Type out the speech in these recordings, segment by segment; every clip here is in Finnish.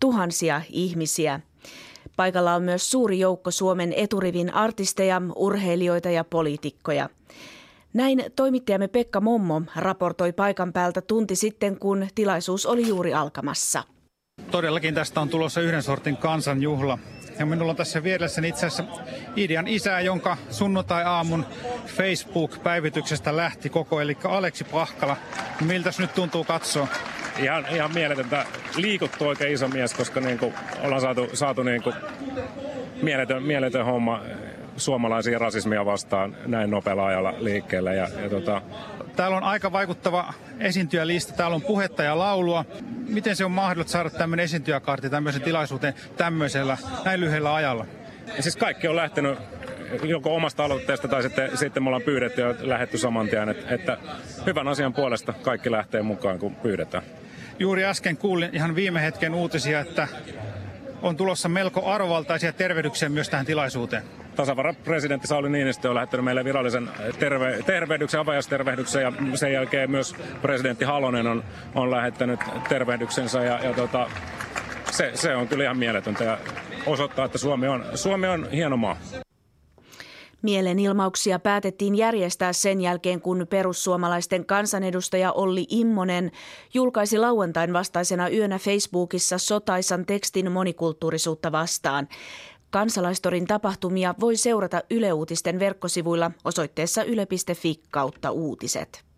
tuhansia ihmisiä. Paikalla on myös suuri joukko Suomen eturivin artisteja, urheilijoita ja poliitikkoja. Näin toimittajamme Pekka Mommo raportoi paikan päältä tunti sitten, kun tilaisuus oli juuri alkamassa. Todellakin tästä on tulossa yhden sortin kansanjuhla. Ja minulla on tässä vieressäni itse asiassa Idian isä, jonka sunnuntai-aamun Facebook-päivityksestä lähti koko, eli Aleksi Pahkala. Miltäs nyt tuntuu katsoa? Ihan, ihan mieletöntä. Liikuttu oikein iso mies, koska niin kuin ollaan saatu, saatu niin kuin mieletön, mieletön homma suomalaisia rasismia vastaan näin nopealla ajalla liikkeelle. Ja, ja tota... Täällä on aika vaikuttava esiintyjälista. Täällä on puhetta ja laulua. Miten se on mahdollista saada tämmöinen esiintyjäkartti tämmöisen tilaisuuteen tämmöisellä näin lyhyellä ajalla? Ja siis kaikki on lähtenyt joko omasta aloitteesta tai sitten, sitten me ollaan pyydetty ja lähetty saman tien, että, että hyvän asian puolesta kaikki lähtee mukaan, kun pyydetään. Juuri äsken kuulin ihan viime hetken uutisia, että on tulossa melko arvovaltaisia tervehdyksiä myös tähän tilaisuuteen. Tasavallan presidentti Sauli Niinistö on lähettänyt meille virallisen terve, tervehdyksen, avajastervehdyksen ja sen jälkeen myös presidentti Halonen on, on lähettänyt tervehdyksensä ja, ja tota, se, se, on kyllä ihan mieletöntä ja osoittaa, että Suomi on, Suomi on hieno maa. Mielenilmauksia päätettiin järjestää sen jälkeen, kun perussuomalaisten kansanedustaja Olli Immonen julkaisi lauantain vastaisena yönä Facebookissa sotaisan tekstin monikulttuurisuutta vastaan. Kansalaistorin tapahtumia voi seurata Yle Uutisten verkkosivuilla osoitteessa yle.fi kautta uutiset.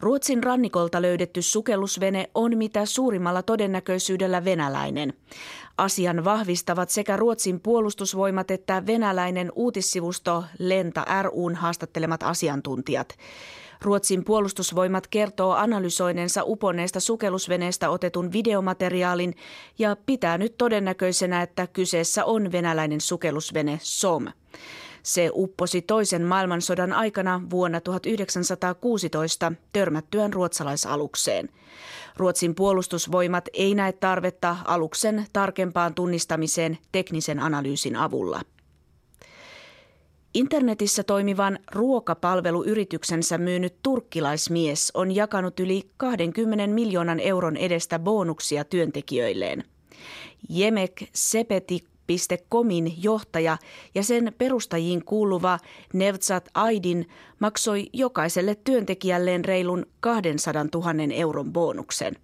Ruotsin rannikolta löydetty sukellusvene on mitä suurimmalla todennäköisyydellä venäläinen. Asian vahvistavat sekä Ruotsin puolustusvoimat että venäläinen uutissivusto Lenta RUn haastattelemat asiantuntijat. Ruotsin puolustusvoimat kertoo analysoineensa uponneesta sukellusveneestä otetun videomateriaalin ja pitää nyt todennäköisenä, että kyseessä on venäläinen sukellusvene SOM. Se upposi toisen maailmansodan aikana vuonna 1916 törmättyään ruotsalaisalukseen. Ruotsin puolustusvoimat ei näe tarvetta aluksen tarkempaan tunnistamiseen teknisen analyysin avulla. Internetissä toimivan ruokapalveluyrityksensä myynyt turkkilaismies on jakanut yli 20 miljoonan euron edestä bonuksia työntekijöilleen. Jemek Sepeti Comin johtaja ja sen perustajiin kuuluva Nevzat Aidin maksoi jokaiselle työntekijälleen reilun 200 000 euron bonuksen.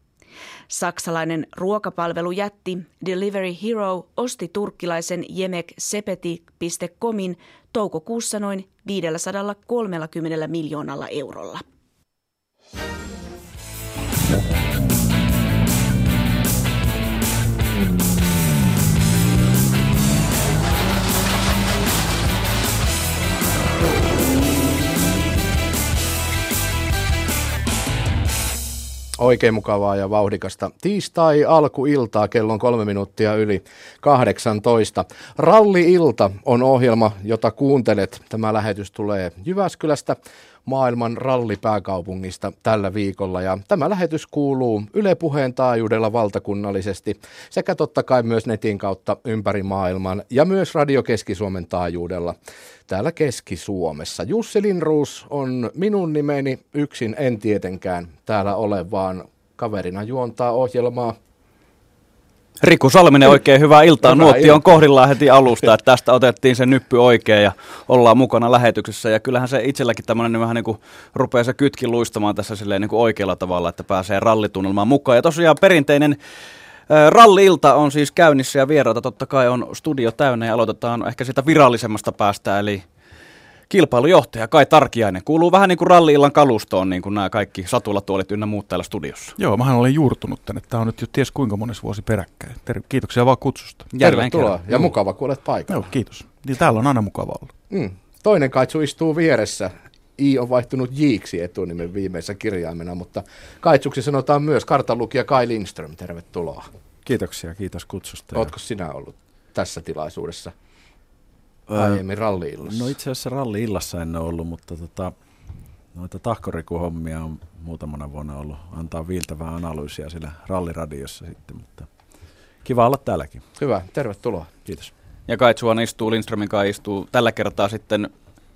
Saksalainen ruokapalvelujätti Delivery Hero osti turkkilaisen Jemek Sepeti.comin toukokuussa noin 530 miljoonalla eurolla. Oikein mukavaa ja vauhdikasta tiistai alkuiltaa, kello on kolme minuuttia yli 18. Ralli-ilta on ohjelma, jota kuuntelet. Tämä lähetys tulee Jyväskylästä maailman rallipääkaupungista tällä viikolla. Ja tämä lähetys kuuluu Yle Puheen taajuudella valtakunnallisesti sekä totta kai myös netin kautta ympäri maailman ja myös Radio Keski-Suomen taajuudella täällä Keski-Suomessa. Jussi Linruus on minun nimeni, yksin en tietenkään täällä ole, vaan kaverina juontaa ohjelmaa Riku Salminen, oikein hyvää iltaa. Hyvää Nuotti ilta. on kohdillaan heti alusta, että tästä otettiin se nyppy oikein ja ollaan mukana lähetyksessä. Ja kyllähän se itselläkin tämmöinen vähän niin kuin rupeaa se kytki luistamaan tässä silleen niin kuin oikealla tavalla, että pääsee rallitunnelmaan mukaan. Ja tosiaan perinteinen Ralli-ilta on siis käynnissä ja vieraita totta kai on studio täynnä ja aloitetaan ehkä sitä virallisemmasta päästä, eli kilpailujohtaja Kai Tarkiainen. Kuuluu vähän niin kuin ralli-illan kalustoon, niin kuin nämä kaikki satulatuolit ynnä muut täällä studiossa. Joo, mähän olen juurtunut tänne. Tämä on nyt jo ties kuinka mones vuosi peräkkäin. Ter- kiitoksia vaan kutsusta. Tervetuloa kerran. ja Joo. mukava, kun olet paikalla. Joo, kiitos. Niin täällä on aina mukava olla. Mm. Toinen kaitsu istuu vieressä. I on vaihtunut Jiiksi etunimen viimeisessä kirjaimena, mutta kaitsuksi sanotaan myös kartanlukija Kai Lindström. Tervetuloa. Kiitoksia, kiitos kutsusta. Oletko sinä ollut tässä tilaisuudessa? Aiemmin ralli-illassa? No itse asiassa ralli-illassa en ole ollut, mutta tota, noita tahkorikuhommia on muutamana vuonna ollut antaa viiltävää analyysiä siellä ralliradiossa sitten, mutta kiva olla täälläkin. Hyvä, tervetuloa. Kiitos. Ja Kaitsuan istuu, Lindströmin kanssa istuu tällä kertaa sitten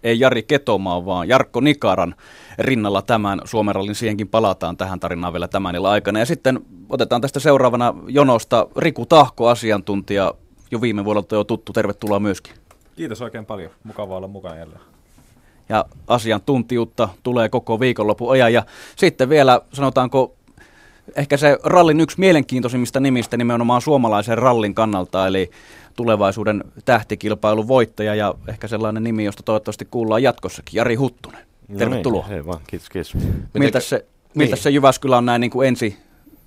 ei Jari Ketomaa, vaan Jarkko Nikaran rinnalla tämän Suomen rallin. Siihenkin palataan tähän tarinaan vielä tämän illan aikana. Ja sitten otetaan tästä seuraavana jonosta Riku Tahko, asiantuntija, jo viime vuodelta jo tuttu. Tervetuloa myöskin. Kiitos oikein paljon. Mukava olla mukana jälleen. Ja asiantuntijuutta tulee koko viikonlopun ajan. Ja sitten vielä sanotaanko ehkä se rallin yksi mielenkiintoisimmista nimistä nimenomaan suomalaisen rallin kannalta, eli tulevaisuuden tähtikilpailun voittaja ja ehkä sellainen nimi, josta toivottavasti kuullaan jatkossakin, Jari Huttunen. Tervetuloa. No niin, hei vaan, kiitos, kiitos. Miltä se, miltä niin. se Jyväskylä on näin niin kuin ensi,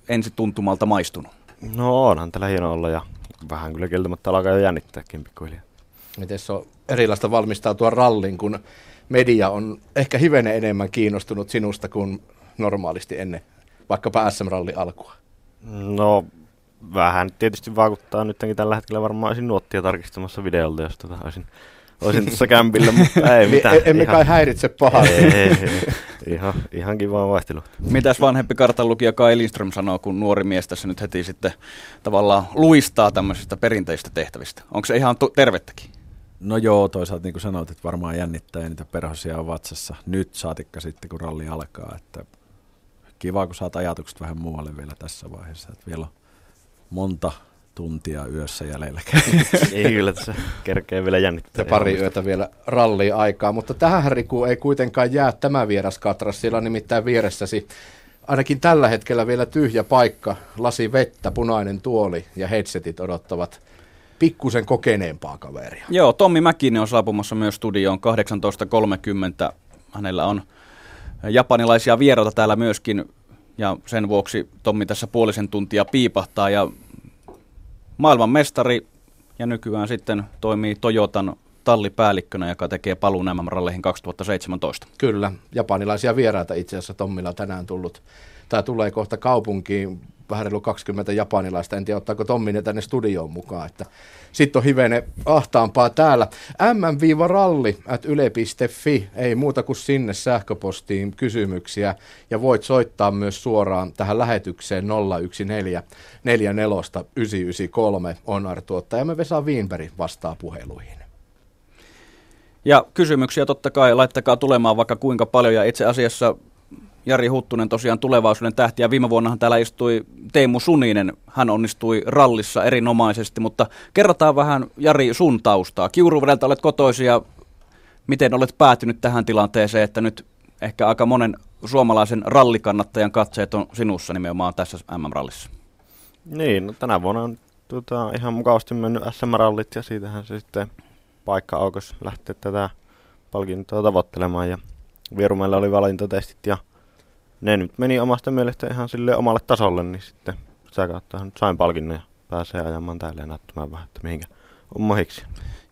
ensi tuntumalta maistunut? No onhan tällä hieno olla ja vähän kyllä kieltämättä alkaa jo jännittääkin pikkuhiljaa. Miten se on erilaista valmistautua rallin, kun media on ehkä hivenen enemmän kiinnostunut sinusta kuin normaalisti ennen vaikkapa SM-ralli alkua? No vähän tietysti vaikuttaa nytkin tällä hetkellä varmaan olisin nuottia tarkistamassa videolta, jos tota olisin, olisin tuossa kämpillä, mutta ei mitään. Niin, emme ihan, kai häiritse pahasti. Ei, ei, ei, ihan, ihan kivaa vaihtelua. Mitäs vanhempi kartanlukija Kai Lindström sanoo, kun nuori mies tässä nyt heti sitten tavallaan luistaa tämmöisistä perinteistä tehtävistä? Onko se ihan tervettäkin? No joo, toisaalta niin kuin sanoit, että varmaan jännittää ja niitä perhosia on vatsassa nyt saatikka sitten, kun ralli alkaa. Että kiva, kun saat ajatukset vähän muualle vielä tässä vaiheessa. Että vielä on monta tuntia yössä jäljellä. ei kyllä tässä kerkee vielä jännittää. Ja pari yötä vielä rallia aikaa, mutta tähän Riku ei kuitenkaan jää tämä vieras Katras, sillä on nimittäin vieressäsi ainakin tällä hetkellä vielä tyhjä paikka, lasi vettä, punainen tuoli ja headsetit odottavat pikkusen kokeneempaa kaveria. Joo, Tommi Mäkinen on saapumassa myös studioon 18.30. Hänellä on japanilaisia vieraita täällä myöskin ja sen vuoksi Tommi tässä puolisen tuntia piipahtaa ja maailman mestari ja nykyään sitten toimii Toyotan tallipäällikkönä, joka tekee paluun MM-ralleihin 2017. Kyllä, japanilaisia vieraita itse asiassa Tommilla tänään tullut. Tämä tulee kohta kaupunkiin vähän reilu 20 japanilaista. En tiedä, ottaako Tommi ne tänne studioon mukaan. Että sitten on hivene ahtaampaa täällä. mm-ralli at yle.fi. Ei muuta kuin sinne sähköpostiin kysymyksiä. Ja voit soittaa myös suoraan tähän lähetykseen 014 44 993 on Me Vesa Wienberg vastaa puheluihin. Ja kysymyksiä totta kai laittakaa tulemaan vaikka kuinka paljon ja itse asiassa Jari Huttunen tosiaan tulevaisuuden tähti ja viime vuonnahan täällä istui Teemu Suninen. Hän onnistui rallissa erinomaisesti, mutta kerrotaan vähän Jari sun taustaa. Kiuruvedeltä olet kotoisia. Miten olet päätynyt tähän tilanteeseen, että nyt ehkä aika monen suomalaisen rallikannattajan katseet on sinussa nimenomaan tässä MM-rallissa? Niin, no tänä vuonna on tota, ihan mukavasti mennyt SM-rallit ja siitähän se sitten paikka aukos lähteä tätä palkintoa tavoittelemaan. Ja Vierumäellä oli valintatestit ja ne nyt meni omasta mielestä ihan sille omalle tasolle, niin sitten sitä kautta sain palkinnon ja pääsee ajamaan täällä ja näyttämään vähän, että mihinkä on mahiksi.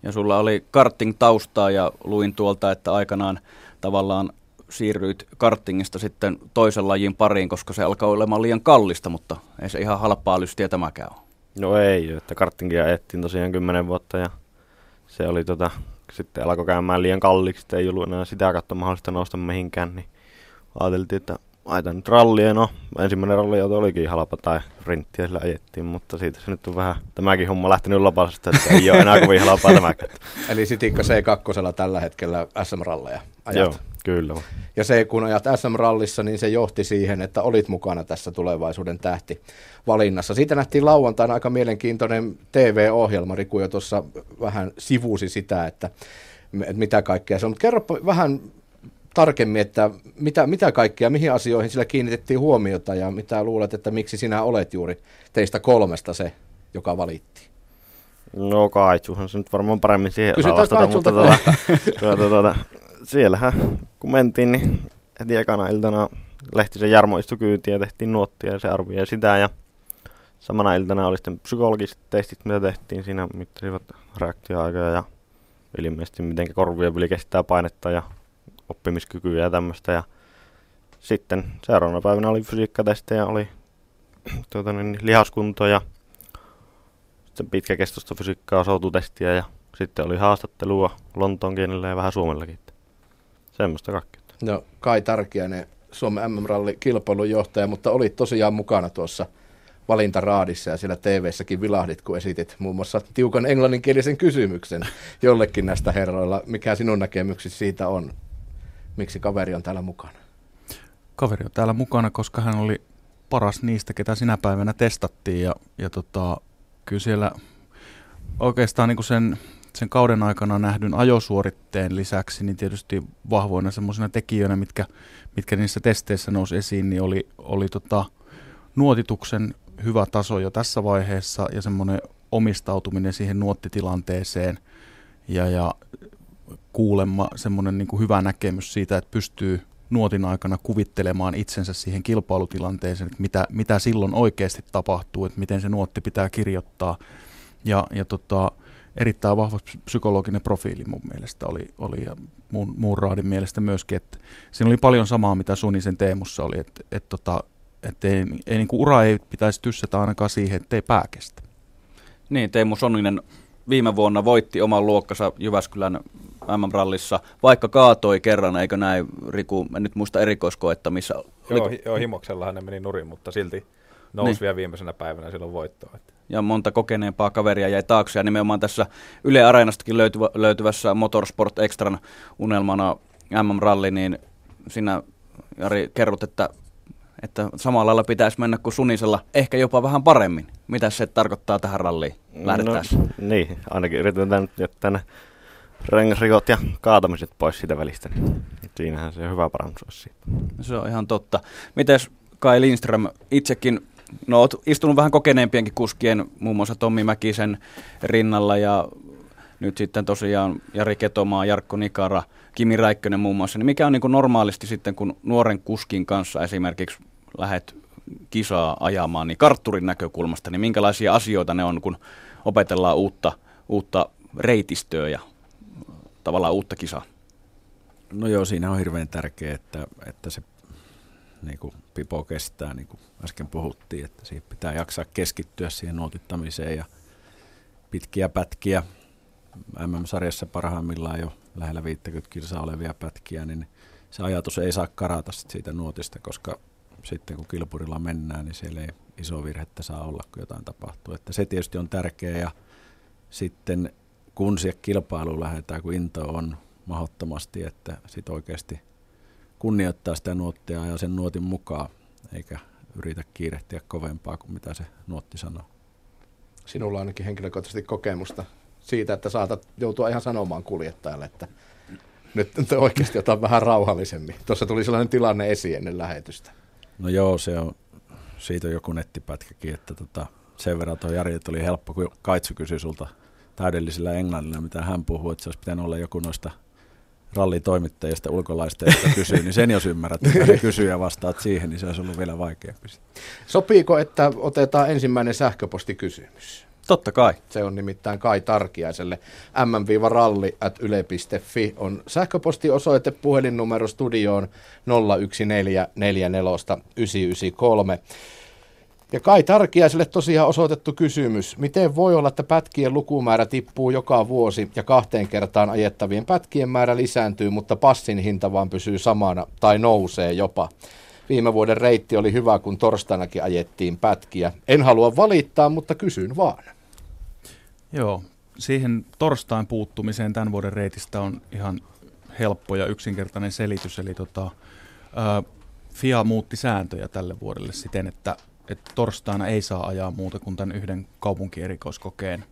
Ja sulla oli karting-taustaa ja luin tuolta, että aikanaan tavallaan siirryit kartingista sitten toisen lajin pariin, koska se alkaa olemaan liian kallista, mutta ei se ihan halpaa lystiä tämäkään ole. No ei, että kartingia ajettiin tosiaan kymmenen vuotta ja se oli tota, sitten alkoi käymään liian kalliiksi, ei ollut enää sitä kautta mahdollista nousta mihinkään, niin ajateltiin, että Aitan nyt rallia, no ensimmäinen ralliauto olikin halpa tai rinttiä sillä ajettiin, mutta siitä se nyt on vähän tämäkin homma lähtenyt lapasesta, että ei ole enää kovin halpaa tämäkään. Eli Sitikka C2 tällä hetkellä SM-ralleja ajat. Joo, kyllä. Ja se kun ajat SM-rallissa, niin se johti siihen, että olit mukana tässä tulevaisuuden tähti valinnassa. Siitä nähtiin lauantaina aika mielenkiintoinen TV-ohjelma, Riku jo tuossa vähän sivusi sitä, että mitä kaikkea se on. Mutta kerro vähän tarkemmin, että mitä, mitä kaikkea, mihin asioihin sillä kiinnitettiin huomiota ja mitä luulet, että miksi sinä olet juuri teistä kolmesta se, joka valittiin? No Kaitsuhan se nyt varmaan paremmin siihen osaa vastata, mutta tuota, tuota, tuota, siellähän kun mentiin, niin heti ekana iltana Lehtisen Jarmo istui kyytiin ja tehtiin nuottia ja se arvioi sitä ja samana iltana oli sitten psykologiset testit, mitä tehtiin siinä, mittasivat reaktioaikoja ja ilmeisesti miten korvia yli kestää painetta ja oppimiskykyä ja tämmöistä. Ja sitten seuraavana päivänä oli fysiikkatestejä, oli tuota, niin, lihaskunto ja sitten pitkäkestoista fysiikkaa, soututestiä ja sitten oli haastattelua Lontoon kielellä ja vähän suomellakin. Semmoista kaikkea. No Kai Tarkiainen, Suomen MM-ralli kilpailun johtaja, mutta oli tosiaan mukana tuossa valintaraadissa ja siellä TV-säkin vilahdit, kun esitit muun muassa tiukan englanninkielisen kysymyksen jollekin näistä herroilla. Mikä sinun näkemyksesi siitä on? Miksi kaveri on täällä mukana? Kaveri on täällä mukana, koska hän oli paras niistä, ketä sinä päivänä testattiin ja, ja tota, kyllä siellä oikeastaan niin sen, sen kauden aikana nähdyn ajosuoritteen lisäksi, niin tietysti vahvoina semmoisina tekijöinä, mitkä, mitkä niissä testeissä nousi esiin, niin oli, oli tota, nuotituksen hyvä taso jo tässä vaiheessa ja semmoinen omistautuminen siihen nuottitilanteeseen ja, ja kuulemma semmoinen niin hyvä näkemys siitä, että pystyy nuotin aikana kuvittelemaan itsensä siihen kilpailutilanteeseen, että mitä, mitä silloin oikeasti tapahtuu, että miten se nuotti pitää kirjoittaa. Ja, ja tota, erittäin vahva psykologinen profiili mun mielestä oli, oli ja muun, muun raadin mielestä myöskin, että siinä oli paljon samaa, mitä Sunisen Teemussa oli, että, että, tota, että ei, ei, niin kuin ura ei pitäisi tyssätä ainakaan siihen, ettei pää kestä. Niin, Teemu Soninen viime vuonna voitti oman luokkansa Jyväskylän MM-rallissa, vaikka kaatoi kerran, eikö näin, Riku, en nyt muista erikoiskoetta, missä... Joo, hi- joo himoksellahan ne meni nurin, mutta silti nousi niin. vielä viimeisenä päivänä silloin voittoon. Ja monta kokeneempaa kaveria jäi taakse, ja nimenomaan tässä Yle Areenastakin löytyvä, löytyvässä Motorsport Extran unelmana MM-ralli, niin sinä Jari kerrot, että että samalla lailla pitäisi mennä kuin Sunisella, ehkä jopa vähän paremmin. Mitä se tarkoittaa tähän ralliin lähdettäessä? No, niin, ainakin yritetään jättää ne rengasrikot ja kaatamiset pois siitä välistä. Niin siinähän se on hyvä parannus siitä. Se on ihan totta. Mites Kai Lindström itsekin, no oot istunut vähän kokeneempienkin kuskien, muun muassa Tommi Mäkisen rinnalla ja nyt sitten tosiaan Jari Ketomaa, Jarkko Nikara, Kimi Räikkönen muun muassa, niin mikä on niin kuin normaalisti sitten, kun nuoren kuskin kanssa esimerkiksi lähdet kisaa ajamaan, niin kartturin näkökulmasta, niin minkälaisia asioita ne on, kun opetellaan uutta, uutta reitistöä ja tavallaan uutta kisaa? No joo, siinä on hirveän tärkeää, että, että se niin kuin pipo kestää, niin kuin äsken puhuttiin, että siihen pitää jaksaa keskittyä siihen nuotittamiseen ja pitkiä pätkiä. MM-sarjassa parhaimmillaan jo lähellä 50 kilsaa olevia pätkiä, niin se ajatus ei saa karata siitä nuotista, koska sitten kun kilpurilla mennään, niin siellä ei iso virhettä saa olla, kun jotain tapahtuu. Että se tietysti on tärkeää ja sitten kun siihen kilpailuun lähdetään, kun into on mahdottomasti, että sitten oikeasti kunnioittaa sitä nuottia ja sen nuotin mukaan, eikä yritä kiirehtiä kovempaa kuin mitä se nuotti sanoo. Sinulla on ainakin henkilökohtaisesti kokemusta siitä, että saatat joutua ihan sanomaan kuljettajalle, että nyt oikeasti jotain vähän rauhallisemmin. Tuossa tuli sellainen tilanne esiin ennen lähetystä. No joo, se on, siitä on joku nettipätkäkin, että tota, sen verran tuo Jari, että oli helppo, kun Kaitsu kysyi sulta täydellisellä englannilla, mitä hän puhuu, että se olisi pitänyt olla joku noista rallitoimittajista, ulkolaista, jotka kysyy, niin sen jos ymmärrät, että ne kysyy ja vastaat siihen, niin se olisi ollut vielä vaikeampi. Sopiiko, että otetaan ensimmäinen sähköpostikysymys? Totta kai. Se on nimittäin Kai Tarkiaiselle. m-ralli at yle.fi on sähköpostiosoite puhelinnumero studioon 014 Ja Kai Tarkiaiselle tosiaan osoitettu kysymys. Miten voi olla, että pätkien lukumäärä tippuu joka vuosi ja kahteen kertaan ajettavien pätkien määrä lisääntyy, mutta passin hinta vaan pysyy samana tai nousee jopa? Viime vuoden reitti oli hyvä, kun torstainakin ajettiin pätkiä. En halua valittaa, mutta kysyn vaan. Joo, siihen torstain puuttumiseen tämän vuoden reitistä on ihan helppo ja yksinkertainen selitys. Eli tota, FIA muutti sääntöjä tälle vuodelle siten, että, että torstaina ei saa ajaa muuta kuin tämän yhden kaupunkierikoiskokeen.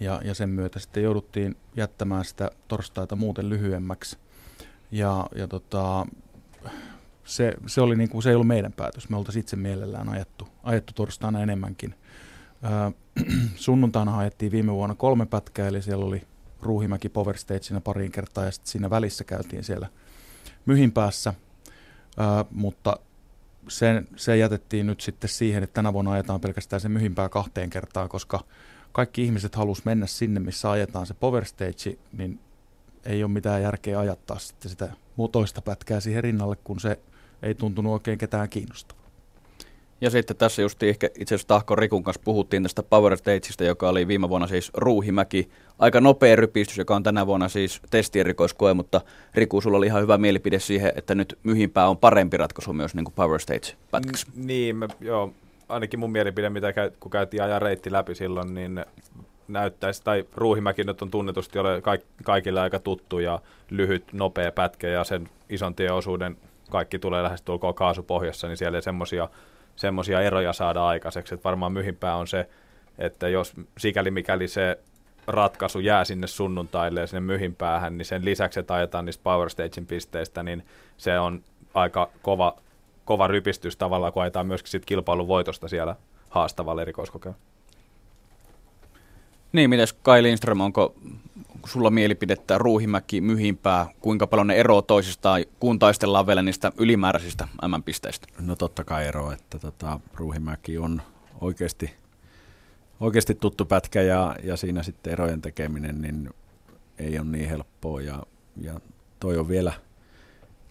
Ja, ja sen myötä sitten jouduttiin jättämään sitä torstaita muuten lyhyemmäksi. Ja, ja tota, se, se, oli niin kuin, se ei ollut meidän päätös. Me oltaisiin itse mielellään ajettu, ajettu torstaina enemmänkin. sunnuntaina haettiin viime vuonna kolme pätkää, eli siellä oli Ruuhimäki Power Stageina pariin kertaa ja sitten siinä välissä käytiin siellä myhin päässä, ää, mutta se, se jätettiin nyt sitten siihen, että tänä vuonna ajetaan pelkästään se myhinpää kahteen kertaan, koska kaikki ihmiset halus mennä sinne, missä ajetaan se Power Stage, niin ei ole mitään järkeä ajattaa sitten sitä toista pätkää siihen rinnalle, kun se ei tuntunut oikein ketään kiinnostavaa. Ja sitten tässä just itse asiassa Tahko Rikun kanssa puhuttiin tästä Power Stageista, joka oli viime vuonna siis Ruuhimäki. Aika nopea rypistys, joka on tänä vuonna siis testierikoiskoe, mutta Riku, sulla oli ihan hyvä mielipide siihen, että nyt myhimpää on parempi ratkaisu myös niin kuin Power Stage pätkäksi. N- niin, me, joo, ainakin mun mielipide, mitä käy, kun käytiin ajaa reitti läpi silloin, niin näyttäisi, tai Ruuhimäki nyt on tunnetusti ole kaik, kaikille aika tuttu ja lyhyt, nopea pätkä ja sen ison tieosuuden kaikki tulee lähestulkoon kaasupohjassa, niin siellä ei semmoisia semmoisia eroja saada aikaiseksi. Että varmaan myhimpää on se, että jos sikäli mikäli se ratkaisu jää sinne sunnuntaille ja sinne myhimpäähän, niin sen lisäksi, että ajetaan niistä Power Stagein pisteistä, niin se on aika kova, kova rypistys tavallaan, kun ajetaan myöskin sit kilpailun voitosta siellä haastavalla erikoiskokeella. Niin, mites Kai Lindström, onko sulla mielipidettä Ruuhimäki, Myhimpää, kuinka paljon ne eroavat toisistaan, kun taistellaan vielä niistä ylimääräisistä M-pisteistä? No totta kai ero, että tota, Ruuhimäki on oikeasti, oikeasti tuttu pätkä ja, ja siinä sitten erojen tekeminen niin ei ole niin helppoa ja, ja toi on vielä,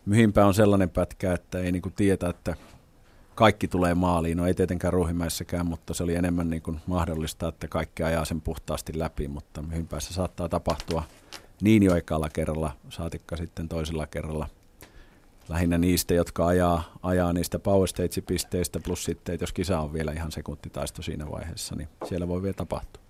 Myhimpää on sellainen pätkä, että ei niinku tietä, että kaikki tulee maaliin. No ei tietenkään Ruuhimäissäkään, mutta se oli enemmän niin kuin mahdollista, että kaikki ajaa sen puhtaasti läpi, mutta mihin päässä saattaa tapahtua niin jo ekalla kerralla, saatikka sitten toisella kerralla. Lähinnä niistä, jotka ajaa, ajaa niistä power stage-pisteistä, plus sitten, että jos kisa on vielä ihan sekuntitaisto siinä vaiheessa, niin siellä voi vielä tapahtua.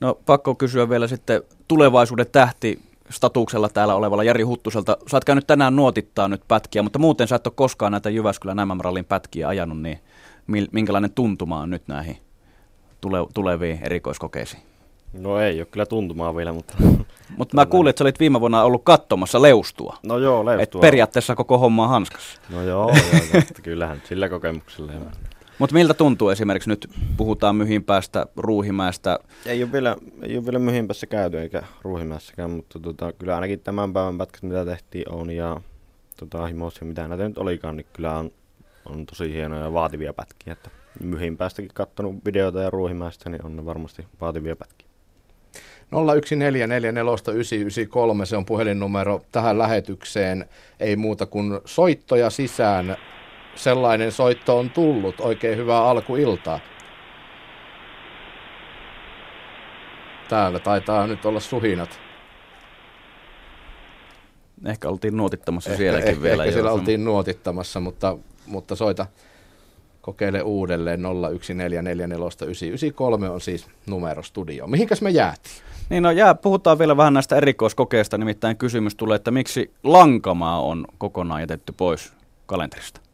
No pakko kysyä vielä sitten tulevaisuuden tähti statuksella täällä olevalla Jari Huttuselta. Sä oot käynyt tänään nuotittaa nyt pätkiä, mutta muuten sä et ole koskaan näitä Jyväskylän MM-rallin pätkiä ajanut, niin minkälainen tuntuma on nyt näihin tule- tuleviin erikoiskokeisiin? No ei ole kyllä tuntumaa vielä, mutta... Mutta mä kuulin, että sä olit viime vuonna ollut katsomassa leustua. No joo, leustua. Et periaatteessa koko homma on hanskassa. No joo, joo kyllähän sillä kokemuksella. Mutta miltä tuntuu esimerkiksi nyt, puhutaan Myhinpäästä, Ruuhimäestä? Ei ole vielä, ei ole vielä Myhinpäässä käyty eikä Ruuhimäessäkään, mutta tota, kyllä ainakin tämän päivän pätkät, mitä tehtiin, on ja tota, himossa, mitä näitä nyt olikaan, niin kyllä on, on tosi hienoja ja vaativia pätkiä. Että Myhinpäästäkin katsonut videoita ja Ruuhimäestä, niin on ne varmasti vaativia pätkiä. 014444993, se on puhelinnumero tähän lähetykseen. Ei muuta kuin soittoja sisään sellainen soitto on tullut. Oikein hyvää alkuiltaa. Täällä taitaa nyt olla suhinat. Ehkä oltiin nuotittamassa ehkä, sielläkin ehkä, vielä. Ehkä siellä oltiin nuotittamassa, mutta, mutta soita kokeile uudelleen 01444993 on siis numero studio. Mihinkäs me jäätiin? Niin no jää, puhutaan vielä vähän näistä erikoiskokeista, nimittäin kysymys tulee, että miksi Lankamaa on kokonaan jätetty pois kalenterista?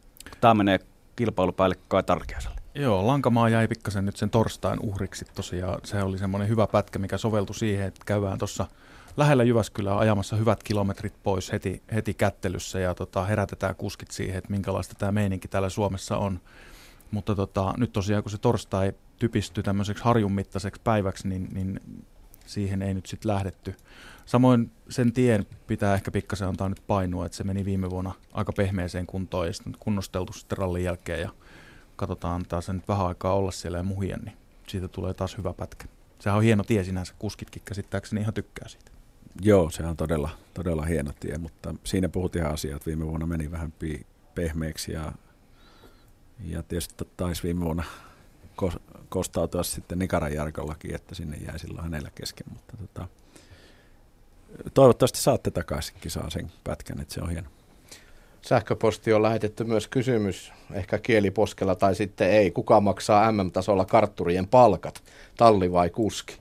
Tämä menee kilpailupäällikkö Kai Tarkeasalle. Joo, Lankamaa jäi pikkasen nyt sen torstain uhriksi tosiaan. Se oli semmoinen hyvä pätkä, mikä soveltui siihen, että käydään tuossa lähellä Jyväskylää ajamassa hyvät kilometrit pois heti, heti kättelyssä ja tota, herätetään kuskit siihen, että minkälaista tämä meininki täällä Suomessa on. Mutta tota, nyt tosiaan kun se torstai typistyi tämmöiseksi harjun mittaiseksi päiväksi, niin, niin siihen ei nyt sitten lähdetty. Samoin sen tien pitää ehkä pikkasen antaa nyt painua, että se meni viime vuonna aika pehmeeseen kuntoon ja sitten kunnosteltu sitten rallin jälkeen ja katsotaan antaa sen nyt vähän aikaa olla siellä ja muhien, niin siitä tulee taas hyvä pätkä. Sehän on hieno tie sinänsä, kuskitkin käsittääkseni ihan tykkää siitä. Joo, se on todella, todella hieno tie, mutta siinä puhuttiin asiat, että viime vuonna meni vähän pi- pehmeäksi ja, ja tietysti taisi viime vuonna kostautua sitten Nikaran Jarkollakin, että sinne jäi silloin hänellä kesken, mutta tota, toivottavasti saatte takaisin saa sen pätkän, että se on hieno. Sähköposti on lähetetty myös kysymys, ehkä kieliposkella tai sitten ei. Kuka maksaa MM-tasolla kartturien palkat, talli vai kuski?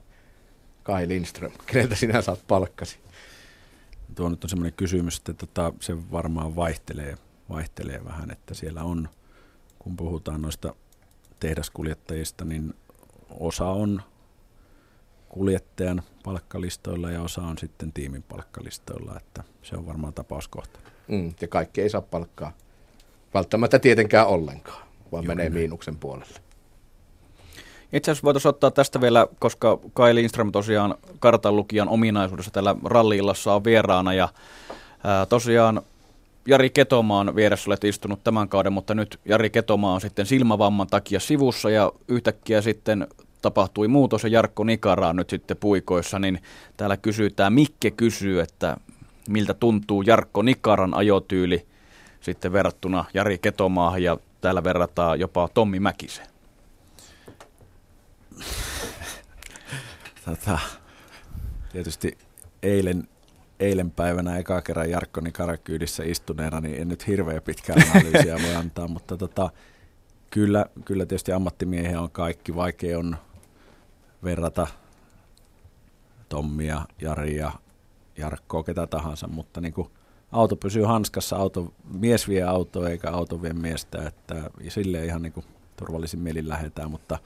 Kai Lindström, keneltä sinä saat palkkasi? Tuo nyt on semmoinen kysymys, että tota, se varmaan vaihtelee, vaihtelee vähän, että siellä on, kun puhutaan noista tehdaskuljettajista, niin osa on kuljettajan palkkalistoilla ja osa on sitten tiimin palkkalistoilla, että se on varmaan tapauskohta. Mm, ja kaikki ei saa palkkaa välttämättä tietenkään ollenkaan, vaan Juuri menee näin. miinuksen puolelle. Itse asiassa voitaisiin ottaa tästä vielä, koska Kai Lindström tosiaan kartanlukijan ominaisuudessa tällä ralliillassa on vieraana ja ää, tosiaan Jari Ketomaan vieressä olet istunut tämän kauden, mutta nyt Jari Ketomaa on sitten silmävamman takia sivussa ja yhtäkkiä sitten tapahtui muutos ja Jarkko Nikara on nyt sitten puikoissa, niin täällä kysytään, Mikke kysyy, että miltä tuntuu Jarkko Nikaran ajotyyli sitten verrattuna Jari Ketomaahan ja täällä verrataan jopa Tommi Mäkiseen. Tätä, tietysti eilen, eilen päivänä eka kerran Jarkko Nikaran kyydissä istuneena, niin en nyt hirveän pitkään analyysiä voi antaa, mutta tota, Kyllä, kyllä tietysti ammattimiehiä on kaikki. Vaikea on verrata Tommia, Jaria, Jarkkoa, ketä tahansa, mutta niin kuin auto pysyy hanskassa, auto, mies vie autoa eikä auto vie miestä, että sille ihan niin kuin turvallisin mielin lähdetään, mutta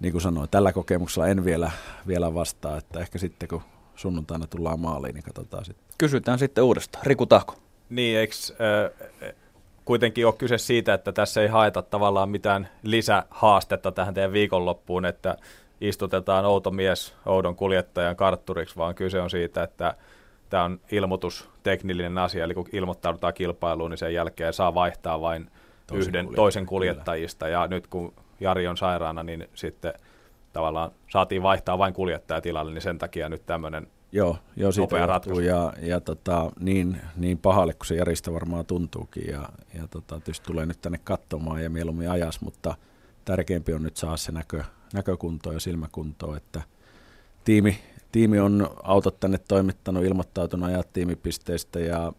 niin kuin sanoin, tällä kokemuksella en vielä, vielä vastaa, että ehkä sitten kun sunnuntaina tullaan maaliin, niin katsotaan sitten. Kysytään sitten uudestaan. Riku Tahko. Niin, eikö äh, kuitenkin ole kyse siitä, että tässä ei haeta tavallaan mitään lisähaastetta tähän teidän viikonloppuun, että istutetaan outo mies oudon kuljettajan kartturiksi, vaan kyse on siitä, että tämä on ilmoitus, teknillinen asia, eli kun ilmoittaudutaan kilpailuun, niin sen jälkeen saa vaihtaa vain toisen yhden toisen kuljettajista, kyllä. ja nyt kun Jari on sairaana, niin sitten tavallaan saatiin vaihtaa vain kuljettajatilalle, niin sen takia nyt tämmöinen Joo, joo siitä ratkaisu. ja, ja tota, niin, niin pahalle kuin se Jarista varmaan tuntuukin ja, ja tota, tietysti tulee nyt tänne katsomaan ja mieluummin ajas, mutta tärkeämpi on nyt saada se näkö, näkökuntoa ja silmäkuntoa, että tiimi, tiimi on autot tänne toimittanut, ilmoittautunut ajat tiimipisteistä ja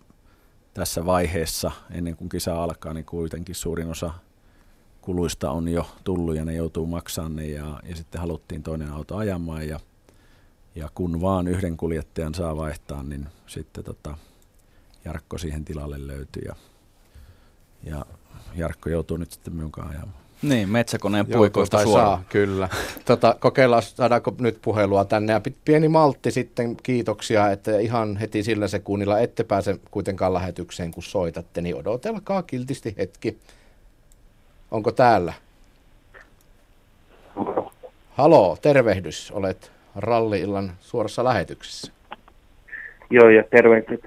tässä vaiheessa, ennen kuin kisa alkaa, niin kuitenkin suurin osa kuluista on jo tullut ja ne joutuu maksamaan ne ja, ja sitten haluttiin toinen auto ajamaan ja, ja kun vaan yhden kuljettajan saa vaihtaa, niin sitten tota, Jarkko siihen tilalle löytyi ja, ja Jarkko joutuu nyt sitten minun ajamaan. Niin, metsäkoneen puikoista suoraan. Saa, kyllä. Tota, kokeillaan, saadaanko nyt puhelua tänne. Ja pieni maltti sitten, kiitoksia, että ihan heti sillä sekunnilla ette pääse kuitenkaan lähetykseen, kun soitatte, niin odotelkaa kiltisti hetki. Onko täällä? Halo, tervehdys. Olet ralli-illan suorassa lähetyksessä. Joo, ja tervehdys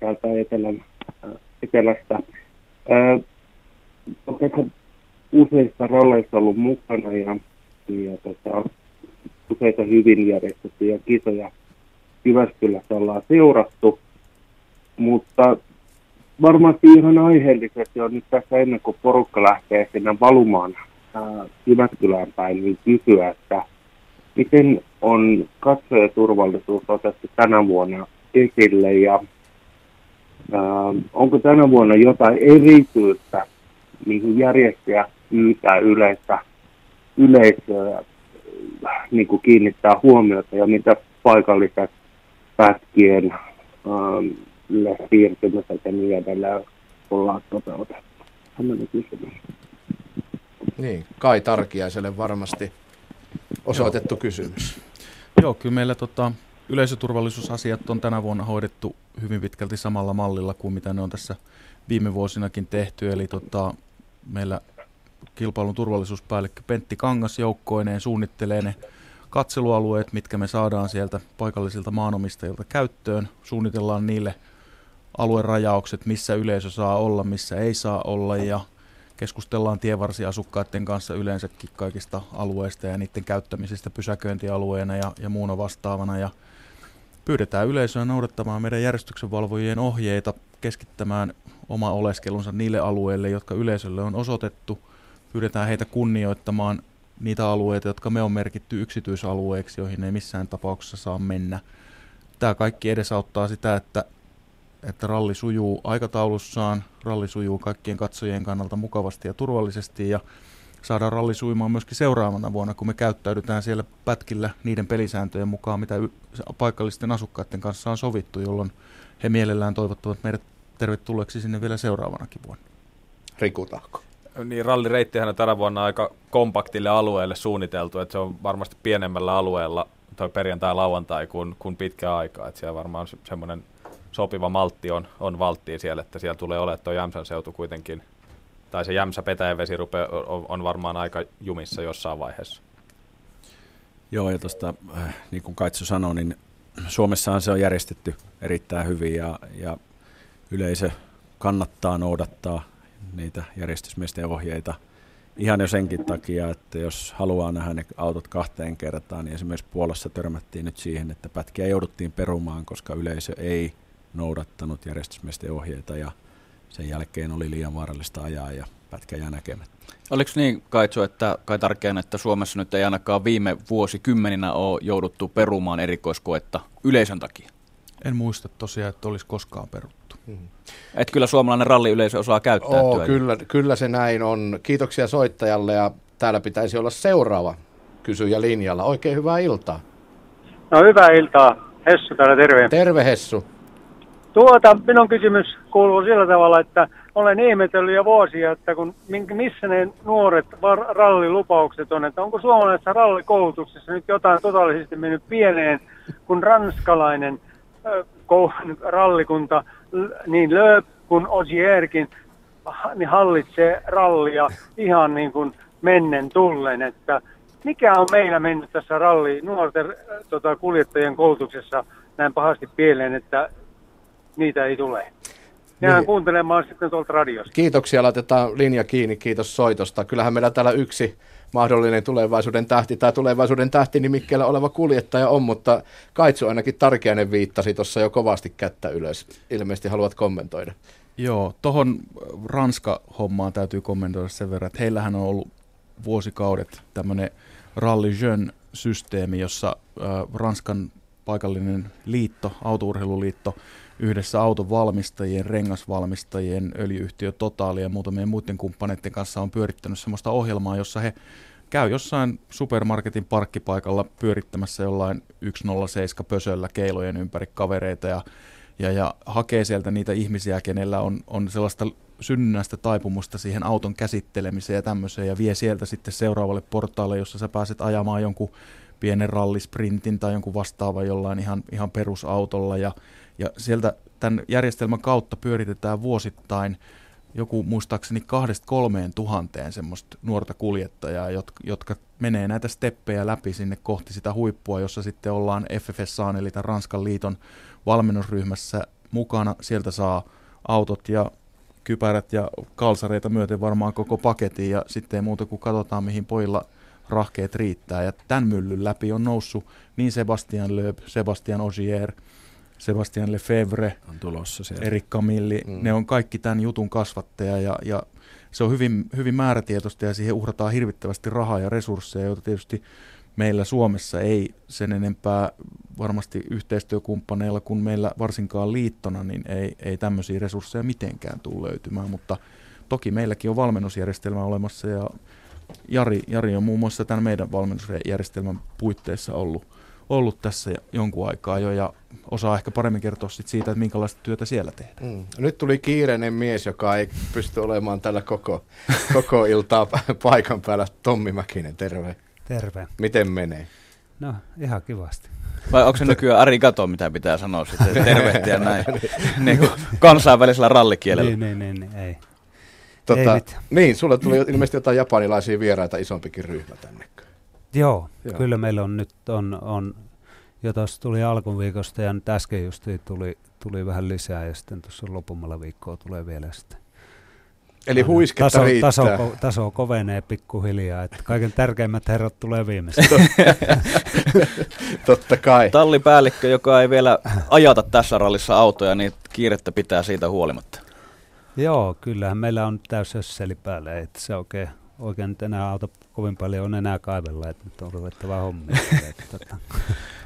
täältä etelän, etelästä. Äh, useissa ralleissa ollut mukana ja, ja tota, useita hyvin järjestettyjä kisoja Jyväskylässä ollaan seurattu, mutta varmasti ihan aiheellisesti on nyt tässä ennen kuin porukka lähtee sinne valumaan ää, Jyväskylään päin, niin kysyä, että miten on katsojaturvallisuus otettu tänä vuonna esille ja ää, onko tänä vuonna jotain erityistä, mihin järjestäjä pyytää yleistä, yleisöä niin kuin kiinnittää huomiota ja mitä paikalliset pätkien ähm, siirtymiset ja niin edelleen ollaan toteutettu. Tämmöinen kysymys. Niin, Kai Tarkiaiselle varmasti osoitettu Joo. kysymys. Joo, kyllä meillä tota, yleisöturvallisuusasiat on tänä vuonna hoidettu hyvin pitkälti samalla mallilla kuin mitä ne on tässä viime vuosinakin tehty. Eli tota, meillä kilpailun turvallisuuspäällikkö Pentti Kangas joukkoineen suunnittelee ne katselualueet, mitkä me saadaan sieltä paikallisilta maanomistajilta käyttöön. Suunnitellaan niille aluerajaukset, missä yleisö saa olla, missä ei saa olla ja keskustellaan tievarsiasukkaiden kanssa yleensäkin kaikista alueista ja niiden käyttämisestä pysäköintialueena ja, ja muuna vastaavana. Ja pyydetään yleisöä noudattamaan meidän järjestyksenvalvojien ohjeita, keskittämään oma oleskelunsa niille alueille, jotka yleisölle on osoitettu – pyydetään heitä kunnioittamaan niitä alueita, jotka me on merkitty yksityisalueeksi, joihin ei missään tapauksessa saa mennä. Tämä kaikki edesauttaa sitä, että, että ralli sujuu aikataulussaan, ralli sujuu kaikkien katsojien kannalta mukavasti ja turvallisesti ja saadaan ralli suimaan myöskin seuraavana vuonna, kun me käyttäydytään siellä pätkillä niiden pelisääntöjen mukaan, mitä paikallisten asukkaiden kanssa on sovittu, jolloin he mielellään toivottavat meidät tervetulleeksi sinne vielä seuraavanakin vuonna. Riku Tahko niin rallireittihän tänä vuonna aika kompaktille alueelle suunniteltu, että se on varmasti pienemmällä alueella toi perjantai-lauantai kuin, kuin pitkä aika, että siellä varmaan semmoinen sopiva maltti on, on valttiin siellä, että siellä tulee olemaan tuo Jämsän seutu kuitenkin, tai se Jämsä Petäjävesi on, on varmaan aika jumissa jossain vaiheessa. Joo, ja tuosta, äh, niin kuin Kaitsu sanoi, niin Suomessahan se on järjestetty erittäin hyvin ja, ja yleisö kannattaa noudattaa niitä järjestysmiesten ohjeita ihan jo senkin takia, että jos haluaa nähdä ne autot kahteen kertaan, niin esimerkiksi Puolassa törmättiin nyt siihen, että pätkiä jouduttiin perumaan, koska yleisö ei noudattanut järjestysmiesten ohjeita ja sen jälkeen oli liian vaarallista ajaa ja pätkä jää näkemättä. Oliko niin, Kaitsu, että kai tärkeänä, että Suomessa nyt ei ainakaan viime vuosikymmeninä ole jouduttu perumaan erikoiskoetta yleisön takia? En muista tosiaan, että olisi koskaan peruttu. Hmm. Et kyllä suomalainen ralliyleisö osaa käyttää Oo, kyllä, kyllä se näin on. Kiitoksia soittajalle ja täällä pitäisi olla seuraava kysyjä linjalla. Oikein hyvää iltaa. No hyvää iltaa. Hessu täällä, terve. Terve Hessu. Tuota, minun kysymys kuuluu sillä tavalla, että olen ihmetellyt jo vuosia, että kun, missä ne nuoret rallilupaukset on, että onko suomalaisessa rallikoulutuksessa nyt jotain totaalisesti mennyt pieneen, kun ranskalainen äh, rallikunta, niin Lööp kuin Osierkin, niin hallitsee rallia ihan niin kuin mennen tullen, että mikä on meillä mennyt tässä ralli nuorten tota, kuljettajien koulutuksessa näin pahasti pieleen, että niitä ei tule. Jään niin. kuuntelemaan sitten tuolta radiosta. Kiitoksia, laitetaan linja kiinni, kiitos soitosta. Kyllähän meillä täällä yksi mahdollinen tulevaisuuden tähti tai tulevaisuuden tähti nimikkeellä oleva kuljettaja on, mutta Kaitsu ainakin Tarkiainen viittasi tuossa jo kovasti kättä ylös. Ilmeisesti haluat kommentoida. Joo, tuohon Ranska-hommaan täytyy kommentoida sen verran, että heillähän on ollut vuosikaudet tämmöinen Rally Jeune-systeemi, jossa äh, Ranskan paikallinen liitto, autourheiluliitto, yhdessä autovalmistajien, rengasvalmistajien, öljyyhtiö Totaali ja muutamien muiden kumppaneiden kanssa on pyörittänyt sellaista ohjelmaa, jossa he käy jossain supermarketin parkkipaikalla pyörittämässä jollain 107 pösöllä keilojen ympäri kavereita ja, ja, ja hakee sieltä niitä ihmisiä, kenellä on, on sellaista synnynnäistä taipumusta siihen auton käsittelemiseen ja tämmöiseen ja vie sieltä sitten seuraavalle portaalle, jossa sä pääset ajamaan jonkun pienen rallisprintin tai jonkun vastaavan jollain ihan, ihan perusautolla ja ja sieltä tämän järjestelmän kautta pyöritetään vuosittain joku muistaakseni kahdesta kolmeen tuhanteen semmoista nuorta kuljettajaa, jotka, jotka menee näitä steppejä läpi sinne kohti sitä huippua, jossa sitten ollaan FFSA, eli tämän Ranskan liiton valmennusryhmässä mukana. Sieltä saa autot ja kypärät ja kalsareita myöten varmaan koko paketin ja sitten ei muuta kuin katsotaan, mihin pojilla rahkeet riittää. Ja tämän myllyn läpi on noussut niin Sebastian Loeb, Sebastian Ogier – Sebastian Lefebvre, on tulossa siellä. Erik Camilli, mm. ne on kaikki tämän jutun kasvattaja ja, ja se on hyvin, hyvin määrätietoista ja siihen uhrataan hirvittävästi rahaa ja resursseja, joita tietysti meillä Suomessa ei sen enempää varmasti yhteistyökumppaneilla kuin meillä varsinkaan liittona, niin ei, ei tämmöisiä resursseja mitenkään tule löytymään, mutta toki meilläkin on valmennusjärjestelmä olemassa ja Jari, Jari on muun muassa tämän meidän valmennusjärjestelmän puitteissa ollut ollut tässä jonkun aikaa jo ja osaa ehkä paremmin kertoa sit siitä, että minkälaista työtä siellä tehdään. Mm. Nyt tuli kiireinen mies, joka ei pysty olemaan tällä koko, koko iltaa paikan päällä. Tommi Mäkinen, terve. Terve. Miten menee? No, ihan kivasti. Vai onko se nykyään Ari Kato, mitä pitää sanoa sitten, tervehtiä näin niin kuin kansainvälisellä rallikielellä? Niin, niin, niin, niin ei. Tota, niin, sulle tuli ilmeisesti jotain japanilaisia vieraita isompikin ryhmä tänne. Joo, Joo, kyllä meillä on nyt on, on jo tuossa tuli alkuviikosta ja nyt äsken just tuli, tuli vähän lisää ja sitten tuossa lopummalla viikkoa tulee vielä sitten. Eli huisketta taso, riittää. Taso, taso kovenee pikkuhiljaa, että kaiken tärkeimmät herrat tulee viimeisen. Totta kai. Tallipäällikkö, joka ei vielä ajata tässä rallissa autoja, niin kiirettä pitää siitä huolimatta. Joo, kyllähän meillä on täysin päällä, että se oikein oikein nyt enää auta kovin paljon on enää kaivella, että nyt on ruvettava hommia. tota.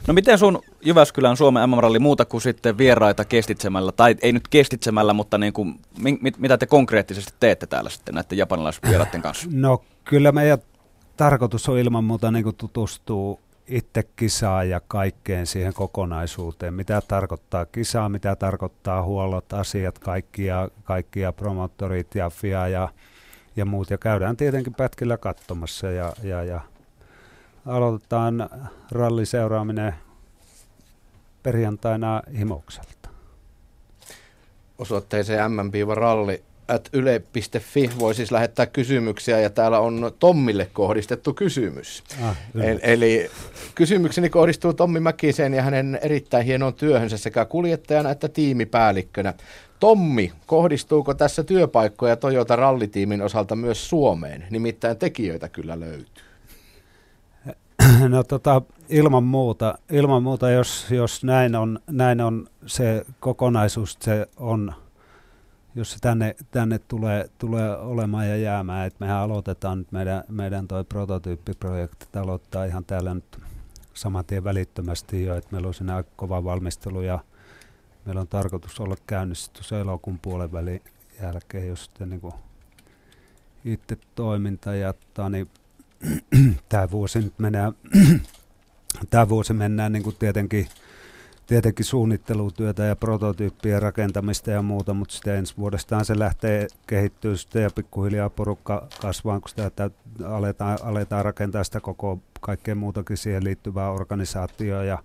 No miten sun Jyväskylän Suomen MM-ralli muuta kuin sitten vieraita kestitsemällä, tai ei nyt kestitsemällä, mutta niin kuin, mit, mitä te konkreettisesti teette täällä sitten näiden japanilaisvieraiden kanssa? No kyllä meidän tarkoitus on ilman muuta niin tutustua itse kisaa ja kaikkeen siihen kokonaisuuteen. Mitä tarkoittaa kisaa, mitä tarkoittaa huollot, asiat, kaikkia, kaikkia promottorit ja FIA ja ja muut. Ja käydään tietenkin pätkillä katsomassa ja, ja, ja aloitetaan ralliseuraaminen perjantaina Himokselta. Osoitteeseen mm-ralli at yle.fi voi siis lähettää kysymyksiä ja täällä on Tommille kohdistettu kysymys. Ah, eli, eli kysymykseni kohdistuu Tommi Mäkiseen ja hänen erittäin hienoon työhönsä sekä kuljettajana että tiimipäällikkönä. Tommi, kohdistuuko tässä työpaikkoja Toyota rallitiimin osalta myös Suomeen? Nimittäin tekijöitä kyllä löytyy. No tota, ilman muuta, ilman muuta jos, jos näin, on, näin on se kokonaisuus, se on, jos se tänne, tänne tulee, tulee olemaan ja jäämään, että mehän aloitetaan nyt meidän, meidän toi prototyyppiprojekti, aloittaa ihan täällä nyt saman tien välittömästi jo, että meillä on siinä kova valmistelu ja meillä on tarkoitus olla käynnistetty se elokuun puolen välin jälkeen, jos sitten niin itse toiminta jättää, niin tämä vuosi nyt menee, tämä vuosi mennään niin kuin tietenkin, tietenkin suunnittelutyötä ja prototyyppien rakentamista ja muuta, mutta sitten ensi vuodestaan se lähtee kehittyä ja pikkuhiljaa porukka kasvaa, kun sitä aletaan, aletaan rakentaa sitä koko kaikkea muutakin siihen liittyvää organisaatioa ja,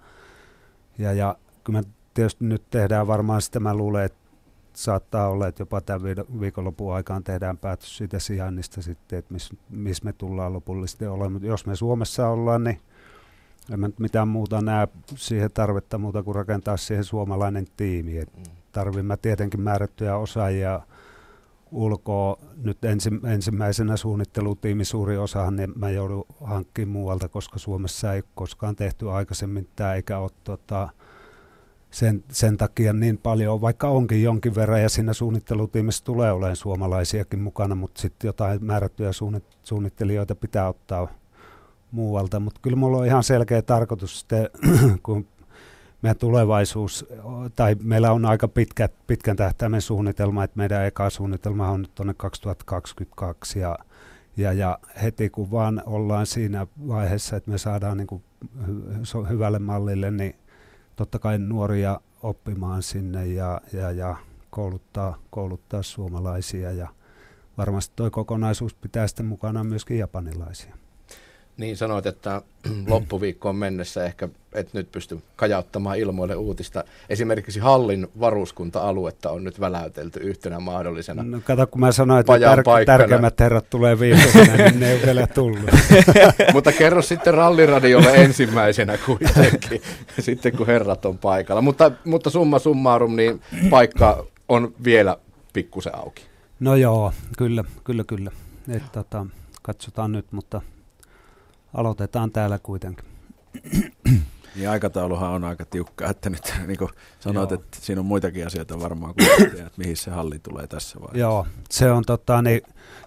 ja, ja kyllä me tietysti nyt tehdään varmaan sitä, mä luulen, että saattaa olla, että jopa tämän viikonlopun aikaan tehdään päätös siitä sijainnista sitten, että missä mis me tullaan lopullisesti olemaan. Jos me Suomessa ollaan, niin en mä mitään muuta näe siihen tarvetta muuta kuin rakentaa siihen suomalainen tiimi. Et mm. tarvimme tietenkin määrättyjä osaajia ulkoa. Nyt ensi, ensimmäisenä suunnittelutiimi suuri osahan niin mä joudun hankkimaan muualta, koska Suomessa ei koskaan tehty aikaisemmin tämä eikä ole tota, sen, sen takia niin paljon, vaikka onkin jonkin verran ja siinä suunnittelutiimissä tulee olemaan suomalaisiakin mukana, mutta sitten jotain määrättyjä suunnittelijoita pitää ottaa muualta. Mutta kyllä mulla on ihan selkeä tarkoitus sitten, kun meidän tulevaisuus, tai meillä on aika pitkä, pitkän tähtäimen suunnitelma, että meidän eka suunnitelma on nyt tuonne 2022 ja, ja, ja heti kun vaan ollaan siinä vaiheessa, että me saadaan niin kuin hyvälle mallille, niin totta kai nuoria oppimaan sinne ja, ja, ja kouluttaa, kouluttaa suomalaisia ja varmasti tuo kokonaisuus pitää sitten mukana myöskin japanilaisia. Niin sanoit, että loppuviikkoon mennessä ehkä et nyt pysty kajauttamaan ilmoille uutista. Esimerkiksi Hallin varuskunta-aluetta on nyt väläytelty yhtenä mahdollisena No kato, kun mä sanoin, että tär- tärkeimmät herrat tulee viimeisenä, niin ne ei ole vielä tullut. Mutta kerro sitten ralliradiolle ensimmäisenä kuitenkin, sitten kun herrat on paikalla. Mutta, mutta summa summarum, niin paikka on vielä pikkusen auki. No joo, kyllä, kyllä, kyllä. Et, tota, katsotaan nyt, mutta aloitetaan täällä kuitenkin. Niin aikatauluhan on aika tiukka, että nyt niin kuin sanoit, Joo. että siinä on muitakin asioita varmaan kuin että mihin se halli tulee tässä vaiheessa. Joo, se on tota, niin,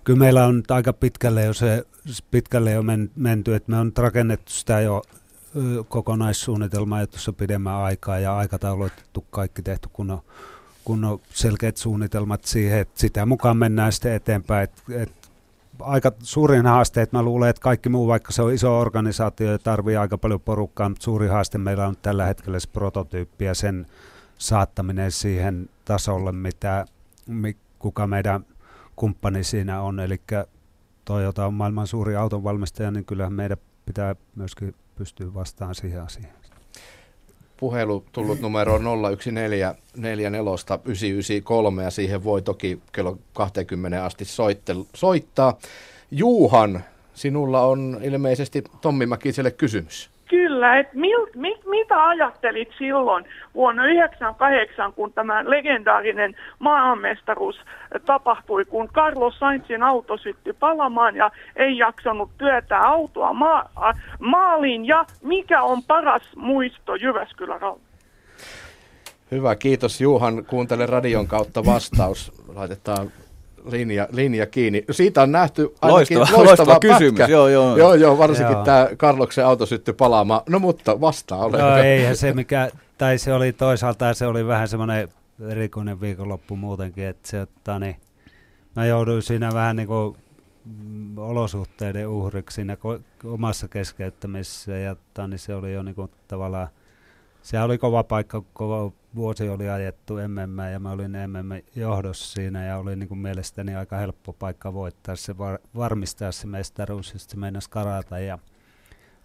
kyllä meillä on nyt aika pitkälle jo se pitkälle jo men, menty, että me on rakennettu sitä jo kokonaissuunnitelmaa jo tuossa pidemmän aikaa ja aikatauluitettu kaikki tehty, kun on, kun on selkeät suunnitelmat siihen, että sitä mukaan mennään sitten eteenpäin, että, että aika suurin haaste, että mä luulen, että kaikki muu, vaikka se on iso organisaatio ja tarvii aika paljon porukkaa, mutta suuri haaste meillä on tällä hetkellä se prototyyppi ja sen saattaminen siihen tasolle, mitä, kuka meidän kumppani siinä on. Eli Toyota on maailman suuri autonvalmistaja, niin kyllähän meidän pitää myöskin pystyä vastaan siihen asiaan puhelu tullut numero 014 ja siihen voi toki kello 20 asti soittel, soittaa. Juuhan, sinulla on ilmeisesti Tommi Mäkiselle kysymys. Kyllä, että mil, mit, mitä ajattelit silloin vuonna 1998, kun tämä legendaarinen maailmanmestaruus tapahtui, kun Carlos Sainzin auto syttyi palamaan ja ei jaksanut työtää autoa ma- maaliin, ja mikä on paras muisto Jyväskylän Hyvä, kiitos Juhan. Kuuntele radion kautta vastaus. Laitetaan linja, linja kiinni. Siitä on nähty ainakin loistava, loistava, loistava kysymys. Joo, joo. joo, joo varsinkin joo. tämä Karloksen auto syttyi palaamaan. No mutta vastaa ole. Joo, eihän se mikä, tai se oli toisaalta se oli vähän semmoinen erikoinen viikonloppu muutenkin, että se, että niin, mä jouduin siinä vähän niin kuin mm, olosuhteiden uhriksi siinä omassa keskeyttämisessä ja niin se oli jo niin kuin tavallaan se oli kova paikka, koko vuosi oli ajettu MM ja mä olin MM johdossa siinä ja oli niin kuin mielestäni aika helppo paikka voittaa se, var, varmistaa se mestaruus ja se meinasi karata ja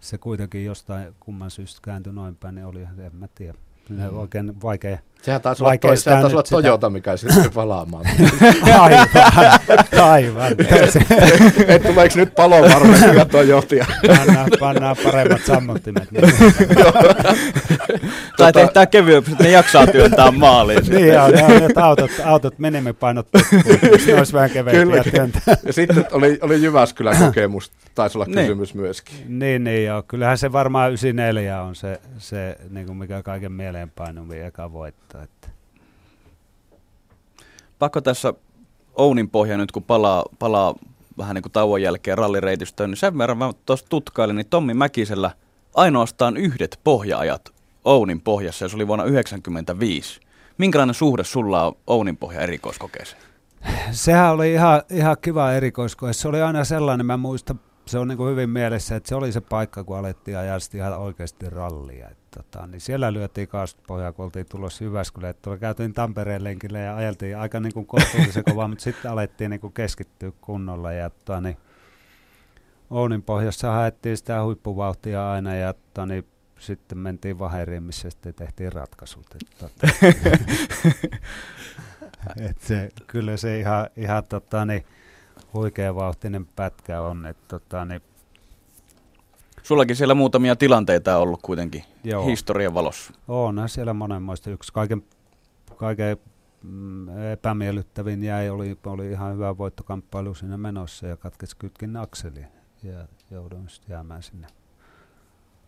se kuitenkin jostain kumman syystä kääntyi noin päin, niin oli, en mä tiedä, mm. oikein vaikea Sehän taisi olla, to, sehän taisi olla Toyota, mikä sitten palaamaan. aivan, aivan. Et tuleeko nyt palovarmasti Toyotia? pannaan, pannaan paremmat sammuttimet. Niin. tai tota- tehdään kevyempi, että ne jaksaa työntää maaliin. niin joo, ne autot, autot menemme painot ne olisi vähän keveämpiä työntää. ja sitten oli, oli Jyväskylän kokemus, taisi olla niin. kysymys myöskin. Niin, niin joo. Kyllähän se varmaan 94 on se, se niin kuin mikä kaiken mieleenpainuvin eka voitto. Että. Pakko tässä Ounin pohja nyt, kun palaa, palaa vähän niin kuin tauon jälkeen rallireitistöön, niin sen verran mä tuossa tutkailin, niin Tommi Mäkisellä ainoastaan yhdet pohjaajat Ounin pohjassa, ja se oli vuonna 1995. Minkälainen suhde sulla on Ouninpohja erikoiskokeeseen? Sehän oli ihan, ihan kiva erikoiskoe. Se oli aina sellainen, mä muistan, se on niin kuin hyvin mielessä, että se oli se paikka, kun alettiin ajaa ihan oikeasti rallia. Et, tota, niin siellä lyötiin kaasutpohjaa, kun oltiin tulossa Jyväskylään. Tuolla käytiin Tampereen lenkille ja ajeltiin aika niin kuin kohtuullisen kovaa, mutta sitten alettiin niin kuin keskittyä kunnolla. Ja, tota, niin, Ounin pohjassa haettiin sitä huippuvauhtia aina ja tota, niin, sitten mentiin vaheriin, missä sitten tehtiin ratkaisut. Et, tota, et se, kyllä se ihan, ihan tota, niin, huikea vauhtinen pätkä on. Et, tota, niin, Sullakin siellä muutamia tilanteita on ollut kuitenkin Joo. historian valossa. On siellä monenmoista. Yksi kaiken, kaiken mm, epämiellyttävin jäi, oli, oli ihan hyvä voittokamppailu siinä menossa ja katkesi kytkin akseli ja jouduin sitten jäämään sinne,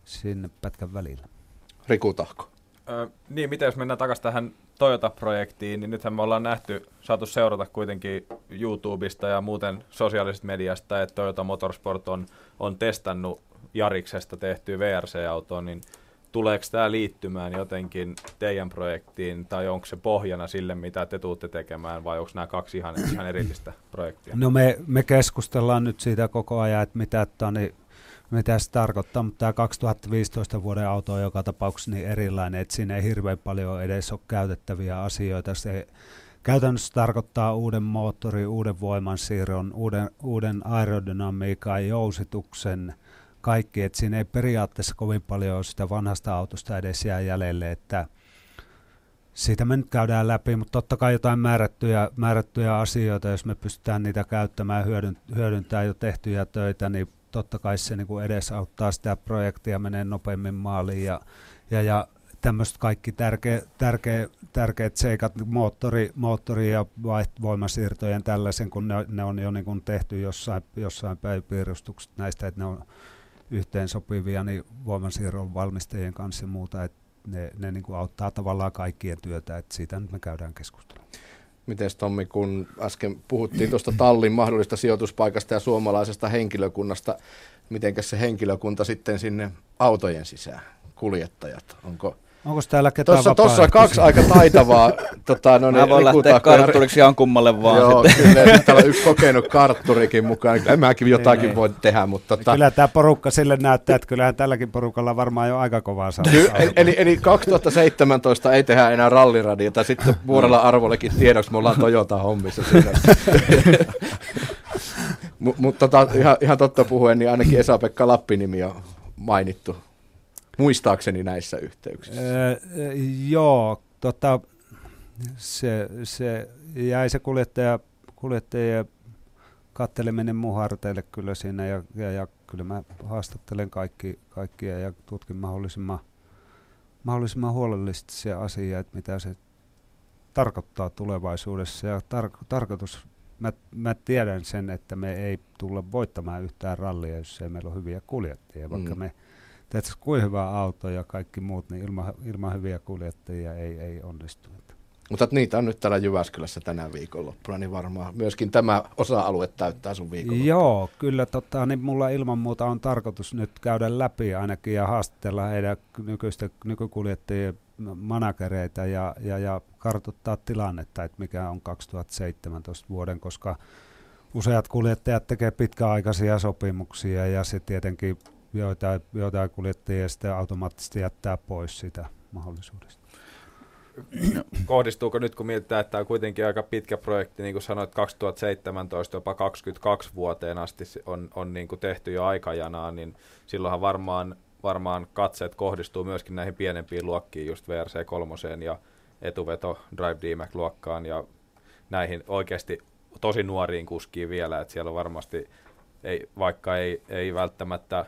sinne pätkän välillä. Riku Tahko. Ö, niin, miten jos mennään takaisin tähän Toyota-projektiin, niin nythän me ollaan nähty, saatu seurata kuitenkin YouTubesta ja muuten sosiaalisesta mediasta, että Toyota Motorsport on, on testannut Jariksesta tehtyä VRC-autoa, niin tuleeko tämä liittymään jotenkin teidän projektiin, tai onko se pohjana sille, mitä te tuutte tekemään, vai onko nämä kaksi ihan, ihan erillistä projektia? No me, me keskustellaan nyt siitä koko ajan, että mitä, tani, mitä se tarkoittaa, mutta tämä 2015 vuoden auto on joka tapauksessa niin erilainen, että siinä ei hirveän paljon edes ole käytettäviä asioita. Se käytännössä tarkoittaa uuden moottorin, uuden voimansiirron, uuden, uuden aerodynamiikan, jousituksen – kaikki, että siinä ei periaatteessa kovin paljon sitä vanhasta autosta edes jää jäljelle, että siitä me nyt käydään läpi, mutta totta kai jotain määrättyjä, määrättyjä asioita, jos me pystytään niitä käyttämään ja hyödyntää jo tehtyjä töitä, niin totta kai se niin kuin edesauttaa sitä projektia, menee nopeammin maaliin ja, ja, ja tämmöiset kaikki tärkeä, tärkeä, tärkeät seikat, moottori, moottori ja voimasiirtojen tällaisen, kun ne, ne on jo niin kuin tehty jossain, jossain päivipiirustukset näistä, että ne on yhteensopivia niin voimansiirron valmistajien kanssa ja muuta, että ne, ne niin kuin auttaa tavallaan kaikkien työtä, että siitä nyt me käydään keskustelua. Miten Tommi, kun äsken puhuttiin tuosta tallin mahdollista sijoituspaikasta ja suomalaisesta henkilökunnasta, miten se henkilökunta sitten sinne autojen sisään, kuljettajat, onko Onko täällä ketään Tuossa, tuossa on kaksi aika taitavaa. tota, no niin, Mä lähteä kartturiksi ihan kummalle vaan. Joo, kyllä, täällä on yksi kokenut kartturikin mukaan. En mäkin jotakin ei, voi tehdä. Mutta tota... Kyllä tämä porukka sille näyttää, että kyllähän tälläkin porukalla varmaan jo aika kovaa saa. eli, eli, eli 2017 ei tehdä enää ralliradiota. Sitten vuorella arvollekin tiedoksi, me ollaan Toyota hommissa siinä. Mutta tota, ihan, ihan totta puhuen, niin ainakin Esa-Pekka Lappinimi on mainittu muistaakseni näissä yhteyksissä. Öö, joo, tota, se, se jäi se kuljettaja, kuljettaja katteleminen mun harteille kyllä siinä ja, ja, ja kyllä mä haastattelen kaikki, kaikkia ja tutkin mahdollisimman, mahdollisimman huolellisesti se asia, että mitä se tarkoittaa tulevaisuudessa ja tar- tarkoitus, mä, mä tiedän sen, että me ei tulla voittamaan yhtään rallia, jos ei meillä ole hyviä kuljettajia, vaikka mm. me teet kuin hyvä auto ja kaikki muut, niin ilman, ilman hyviä kuljettajia ei, ei onnistu. Mutta niitä on nyt täällä Jyväskylässä tänä viikonloppuna, niin varmaan myöskin tämä osa-alue täyttää sun viikonloppuna. Joo, kyllä tota, niin mulla ilman muuta on tarkoitus nyt käydä läpi ainakin ja haastatella heidän nykyistä, nykykuljettajien managereita ja, ja, ja kartoittaa tilannetta, että mikä on 2017 vuoden, koska useat kuljettajat tekevät pitkäaikaisia sopimuksia ja se tietenkin joitain, joitain kuljettajia sitten automaattisesti jättää pois sitä mahdollisuudesta. Kohdistuuko nyt, kun mietitään, että tämä on kuitenkin aika pitkä projekti, niin kuin sanoit, 2017 jopa 2022 vuoteen asti on, on niin kuin tehty jo aikajanaa, niin silloinhan varmaan, varmaan katseet kohdistuu myöskin näihin pienempiin luokkiin, just VRC3 ja etuveto Drive DMAC-luokkaan ja näihin oikeasti tosi nuoriin kuskiin vielä, että siellä varmasti, ei, vaikka ei, ei välttämättä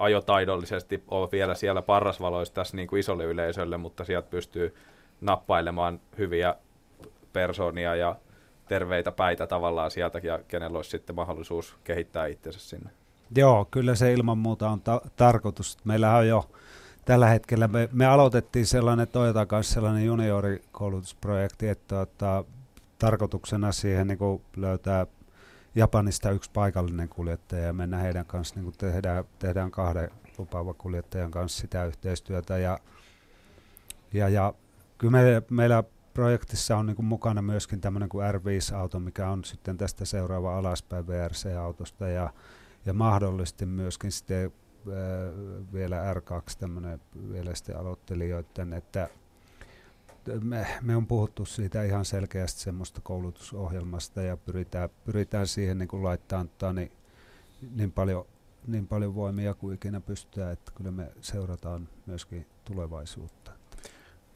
ajotaidollisesti ole vielä siellä parrasvaloissa tässä niin kuin isolle yleisölle, mutta sieltä pystyy nappailemaan hyviä persoonia ja terveitä päitä tavallaan sieltäkin, ja kenellä olisi sitten mahdollisuus kehittää itsensä sinne. Joo, kyllä se ilman muuta on ta- tarkoitus. Meillähän on jo tällä hetkellä, me, me aloitettiin sellainen Toyota kanssa sellainen juniorikoulutusprojekti, että, että tarkoituksena siihen niin löytää Japanista yksi paikallinen kuljettaja ja mennä heidän kanssa, niin tehdään, tehdään kahden lupaavan kuljettajan kanssa sitä yhteistyötä. Ja, ja, ja kyllä me, meillä projektissa on niin mukana myöskin tämmöinen kuin R5-auto, mikä on sitten tästä seuraava alaspäin VRC-autosta ja, ja mahdollisesti myöskin sitten äh, vielä R2 tämmöinen vielä sitten aloittelijoiden, että me, me on puhuttu siitä ihan selkeästi semmoista koulutusohjelmasta ja pyritään, pyritään siihen niin kuin laittaa niin, niin, paljon, niin paljon voimia kuin ikinä pystytään, että kyllä me seurataan myöskin tulevaisuutta.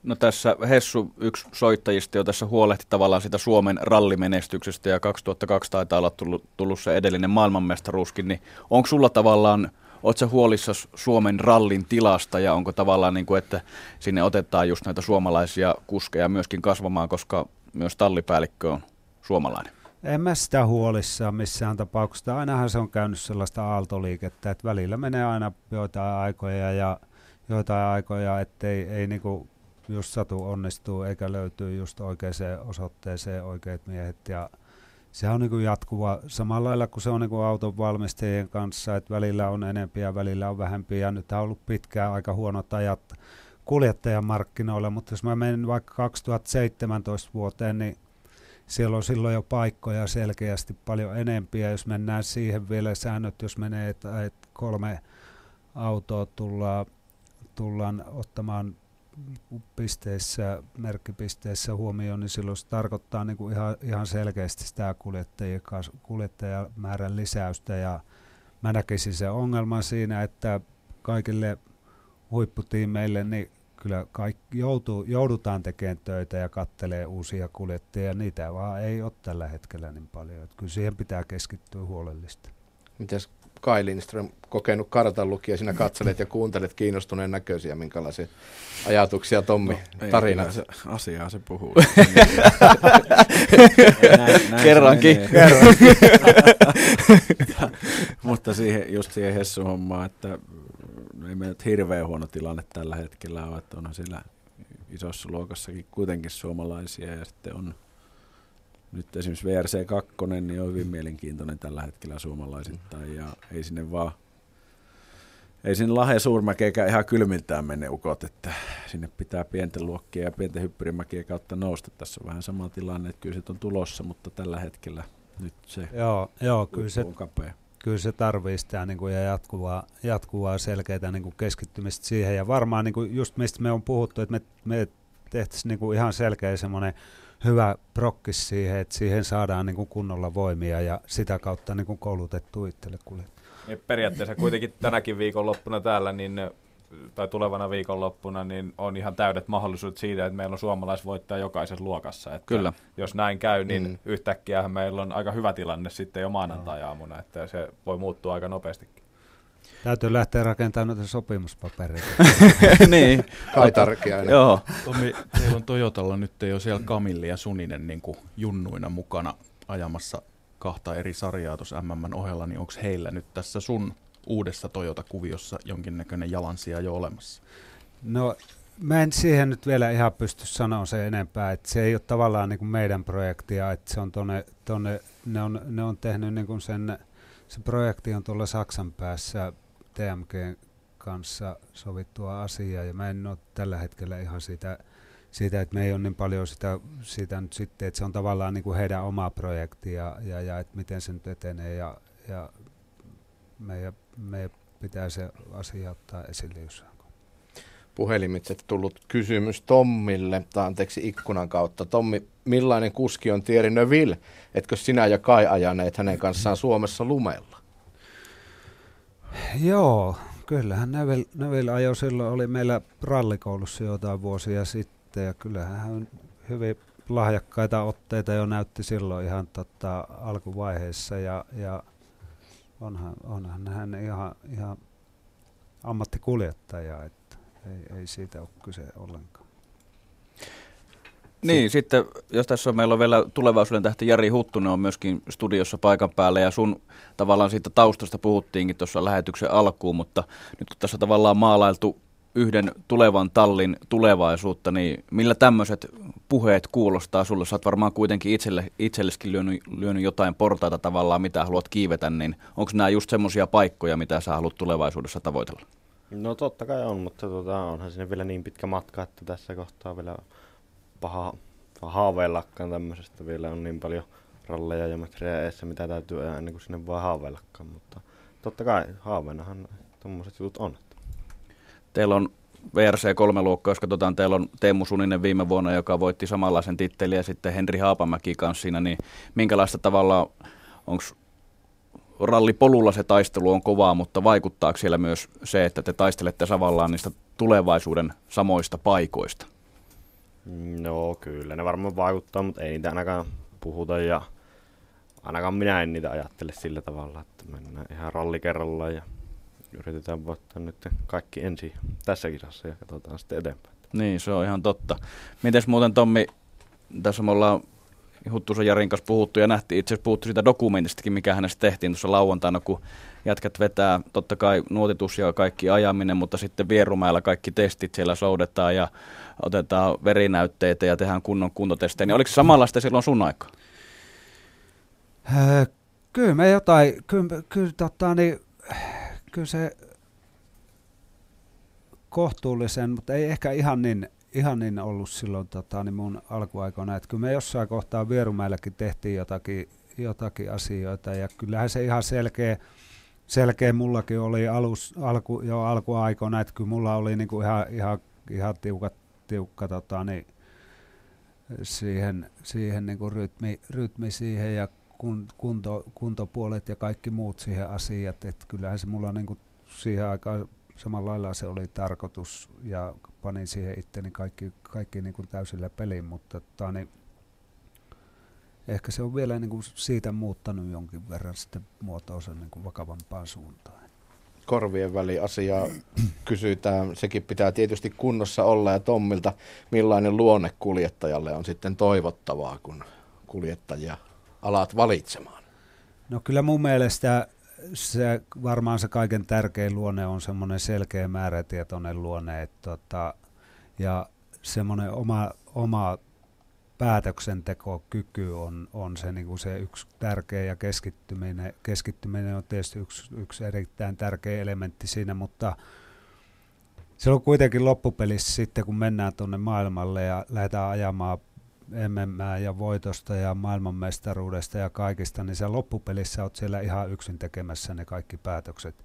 No tässä Hessu, yksi soittajista jo tässä huolehti tavallaan sitä Suomen rallimenestyksestä ja 2002 taitaa olla tullut, tullut se edellinen maailmanmestaruuskin, niin onko sulla tavallaan, sä huolissa Suomen rallin tilasta ja onko tavallaan niin kuin, että sinne otetaan just näitä suomalaisia kuskeja myöskin kasvamaan, koska myös tallipäällikkö on suomalainen? En mä sitä huolissaan missään tapauksessa. Ainahan se on käynyt sellaista aaltoliikettä, että välillä menee aina joitain aikoja ja joitain aikoja, ettei ei niinku just satu onnistuu eikä löytyy just oikeaan osoitteeseen oikeat miehet ja se on niin jatkuva samalla lailla kuin se on niin auton valmistajien kanssa, että välillä on enempiä ja välillä on vähempiä ja nyt on ollut pitkään aika huonot ajat kuljettajan markkinoilla, mutta jos mä menen vaikka 2017 vuoteen, niin siellä on silloin jo paikkoja selkeästi paljon enempiä. Jos mennään siihen vielä säännöt, jos menee, että, kolme autoa tullaan, tullaan ottamaan pisteissä, merkkipisteissä huomioon, niin silloin se tarkoittaa niin kuin ihan, ihan selkeästi sitä kuljettajamäärän lisäystä. Ja mä näkisin se ongelman siinä, että kaikille huipputiimeille niin kyllä kaikki joutuu, joudutaan tekemään töitä ja kattelee uusia kuljettajia. Niitä vaan ei ole tällä hetkellä niin paljon. Että kyllä siihen pitää keskittyä huolellisesti. Mitäs Kai Lindström, kokenut kartanlukija, sinä katselet ja kuuntelet kiinnostuneen näköisiä, minkälaisia ajatuksia Tommi no, tarina. Se, asiaa se puhuu. näin, näin Kerrankin. Mutta siihen, just siihen Hessu-hommaan, että ei meillä hirveän huono tilanne tällä hetkellä ole, että onhan siellä isossa luokassakin kuitenkin suomalaisia ja sitten on nyt esimerkiksi VRC 2 niin on hyvin mielenkiintoinen tällä hetkellä suomalaisittain ja ei sinne vaan ei sinne Lahe suurmäkeekään ihan kylmiltään mene ukot, että sinne pitää pienten luokkien ja pienten hyppyrimäkien kautta nousta. Tässä on vähän sama tilanne, että kyllä se on tulossa, mutta tällä hetkellä nyt se joo, joo, kyllä se, on kapea. Kyllä se tarvii sitä niin kuin, ja jatkuvaa, jatkuvaa selkeää niin kuin keskittymistä siihen. Ja varmaan niin kuin just mistä me on puhuttu, että me, me tehtäisiin niin kuin ihan selkeä semmoinen hyvä prokkis siihen, että siihen saadaan niin kuin kunnolla voimia ja sitä kautta niin kuin koulutettu itselle kuljettaja. Niin periaatteessa kuitenkin tänäkin viikonloppuna täällä, niin, tai tulevana viikonloppuna, niin on ihan täydet mahdollisuudet siitä, että meillä on suomalaisvoittaja jokaisessa luokassa. Että Kyllä. Jos näin käy, niin mm. yhtäkkiä meillä on aika hyvä tilanne sitten jo maanantai-aamuna, että se voi muuttua aika nopeastikin. Täytyy lähteä rakentamaan noita sopimuspapereita. niin. Kai Tarkiainen. Joo. Tommi, teillä on Toyotalla nyt ei ole siellä Kamilli ja Suninen niin kuin junnuina mukana ajamassa kahta eri sarjaa tuossa MMn ohella, niin onko heillä nyt tässä sun uudessa Toyota-kuviossa jonkinnäköinen jalansija jo olemassa? No mä en siihen nyt vielä ihan pysty sanoa se enempää, että se ei ole tavallaan niin kuin meidän projektia, että se on tonne, tonne ne, on, ne on tehnyt niin kuin sen, se projekti on tuolla Saksan päässä TMG kanssa sovittua asiaa ja mä en ole tällä hetkellä ihan siitä, siitä että me ei ole niin paljon sitä, sitä nyt sitten, että se on tavallaan niin kuin heidän oma projekti ja, ja, ja että miten se nyt etenee ja, ja meidän, meidän pitää se asia ottaa esille jossain puhelimitse tullut kysymys Tommille, tai anteeksi ikkunan kautta. Tommi, millainen kuski on Thierry Neuville? Etkö sinä ja Kai ajaneet hänen kanssaan Suomessa lumella? Joo, kyllähän Neville, Neville ajo silloin, oli meillä rallikoulussa jotain vuosia sitten ja kyllähän hän hyvin lahjakkaita otteita jo näytti silloin ihan tota, alkuvaiheessa ja, ja onhan, onhan hän ihan, ihan ammattikuljettaja, että ei, ei siitä ole kyse ollenkaan. Niin, sitten jos tässä on, meillä on vielä tulevaisuuden tähti Jari Huttunen on myöskin studiossa paikan päällä ja sun tavallaan siitä taustasta puhuttiinkin tuossa lähetyksen alkuun, mutta nyt kun tässä tavallaan maalailtu yhden tulevan tallin tulevaisuutta, niin millä tämmöiset puheet kuulostaa sulle? Sä oot varmaan kuitenkin itselle, itselleskin lyönyt, lyönyt jotain portaita tavallaan, mitä haluat kiivetä, niin onko nämä just semmoisia paikkoja, mitä sä haluat tulevaisuudessa tavoitella? No totta kai on, mutta tota, onhan sinne vielä niin pitkä matka, että tässä kohtaa vielä paha haaveillakaan tämmöisestä. Vielä on niin paljon ralleja ja metrejä eessä, mitä täytyy ajaa ennen kuin sinne voi haaveillakaan. Mutta totta kai haaveenahan tuommoiset jutut on. Teillä on VRC 3 luokka, jos katsotaan, teillä on Teemu Suninen viime vuonna, joka voitti samanlaisen tittelin ja sitten Henri Haapamäki kanssa siinä, niin minkälaista tavalla, onko rallipolulla se taistelu on kovaa, mutta vaikuttaako siellä myös se, että te taistelette savallaan niistä tulevaisuuden samoista paikoista? No kyllä ne varmaan vaikuttaa, mutta ei niitä ainakaan puhuta ja ainakaan minä en niitä ajattele sillä tavalla, että mennään ihan ralli kerrallaan ja yritetään voittaa nyt kaikki ensin tässä kisassa ja katsotaan sitten eteenpäin. Niin, se on ihan totta. Mites muuten Tommi, tässä me ollaan Huttusen Jarin kanssa puhuttu ja nähtiin itse asiassa puhuttu siitä dokumentistakin, mikä hänestä tehtiin tuossa lauantaina, kun jätkät vetää totta kai nuotitus ja kaikki ajaminen, mutta sitten Vierumäellä kaikki testit siellä soudetaan ja otetaan verinäytteitä ja tehdään kunnon kuntotestejä. Niin oliko se samanlaista silloin sun aikaa? Öö, kyllä me jotain, kyllä, kyllä, tota, niin, kyllä se kohtuullisen, mutta ei ehkä ihan niin, ihan niin ollut silloin tota, niin mun alkuaikoina. Että kyllä me jossain kohtaa Vierumäelläkin tehtiin jotakin, jotakin asioita ja kyllähän se ihan selkeä, selkeä mullakin oli alus, alku, jo alkuaikoina, että kyllä mulla oli niinku ihan, ihan, ihan tiukat, tiukka tota, niin, siihen, siihen niinku rytmi, rytmi siihen ja kun, kunto, kuntopuolet ja kaikki muut siihen asiat. että kyllähän se mulla niinku siihen aikaan samalla lailla se oli tarkoitus ja panin siihen itteni kaikki, kaikki niin kuin täysillä peliin, mutta tota, niin, ehkä se on vielä niin kuin siitä muuttanut jonkin verran sitten muotoonsa niin kuin vakavampaan suuntaan. Korvien väli asiaa kysytään. Sekin pitää tietysti kunnossa olla ja Tommilta, millainen luonne kuljettajalle on sitten toivottavaa, kun kuljettajia alat valitsemaan? No kyllä mun mielestä se varmaan se kaiken tärkein luonne on semmoinen selkeä määrätietoinen luonne, että tota, ja semmoinen oma, oma päätöksentekokyky on, on se, niin kuin se yksi tärkeä ja keskittyminen, keskittyminen on tietysti yksi, yksi erittäin tärkeä elementti siinä, mutta se on kuitenkin loppupelissä sitten, kun mennään tuonne maailmalle ja lähdetään ajamaan MM ja voitosta ja maailmanmestaruudesta ja kaikista, niin se loppupelissä olet siellä ihan yksin tekemässä ne kaikki päätökset.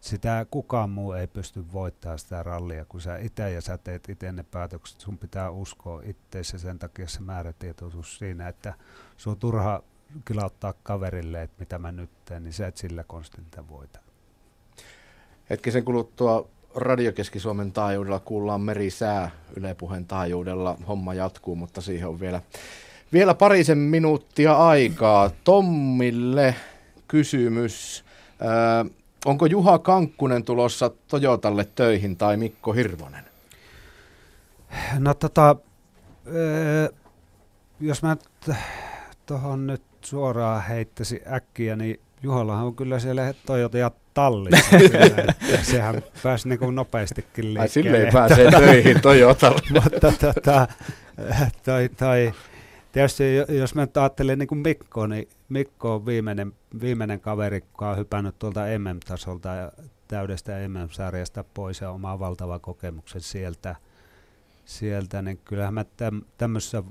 Sitä kukaan muu ei pysty voittamaan sitä rallia, kun sä itse ja sä teet itse ne päätökset. Sun pitää uskoa itseesi sen takia se määrätietoisuus siinä, että sun on turha kilauttaa kaverille, että mitä mä nyt teen, niin sä et sillä konstilta voita. Hetkisen kuluttua Radio Keski-Suomen taajuudella kuullaan merisää Yle Puheen taajuudella. Homma jatkuu, mutta siihen on vielä, vielä parisen minuuttia aikaa. Tommille kysymys. Ö, onko Juha Kankkunen tulossa Toyotalle töihin tai Mikko Hirvonen? No tota, jos mä tuohon nyt suoraan heittäisin äkkiä, niin Juhallahan on kyllä siellä Toyota tallissa. sehän pääsi niin kuin nopeastikin liikkeelle. Ai silleen pääsee töihin Toyotalle. Mutta tota, toi, toi, tietysti jos mä ajattelen niin kuin Mikko, niin Mikko on viimeinen, viimeinen kaveri, joka on hypännyt tuolta MM-tasolta ja täydestä MM-sarjasta pois ja omaa valtava kokemuksen sieltä, sieltä niin kyllähän mä tämmöisessä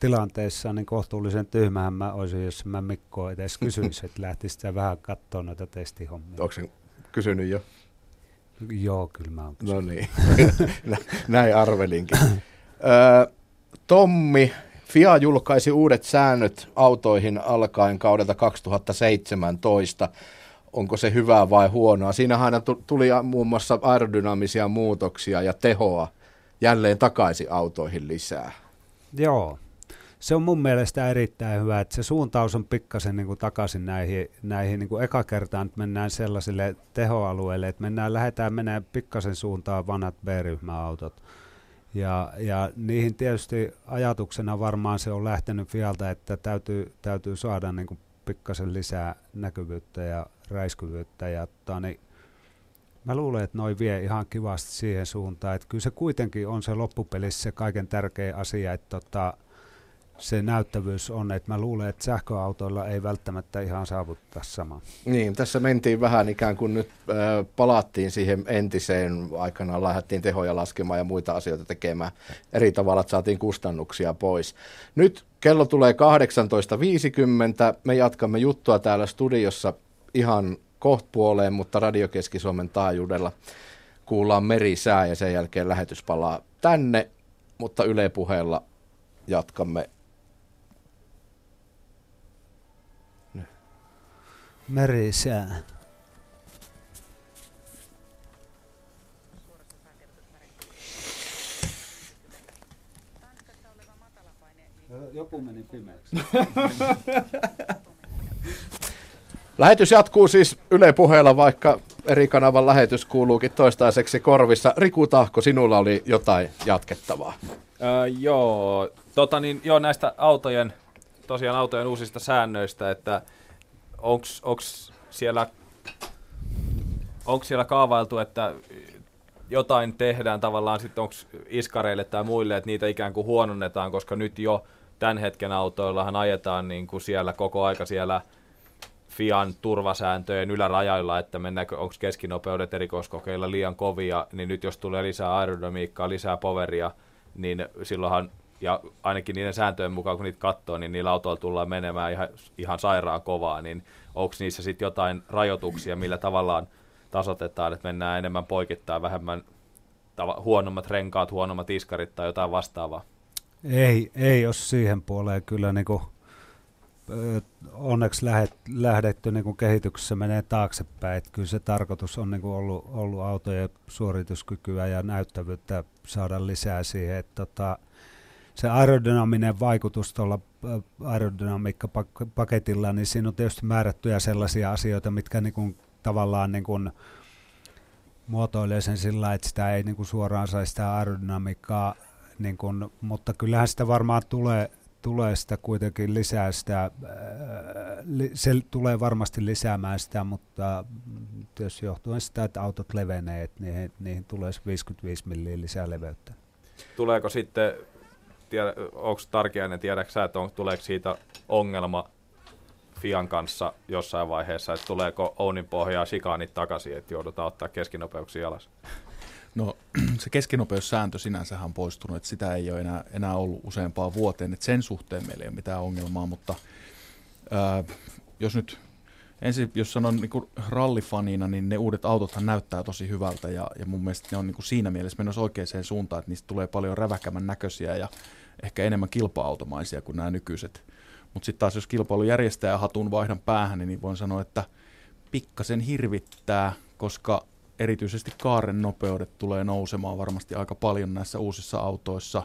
tilanteessa niin kohtuullisen tyhmähän mä olisin, jos mä Mikko edes kysyisi, että lähtisi sitä vähän katsoa noita testihommia. Onko se kysynyt jo? Joo, kyllä mä oon kysynyt. No niin, näin arvelinkin. Tommi, FIA julkaisi uudet säännöt autoihin alkaen kaudelta 2017. Onko se hyvää vai huonoa? Siinähän tuli muun muassa aerodynaamisia muutoksia ja tehoa jälleen takaisin autoihin lisää. Joo, se on mun mielestä erittäin hyvä, että se suuntaus on pikkasen niin kuin takaisin näihin, näihin niin kuin eka kertaan, että mennään sellaisille tehoalueille, että mennään, lähdetään menemään pikkasen suuntaan vanhat B-ryhmäautot. Ja, ja niihin tietysti ajatuksena varmaan se on lähtenyt Fialta, että täytyy, täytyy saada niin kuin pikkasen lisää näkyvyyttä ja räiskyvyyttä. Ja, tani, mä luulen, että noi vie ihan kivasti siihen suuntaan. Että kyllä se kuitenkin on se loppupelissä se kaiken tärkein asia, että tota, se näyttävyys on, että mä luulen, että sähköautoilla ei välttämättä ihan saavuttaa samaa. Niin, tässä mentiin vähän ikään kuin nyt äh, palattiin siihen entiseen aikanaan, lähdettiin tehoja laskemaan ja muita asioita tekemään eri tavalla, että saatiin kustannuksia pois. Nyt kello tulee 18.50, me jatkamme juttua täällä studiossa ihan kohtpuoleen, mutta Radio Keski-Suomen taajuudella kuullaan merisää ja sen jälkeen lähetys palaa tänne, mutta Yle puheella jatkamme merisää. Joku meni pimeäksi. Lähetys jatkuu siis Yle puheella, vaikka eri kanavan lähetys kuuluukin toistaiseksi korvissa. Riku Tahko, sinulla oli jotain jatkettavaa. Öö, joo, tota niin, joo, näistä autojen, tosiaan autojen uusista säännöistä, että onko siellä, onks siellä kaavailtu, että jotain tehdään tavallaan sitten onko iskareille tai muille, että niitä ikään kuin huononnetaan, koska nyt jo tämän hetken autoillahan ajetaan niin kuin siellä koko aika siellä FIAN turvasääntöjen ylärajailla, että mennäänkö, onko keskinopeudet erikoiskokeilla liian kovia, niin nyt jos tulee lisää aerodynamiikkaa, lisää poveria, niin silloinhan ja ainakin niiden sääntöjen mukaan, kun niitä katsoo, niin niillä autoilla tullaan menemään ihan, ihan sairaan kovaa, niin onko niissä sitten jotain rajoituksia, millä tavallaan tasotetaan, että mennään enemmän poikittaa, vähemmän tava- huonommat renkaat, huonommat iskarit tai jotain vastaavaa? Ei, ei ole siihen puoleen kyllä niin kuin, onneksi lähet, lähdetty niin kuin kehityksessä menee taaksepäin. Että kyllä se tarkoitus on niin kuin ollut, ollut autojen suorituskykyä ja näyttävyyttä saada lisää siihen. Että tota, se aerodynaaminen vaikutus tuolla aerodynamiikkapaketilla, niin siinä on tietysti määrättyjä sellaisia asioita, mitkä niin kuin, tavallaan niin kuin, muotoilee sen sillä että sitä ei niin kuin, suoraan saisi sitä aerodynamiikkaa, niin kuin, mutta kyllähän sitä varmaan tulee, tulee sitä kuitenkin lisää sitä, se tulee varmasti lisäämään sitä, mutta jos johtuen sitä, että autot levenee, niihin, niihin tulee 55 milliä lisää leveyttä. Tuleeko sitten tiedä, onko Tarkiainen, tiedätkö sä, että on, tuleeko siitä ongelma Fian kanssa jossain vaiheessa, että tuleeko Ounin pohjaa shikaanit takaisin, että joudutaan ottaa keskinopeuksia alas? No se keskinopeussääntö sinänsä on poistunut, että sitä ei ole enää, enää ollut useampaan vuoteen, että sen suhteen meillä ei ole mitään ongelmaa, mutta ää, jos nyt ensin, jos sanon niin rallifanina, niin ne uudet autothan näyttää tosi hyvältä ja, ja mun mielestä ne on niin kuin siinä mielessä menossa oikeaan suuntaan, että niistä tulee paljon räväkämän näköisiä ja ehkä enemmän kilpa-automaisia kuin nämä nykyiset. Mutta sitten taas jos kilpailu järjestää hatun vaihdan päähän, niin voin sanoa, että pikkasen hirvittää, koska erityisesti kaaren nopeudet tulee nousemaan varmasti aika paljon näissä uusissa autoissa.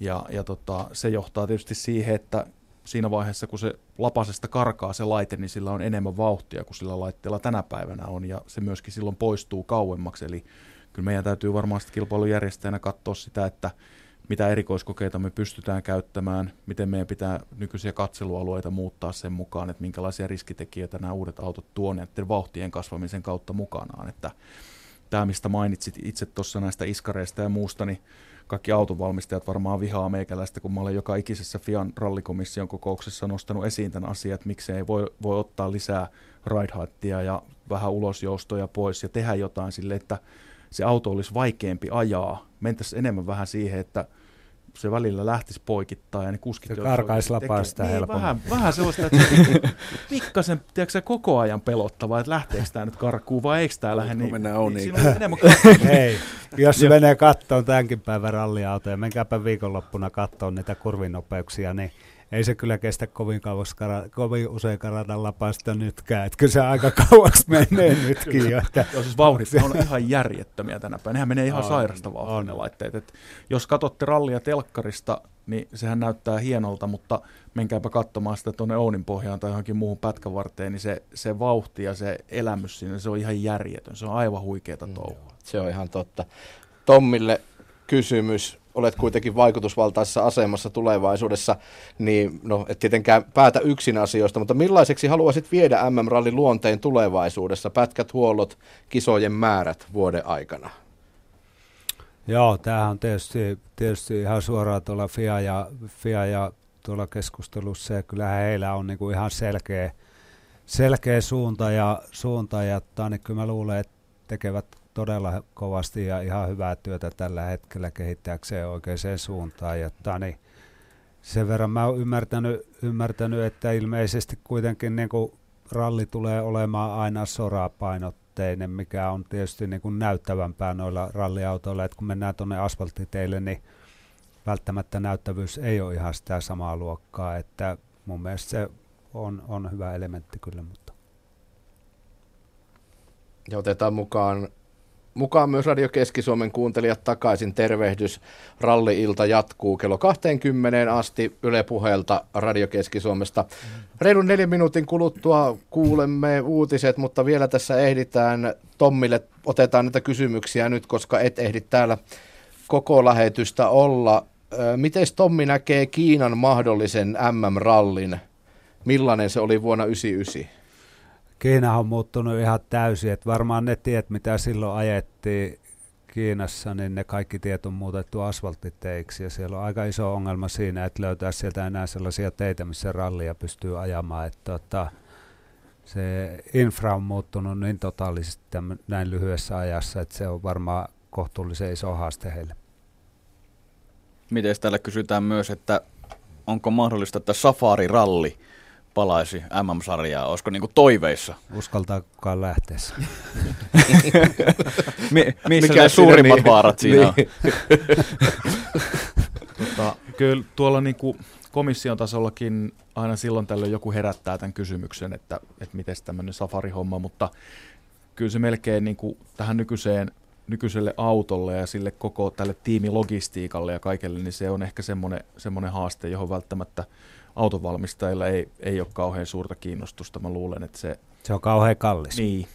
Ja, ja tota, se johtaa tietysti siihen, että siinä vaiheessa, kun se lapasesta karkaa se laite, niin sillä on enemmän vauhtia kuin sillä laitteella tänä päivänä on, ja se myöskin silloin poistuu kauemmaksi. Eli kyllä meidän täytyy varmaan kilpailujärjestäjänä katsoa sitä, että mitä erikoiskokeita me pystytään käyttämään, miten meidän pitää nykyisiä katselualueita muuttaa sen mukaan, että minkälaisia riskitekijöitä nämä uudet autot tuo vauhtien kasvamisen kautta mukanaan. Että tämä, mistä mainitsit itse tuossa näistä iskareista ja muusta, niin kaikki autonvalmistajat varmaan vihaa meikäläistä, kun mä olen joka ikisessä Fian rallikomission kokouksessa nostanut esiin tämän asian, että miksei voi, voi ottaa lisää ride ja vähän ulosjoustoja pois ja tehdä jotain sille, että se auto olisi vaikeampi ajaa. Mentäisiin enemmän vähän siihen, että se välillä lähtisi poikittaa ja ne kuskit... Se karkaisi lapaa sitä niin, Vähän, vähän sellaista, että se niinku pikkasen, tiedätkö, koko ajan pelottavaa, että lähteekö tämä nyt karkuun vai eikö tämä lähde niin... Mennään oniin. Hei, jos se menee kattoon tämänkin päivän ralliautoja, menkääpä viikonloppuna kattoon niitä kurvinopeuksia, niin ei se kyllä kestä kovin, kauas, kovin usein karata lapasta nytkään. Että kyllä se aika kauaksi menee nytkin. Jo, että... Joo, siis vauhdit on ihan järjettömiä tänä päivänä. Nehän menee ihan on, sairasta vauhtia ne laitteet. Et jos katsotte rallia telkkarista, niin sehän näyttää hienolta, mutta menkääpä katsomaan sitä tuonne Ounin pohjaan tai johonkin muuhun pätkävarteen, niin se, se vauhti ja se elämys siinä, se on ihan järjetön. Se on aivan huikeeta touhua. Se on ihan totta. Tommille kysymys olet kuitenkin vaikutusvaltaisessa asemassa tulevaisuudessa, niin no, et tietenkään päätä yksin asioista, mutta millaiseksi haluaisit viedä MM-rallin luonteen tulevaisuudessa, pätkät, huollot, kisojen määrät vuoden aikana? Joo, tämähän on tietysti, tietysti ihan suoraan tuolla FIA ja, FIA ja tuolla keskustelussa ja kyllähän heillä on niin kuin ihan selkeä, selkeä suunta ja, suunta ja niin kyllä mä luulen, että tekevät todella kovasti ja ihan hyvää työtä tällä hetkellä kehittääkseen oikeaan suuntaan. Ja niin sen verran mä oon ymmärtänyt, ymmärtänyt että ilmeisesti kuitenkin niin kuin ralli tulee olemaan aina sorapainotteinen, mikä on tietysti niin kuin näyttävämpää noilla ralliautoilla, että kun mennään tuonne asfalttiteille, niin välttämättä näyttävyys ei ole ihan sitä samaa luokkaa, että mun mielestä se on, on hyvä elementti kyllä. Mutta. Ja otetaan mukaan mukaan myös Radio Keski-Suomen kuuntelijat takaisin. Tervehdys. Ralli-ilta jatkuu kello 20 asti Yle Puheelta Radio Keski-Suomesta. Reilun neljän minuutin kuluttua kuulemme uutiset, mutta vielä tässä ehditään Tommille. Otetaan näitä kysymyksiä nyt, koska et ehdi täällä koko lähetystä olla. Miten Tommi näkee Kiinan mahdollisen MM-rallin? Millainen se oli vuonna 1999? Kiina on muuttunut ihan täysin, että varmaan ne tiet, mitä silloin ajettiin Kiinassa, niin ne kaikki tiet on muutettu asfalttiteiksi ja siellä on aika iso ongelma siinä, että löytää sieltä enää sellaisia teitä, missä rallia pystyy ajamaan, että tota, se infra on muuttunut niin totaalisesti tämän, näin lyhyessä ajassa, että se on varmaan kohtuullisen iso haaste heille. Miten täällä kysytään myös, että onko mahdollista, että safari-ralli palaisi MM-sarjaa? Olisiko niinku toiveissa? Uskaltaakaan lähteä. Mi- missä Mikä ne suurimmat niin? vaarat siinä on? tota, kyllä tuolla niinku komission tasollakin aina silloin tällöin joku herättää tämän kysymyksen, että, että miten tämmöinen safarihomma, mutta kyllä se melkein niin kuin tähän nykyiseen, nykyiselle autolle ja sille koko tälle tiimilogistiikalle ja kaikelle, niin se on ehkä semmoinen, semmoinen haaste, johon välttämättä autovalmistajilla ei, ei ole kauhean suurta kiinnostusta. Mä luulen, että se... Se on kauhean kallis. Niin.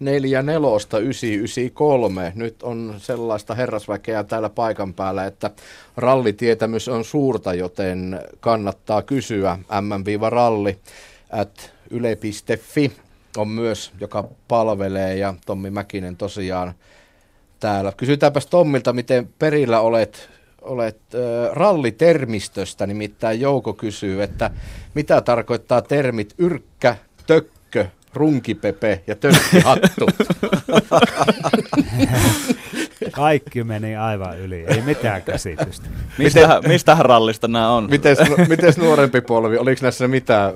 014 nelosta 993. Nyt on sellaista herrasväkeä täällä paikan päällä, että rallitietämys on suurta, joten kannattaa kysyä mm-ralli at yle.fi on myös, joka palvelee ja Tommi Mäkinen tosiaan täällä. Kysytäänpäs Tommilta, miten perillä olet olet äh, rallitermistöstä, nimittäin Jouko kysyy, että mitä tarkoittaa termit yrkkä, tökkö, runkipepe ja tökkihattu? Kaikki meni aivan yli, ei mitään käsitystä. Mistä, mistähän rallista nämä on? Mites, mites nuorempi polvi, oliko näissä mitään,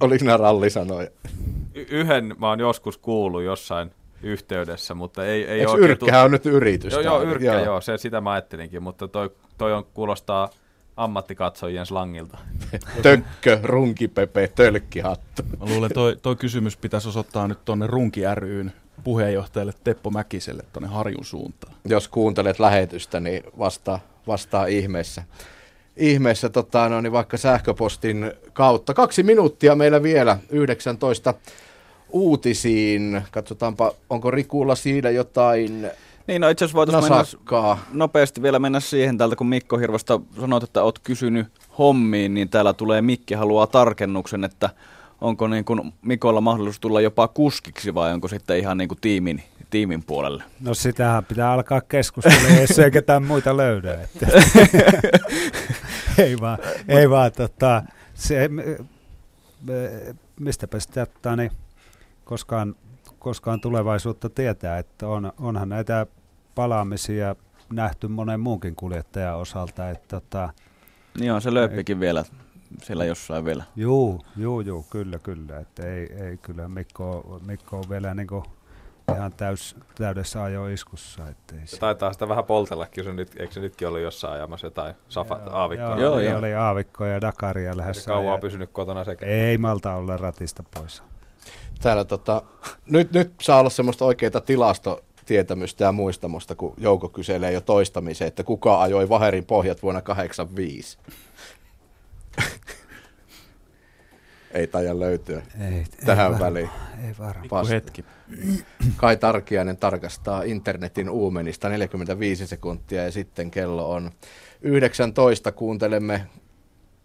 oliko nämä rallisanoja? Y- yhden mä oon joskus kuullut jossain yhteydessä, mutta ei, ei Eikö Yrkkähän on nyt yritys? Joo, joo Yrkkä, joo. joo se, sitä mä ajattelinkin, mutta toi, toi on, kuulostaa ammattikatsojien slangilta. Tökkö, runkipepe, tölkkihattu. Mä luulen, toi, toi kysymys pitäisi osoittaa nyt tuonne Runki ryn puheenjohtajalle Teppo Mäkiselle tuonne Harjun suuntaan. Jos kuuntelet lähetystä, niin vastaa, vastaa ihmeessä. Ihmeessä tota, no, niin vaikka sähköpostin kautta. Kaksi minuuttia meillä vielä, 19 uutisiin. Katsotaanpa, onko Rikulla siinä jotain niin, no itse asiassa voitaisiin mennä nopeasti vielä mennä siihen täältä, kun Mikko Hirvosta sanoit, että olet kysynyt hommiin, niin täällä tulee Mikki haluaa tarkennuksen, että onko niin kuin Mikolla mahdollisuus tulla jopa kuskiksi vai onko sitten ihan niin kuin tiimin, tiimin puolelle? No sitähän pitää alkaa keskustella, jos ei ketään muita löydä. Että. ei vaan, ei vaan tota, se, mistäpä sitä, niin koskaan, koskaan tulevaisuutta tietää, että on, onhan näitä palaamisia nähty monen muunkin kuljettajan osalta. Että tota, niin on se löyppikin vielä siellä jossain vielä. Juu, juu, juu kyllä, kyllä. Että ei, ei kyllä Mikko, Mikko on vielä niin ihan täys, täydessä ajoiskussa. Ettei se taitaa sitä vähän poltellakin, se nyt, eikö se nytkin ollut jossain ajamassa jotain safa, joo, aavikkoa? Joo, joo, oli aavikkoa ja Dakaria lähes. Kauan pysynyt kotona sekä. Ei malta olla ratista pois. Täällä tota, nyt, nyt saa olla semmoista oikeaa tilastotietämystä ja muistamosta, kun Jouko kyselee jo toistamiseen, että kuka ajoi Vaherin pohjat vuonna 85. ei taida löytyä ei, tähän ei väliin. Ei varmaan. hetki. Kai Tarkiainen tarkastaa internetin uumenista 45 sekuntia ja sitten kello on 19. Kuuntelemme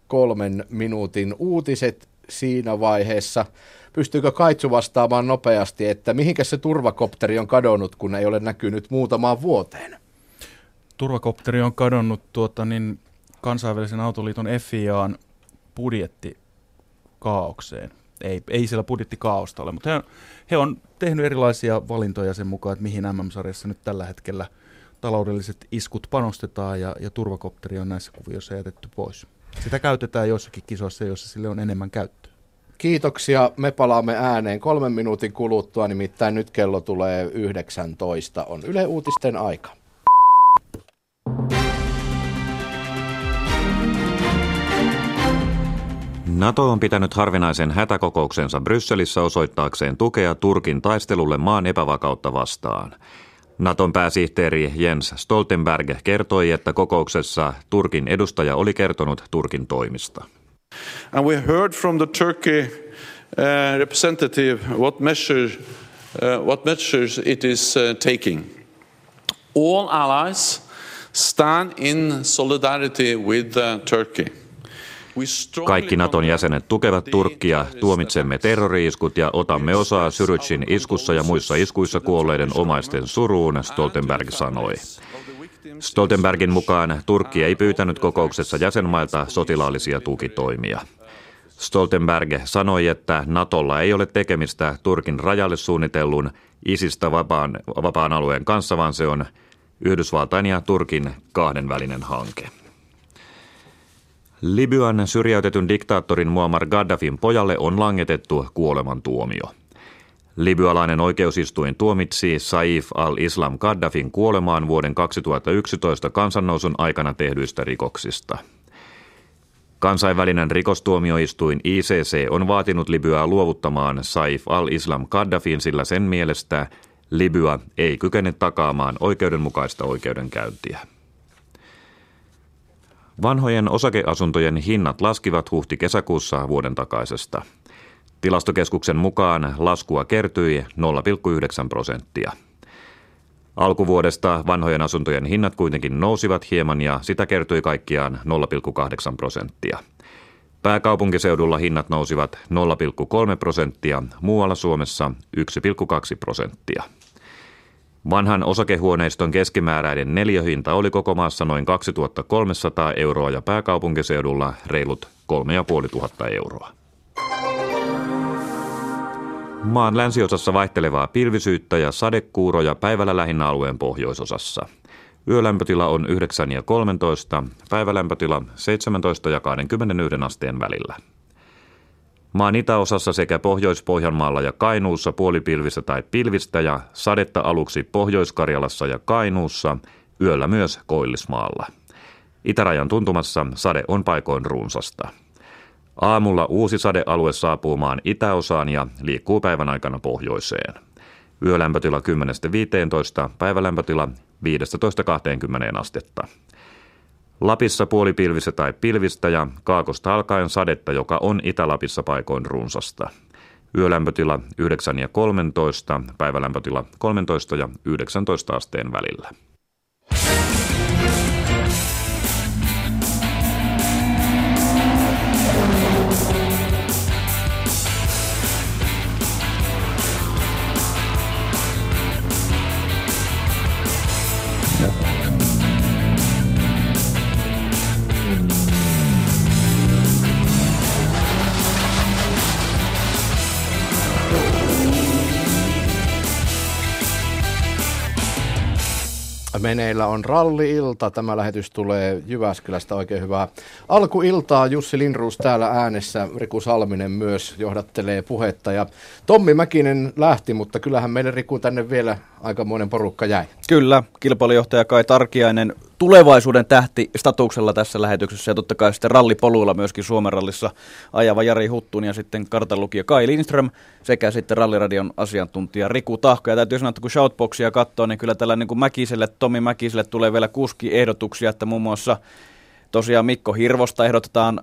kolmen minuutin uutiset siinä vaiheessa. Pystyykö Kaitsu vastaamaan nopeasti, että mihinkä se turvakopteri on kadonnut, kun ei ole näkynyt muutamaan vuoteen? turvakopteri on kadonnut tuota, niin kansainvälisen autoliiton FIAan budjettikaaukseen. Ei, ei siellä budjettikaaosta ole, mutta he, he on tehnyt erilaisia valintoja sen mukaan, että mihin MM-sarjassa nyt tällä hetkellä taloudelliset iskut panostetaan ja, ja turvakopteri on näissä kuvioissa jätetty pois. Sitä käytetään joissakin kisoissa, joissa sille on enemmän käyttöä. Kiitoksia. Me palaamme ääneen kolmen minuutin kuluttua, nimittäin nyt kello tulee 19. On Yle Uutisten aika. NATO on pitänyt harvinaisen hätäkokouksensa Brysselissä osoittaakseen tukea Turkin taistelulle maan epävakautta vastaan. Naton pääsihteeri Jens Stoltenberg kertoi, että kokouksessa Turkin edustaja oli kertonut Turkin toimista. And we heard from the Turkey uh, representative what measures, uh, what measures it is uh, taking. All allies stand in solidarity with uh, Turkey. Kaikki Naton jäsenet tukevat Turkkia, tuomitsemme terroriiskut ja otamme osaa Syrytsin iskussa ja muissa iskuissa kuolleiden omaisten suruun, Stoltenberg sanoi. Stoltenbergin mukaan Turkki ei pyytänyt kokouksessa jäsenmailta sotilaallisia tukitoimia. Stoltenberg sanoi, että Natolla ei ole tekemistä Turkin rajalle suunnitellun isistä vapaan, vapaan alueen kanssa, vaan se on Yhdysvaltain ja Turkin kahdenvälinen hanke. Libyan syrjäytetyn diktaattorin Muammar Gaddafin pojalle on langetettu kuolemantuomio. Libyalainen oikeusistuin tuomitsi Saif al-Islam Gaddafin kuolemaan vuoden 2011 kansannousun aikana tehdyistä rikoksista. Kansainvälinen rikostuomioistuin ICC on vaatinut Libyaa luovuttamaan Saif al-Islam Gaddafin, sillä sen mielestä Libya ei kykene takaamaan oikeudenmukaista oikeudenkäyntiä. Vanhojen osakeasuntojen hinnat laskivat huhti-kesäkuussa vuoden takaisesta. Tilastokeskuksen mukaan laskua kertyi 0,9 prosenttia. Alkuvuodesta vanhojen asuntojen hinnat kuitenkin nousivat hieman ja sitä kertyi kaikkiaan 0,8 prosenttia. Pääkaupunkiseudulla hinnat nousivat 0,3 prosenttia, muualla Suomessa 1,2 prosenttia. Vanhan osakehuoneiston keskimääräinen neliöhinta oli koko maassa noin 2300 euroa ja pääkaupunkiseudulla reilut 3500 euroa. Maan länsiosassa vaihtelevaa pilvisyyttä ja sadekuuroja päivällä lähinnä alueen pohjoisosassa. Yölämpötila on 9 ja 13, päivälämpötila 17 ja 21 asteen välillä. Maan itäosassa sekä Pohjois-Pohjanmaalla ja Kainuussa puolipilvistä tai pilvistä ja sadetta aluksi Pohjois-Karjalassa ja Kainuussa, yöllä myös Koillismaalla. Itärajan tuntumassa sade on paikoin runsasta. Aamulla uusi sadealue saapuu maan itäosaan ja liikkuu päivän aikana pohjoiseen. Yölämpötila 10-15, päivälämpötila 15-20 astetta. Lapissa puolipilvistä tai pilvistä ja kaakosta alkaen sadetta, joka on Itä-Lapissa paikoin runsasta. Yölämpötila 9 ja 13, päivälämpötila 13 ja 19 asteen välillä. Meneillä on ralli-ilta. Tämä lähetys tulee Jyväskylästä. Oikein hyvää alkuiltaa. Jussi Linruus täällä äänessä. Riku Salminen myös johdattelee puhetta. Ja Tommi Mäkinen lähti, mutta kyllähän meille Riku tänne vielä aikamoinen porukka jäi. Kyllä, kilpailujohtaja Kai Tarkiainen tulevaisuuden tähti statuksella tässä lähetyksessä ja totta kai sitten rallipoluilla myöskin Suomen rallissa ajava Jari Huttun ja sitten kartanlukija Kai Lindström sekä sitten ralliradion asiantuntija Riku Tahko. Ja täytyy sanoa, että kun shoutboxia katsoo, niin kyllä tällä niin kuin Mäkiselle, Tomi Mäkiselle tulee vielä kuski ehdotuksia, että muun muassa tosiaan Mikko Hirvosta ehdotetaan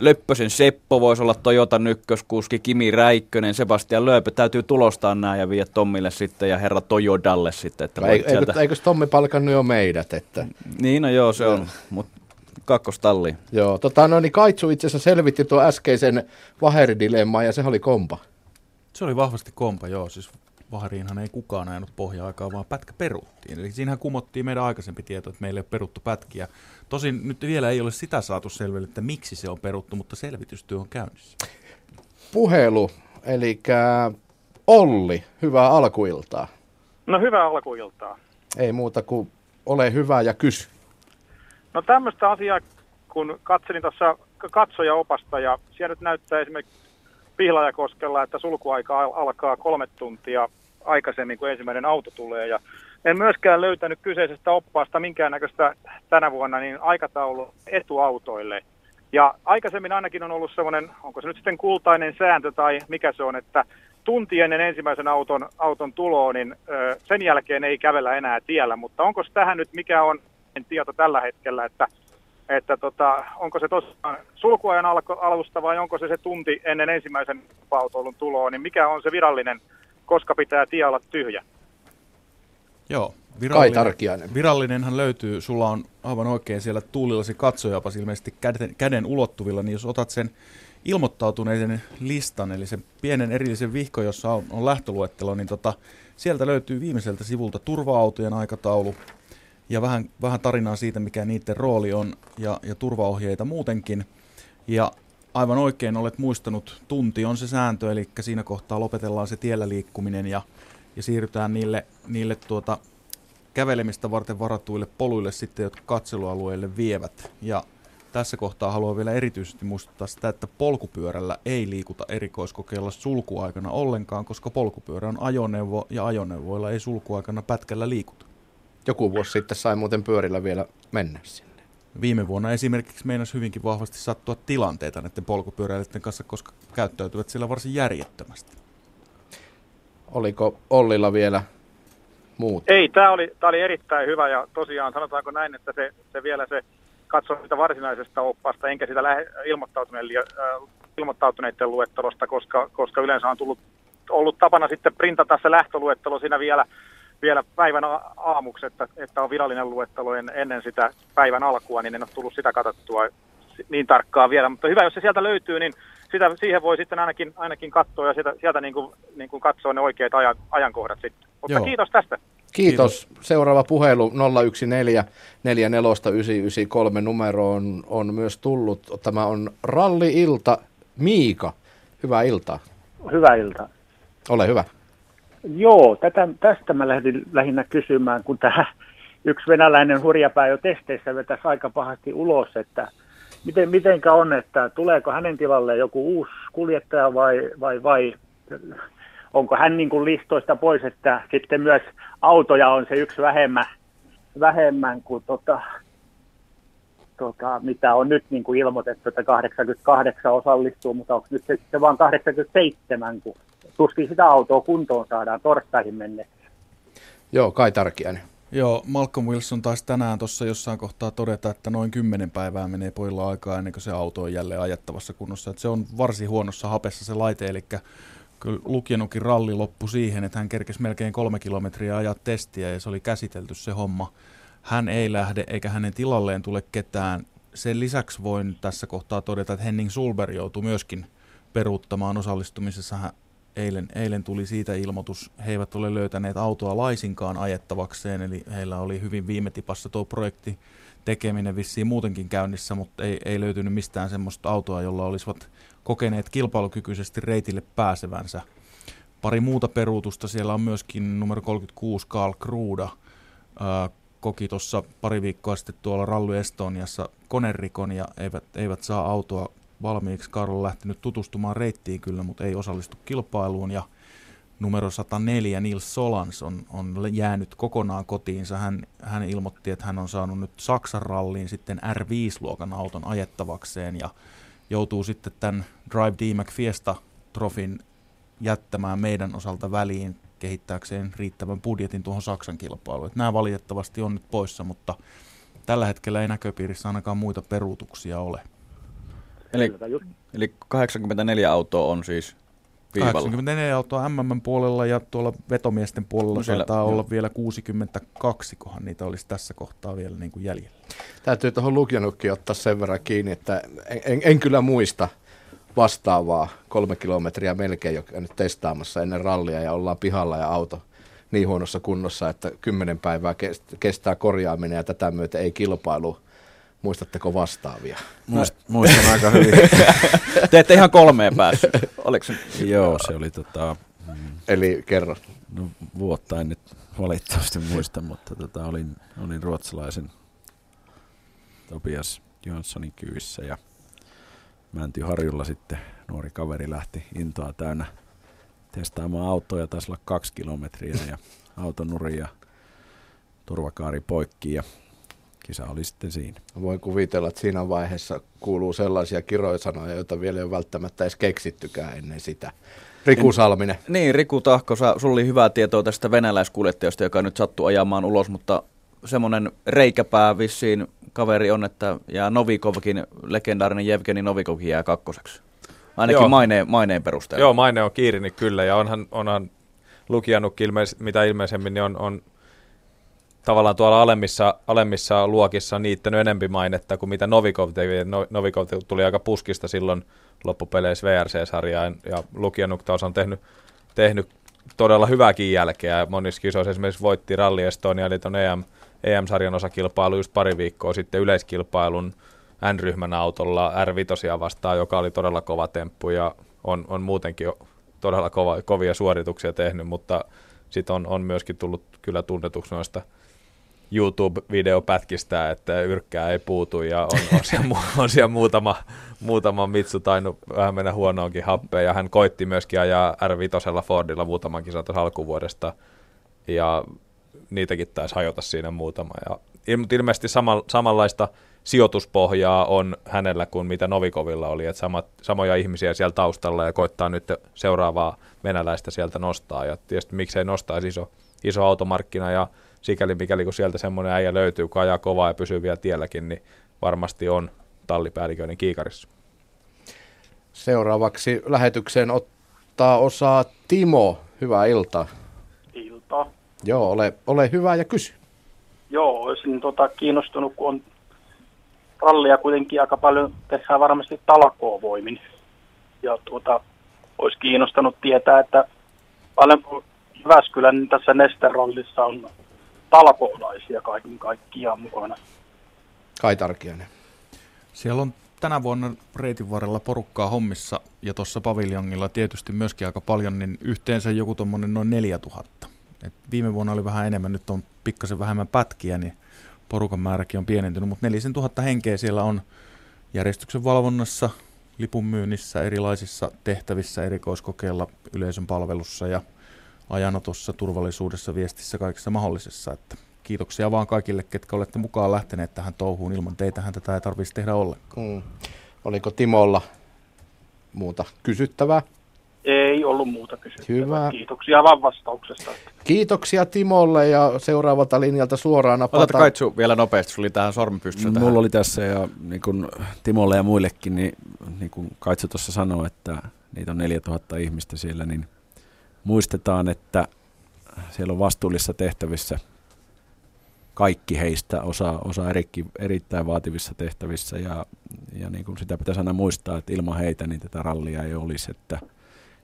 Löppösen Seppo voisi olla Toyota ykköskuski, Kimi Räikkönen, Sebastian Lööpö. Täytyy tulostaa nämä ja viedä Tommille sitten ja herra Toyodalle sitten. Että Ei, sieltä... eikö, eikö Tommi palkannut jo meidät? Että... Niin, no joo, se on. Mutta kakkostalli. Joo, tota, no niin Kaitsu itse asiassa selvitti tuo äskeisen vaheridilemmaa ja se oli kompa. Se oli vahvasti kompa, joo. Siis Bahariinhan ei kukaan ajanut pohja-aikaa, vaan pätkä peruttiin. Eli siinähän kumottiin meidän aikaisempi tieto, että meillä ei ole peruttu pätkiä. Tosin nyt vielä ei ole sitä saatu selville, että miksi se on peruttu, mutta selvitystyö on käynnissä. Puhelu, eli Olli, hyvää alkuiltaa. No hyvää alkuiltaa. Ei muuta kuin ole hyvä ja kysy. No tämmöistä asiaa, kun katselin tuossa katsojaopasta ja siellä nyt näyttää esimerkiksi Pihlajakoskella, että sulkuaika alkaa kolme tuntia aikaisemmin kuin ensimmäinen auto tulee. Ja en myöskään löytänyt kyseisestä oppaasta minkäännäköistä tänä vuonna niin aikataulu etuautoille. Ja aikaisemmin ainakin on ollut semmoinen, onko se nyt sitten kultainen sääntö tai mikä se on, että tunti ennen ensimmäisen auton, auton tuloa, niin ö, sen jälkeen ei kävellä enää tiellä. Mutta onko tähän nyt mikä on tieto tällä hetkellä, että että tota, onko se tosiaan sulkuajan alusta vai onko se se tunti ennen ensimmäisen autoilun tuloa, niin mikä on se virallinen, koska pitää tie olla tyhjä? Joo, virallinen, virallinenhan löytyy, sulla on aivan oikein siellä tuulillasi katsojapas ilmeisesti käden, käden ulottuvilla, niin jos otat sen ilmoittautuneiden listan, eli sen pienen erillisen vihko, jossa on, on lähtöluettelo, niin tota, sieltä löytyy viimeiseltä sivulta turva-autojen aikataulu, ja vähän, vähän tarinaa siitä, mikä niiden rooli on ja, ja turvaohjeita muutenkin. Ja aivan oikein olet muistanut, tunti on se sääntö, eli siinä kohtaa lopetellaan se tiellä liikkuminen ja, ja siirrytään niille, niille tuota, kävelemistä varten varatuille poluille sitten, jotka katselualueelle vievät. Ja tässä kohtaa haluan vielä erityisesti muistuttaa sitä, että polkupyörällä ei liikuta erikoiskokeilla sulkuaikana ollenkaan, koska polkupyörä on ajoneuvo ja ajoneuvoilla ei sulkuaikana pätkällä liikuta. Joku vuosi sitten sai muuten pyörillä vielä mennä sinne. Viime vuonna esimerkiksi meinasi hyvinkin vahvasti sattua tilanteita näiden polkupyöräilijöiden kanssa, koska käyttäytyvät siellä varsin järjettömästi. Oliko Ollilla vielä muut? Ei, tämä oli, tämä oli erittäin hyvä ja tosiaan sanotaanko näin, että se, se vielä se katsoo sitä varsinaisesta oppaasta, enkä sitä lähe, ilmoittautuneiden, äh, ilmoittautuneiden luettelosta, koska, koska yleensä on tullut, ollut tapana sitten printata se lähtöluettelo siinä vielä vielä päivän aamuksi, että, että on virallinen luettelo ennen sitä päivän alkua, niin en ole tullut sitä katsottua niin tarkkaan vielä. Mutta hyvä, jos se sieltä löytyy, niin sitä, siihen voi sitten ainakin, ainakin katsoa ja sieltä, sieltä niin kuin, niin kuin katsoa ne oikeat ajan, ajankohdat sitten. Mutta Joo. kiitos tästä. Kiitos. Kiitos. Seuraava puhelu 014 44993 numero on, on myös tullut. Tämä on Ralli-ilta. Miika, hyvää iltaa. Hyvää iltaa. Ole hyvä. Joo, tätä, tästä mä lähdin lähinnä kysymään, kun tämä yksi venäläinen hurjapää jo testeissä vetäisi aika pahasti ulos, että miten, mitenkä on, että tuleeko hänen tilalle joku uusi kuljettaja vai, vai, vai onko hän niin kuin listoista pois, että sitten myös autoja on se yksi vähemmän, vähemmän kuin tota, tota, mitä on nyt niin kuin ilmoitettu, että 88 osallistuu, mutta onko nyt sitten vain 87, kun tuskin sitä autoa kuntoon saadaan torstaihin mennessä. Joo, Kai Tarkiainen. Joo, Malcolm Wilson taisi tänään tuossa jossain kohtaa todeta, että noin kymmenen päivää menee pojilla aikaa ennen kuin se auto on jälleen ajattavassa kunnossa. Että se on varsin huonossa hapessa se laite, eli kyllä Lukienukin ralli loppui siihen, että hän kerkesi melkein kolme kilometriä ajaa testiä ja se oli käsitelty se homma. Hän ei lähde eikä hänen tilalleen tule ketään. Sen lisäksi voin tässä kohtaa todeta, että Henning Sulber joutui myöskin peruuttamaan osallistumisessa eilen, eilen tuli siitä ilmoitus, he eivät ole löytäneet autoa laisinkaan ajettavakseen, eli heillä oli hyvin viime tipassa tuo projekti tekeminen vissiin muutenkin käynnissä, mutta ei, ei löytynyt mistään semmoista autoa, jolla olisivat kokeneet kilpailukykyisesti reitille pääsevänsä. Pari muuta peruutusta, siellä on myöskin numero 36 Karl Kruuda, koki tuossa pari viikkoa sitten tuolla Rally Estoniassa konerikon ja eivät, eivät saa autoa valmiiksi. Karlo on lähtenyt tutustumaan reittiin kyllä, mutta ei osallistu kilpailuun. Ja numero 104 Nils Solans on, on jäänyt kokonaan kotiinsa. Hän, hän ilmoitti, että hän on saanut nyt Saksan ralliin sitten R5-luokan auton ajettavakseen ja joutuu sitten tämän Drive D Fiesta trofin jättämään meidän osalta väliin kehittääkseen riittävän budjetin tuohon Saksan kilpailuun. Että nämä valitettavasti on nyt poissa, mutta tällä hetkellä ei näköpiirissä ainakaan muita peruutuksia ole. Eli, eli 84 autoa on siis viivalla. 84 autoa MM puolella ja tuolla vetomiesten puolella no siellä, saattaa jo. olla vielä 62, kohan niitä olisi tässä kohtaa vielä niin kuin jäljellä. Täytyy tuohon Lukjanukkiin ottaa sen verran kiinni, että en, en, en kyllä muista vastaavaa kolme kilometriä melkein jo nyt testaamassa ennen rallia ja ollaan pihalla ja auto niin huonossa kunnossa, että kymmenen päivää kestää korjaaminen ja tätä myötä ei kilpailu. Muistatteko vastaavia? Muist, muistan aika hyvin. Te ette ihan kolmeen päässyt, oliko se? Joo, se oli tota... Eli kerro. No, vuotta en nyt valitettavasti muista, mutta tota, olin, olin ruotsalaisen Tobias Jonssonin kyvissä ja Mäntyharjulla sitten nuori kaveri lähti intoa täynnä testaamaan autoja, taisi olla kaksi kilometriä ja autonuri ja turvakaari poikki ja kisa oli sitten siinä. Voin kuvitella, että siinä vaiheessa kuuluu sellaisia kiroisanoja, joita vielä ei ole välttämättä edes keksittykään ennen sitä. Riku Salminen. Niin, Riku Tahko, sulla oli hyvää tietoa tästä venäläiskuljettajasta, joka nyt sattuu ajamaan ulos, mutta semmoinen reikäpää vissiin kaveri on, että ja Novikovkin, legendaarinen Jevgeni Novikovkin jää kakkoseksi. Ainakin maineen, maineen perusteella. Joo, maine on kiirini kyllä, ja onhan, onhan lukijanutkin ilmeis, mitä ilmeisemmin niin on, on tavallaan tuolla alemmissa, alemmissa luokissa niittänyt enempi mainetta kuin mitä Novikov teki. No, Novikov tuli aika puskista silloin loppupeleissä VRC-sarjaan, ja Lukijanuk taas on tehnyt, tehnyt todella hyvääkin jälkeä, monissa kisoissa esimerkiksi voitti Rally Estonia, eli tuon EM, EM-sarjan osakilpailu just pari viikkoa sitten yleiskilpailun N-ryhmän autolla R5 vastaan, joka oli todella kova temppu ja on, on muutenkin todella kova, kovia suorituksia tehnyt, mutta sitten on, on myöskin tullut kyllä tunnetuksi noista YouTube-videopätkistä, että yrkkää ei puutu ja on, on, siellä, on siellä muutama, muutama Mitsu tainnut vähän mennä huonoonkin happeen. Ja hän koitti myöskin ajaa R5 Fordilla muutaman kisan tuossa alkuvuodesta. Ja niitäkin taisi hajota siinä muutama. Ja, ilmeisesti sama, samanlaista sijoituspohjaa on hänellä kuin mitä Novikovilla oli, että samat, samoja ihmisiä siellä taustalla ja koittaa nyt seuraavaa venäläistä sieltä nostaa. Ja tietysti miksei nostaa iso, iso automarkkina ja sikäli mikäli kun sieltä semmoinen äijä löytyy, kun ajaa kovaa ja pysyy vielä tielläkin, niin varmasti on tallipäälliköiden kiikarissa. Seuraavaksi lähetykseen ottaa osaa Timo. Hyvää iltaa. Iltaa. Joo, ole, ole hyvä ja kysy. Joo, olisin tota, kiinnostunut, kun on rallia kuitenkin aika paljon tehdään varmasti talakoovoimin. Ja tuota, olisi kiinnostanut tietää, että paljon Jyväskylän tässä Nesterallissa on talkoolaisia kaiken kaikkiaan mukana. Kai Tarkiainen. Siellä on tänä vuonna reitin varrella porukkaa hommissa ja tuossa paviljongilla tietysti myöskin aika paljon, niin yhteensä joku tuommoinen noin 4000. Et viime vuonna oli vähän enemmän, nyt on pikkasen vähemmän pätkiä, niin porukan määräkin on pienentynyt, mutta 4000 henkeä siellä on järjestyksen valvonnassa, lipun myynnissä, erilaisissa tehtävissä, erikoiskokeilla, yleisön palvelussa ja ajanotossa, turvallisuudessa, viestissä, kaikessa mahdollisessa. Että kiitoksia vaan kaikille, ketkä olette mukaan lähteneet tähän touhuun. Ilman teitähän tätä ei tarvitsisi tehdä ollenkaan. Mm. Oliko Timolla muuta kysyttävää? Ei ollut muuta kysyttävää. Hyvä. Kiitoksia vaan vastauksesta. Kiitoksia Timolle ja seuraavalta linjalta suoraan napataan. Kaitsu vielä nopeasti, sulla oli tähän sormi pystyssä Mulla tähän. oli tässä ja niin kuin Timolle ja muillekin, niin, niin kuin Kaitsu tuossa sanoi, että niitä on 4000 ihmistä siellä, niin muistetaan, että siellä on vastuullisissa tehtävissä kaikki heistä, osa, osa erikki, erittäin vaativissa tehtävissä ja, ja niin kuin sitä pitäisi aina muistaa, että ilman heitä niin tätä rallia ei olisi, että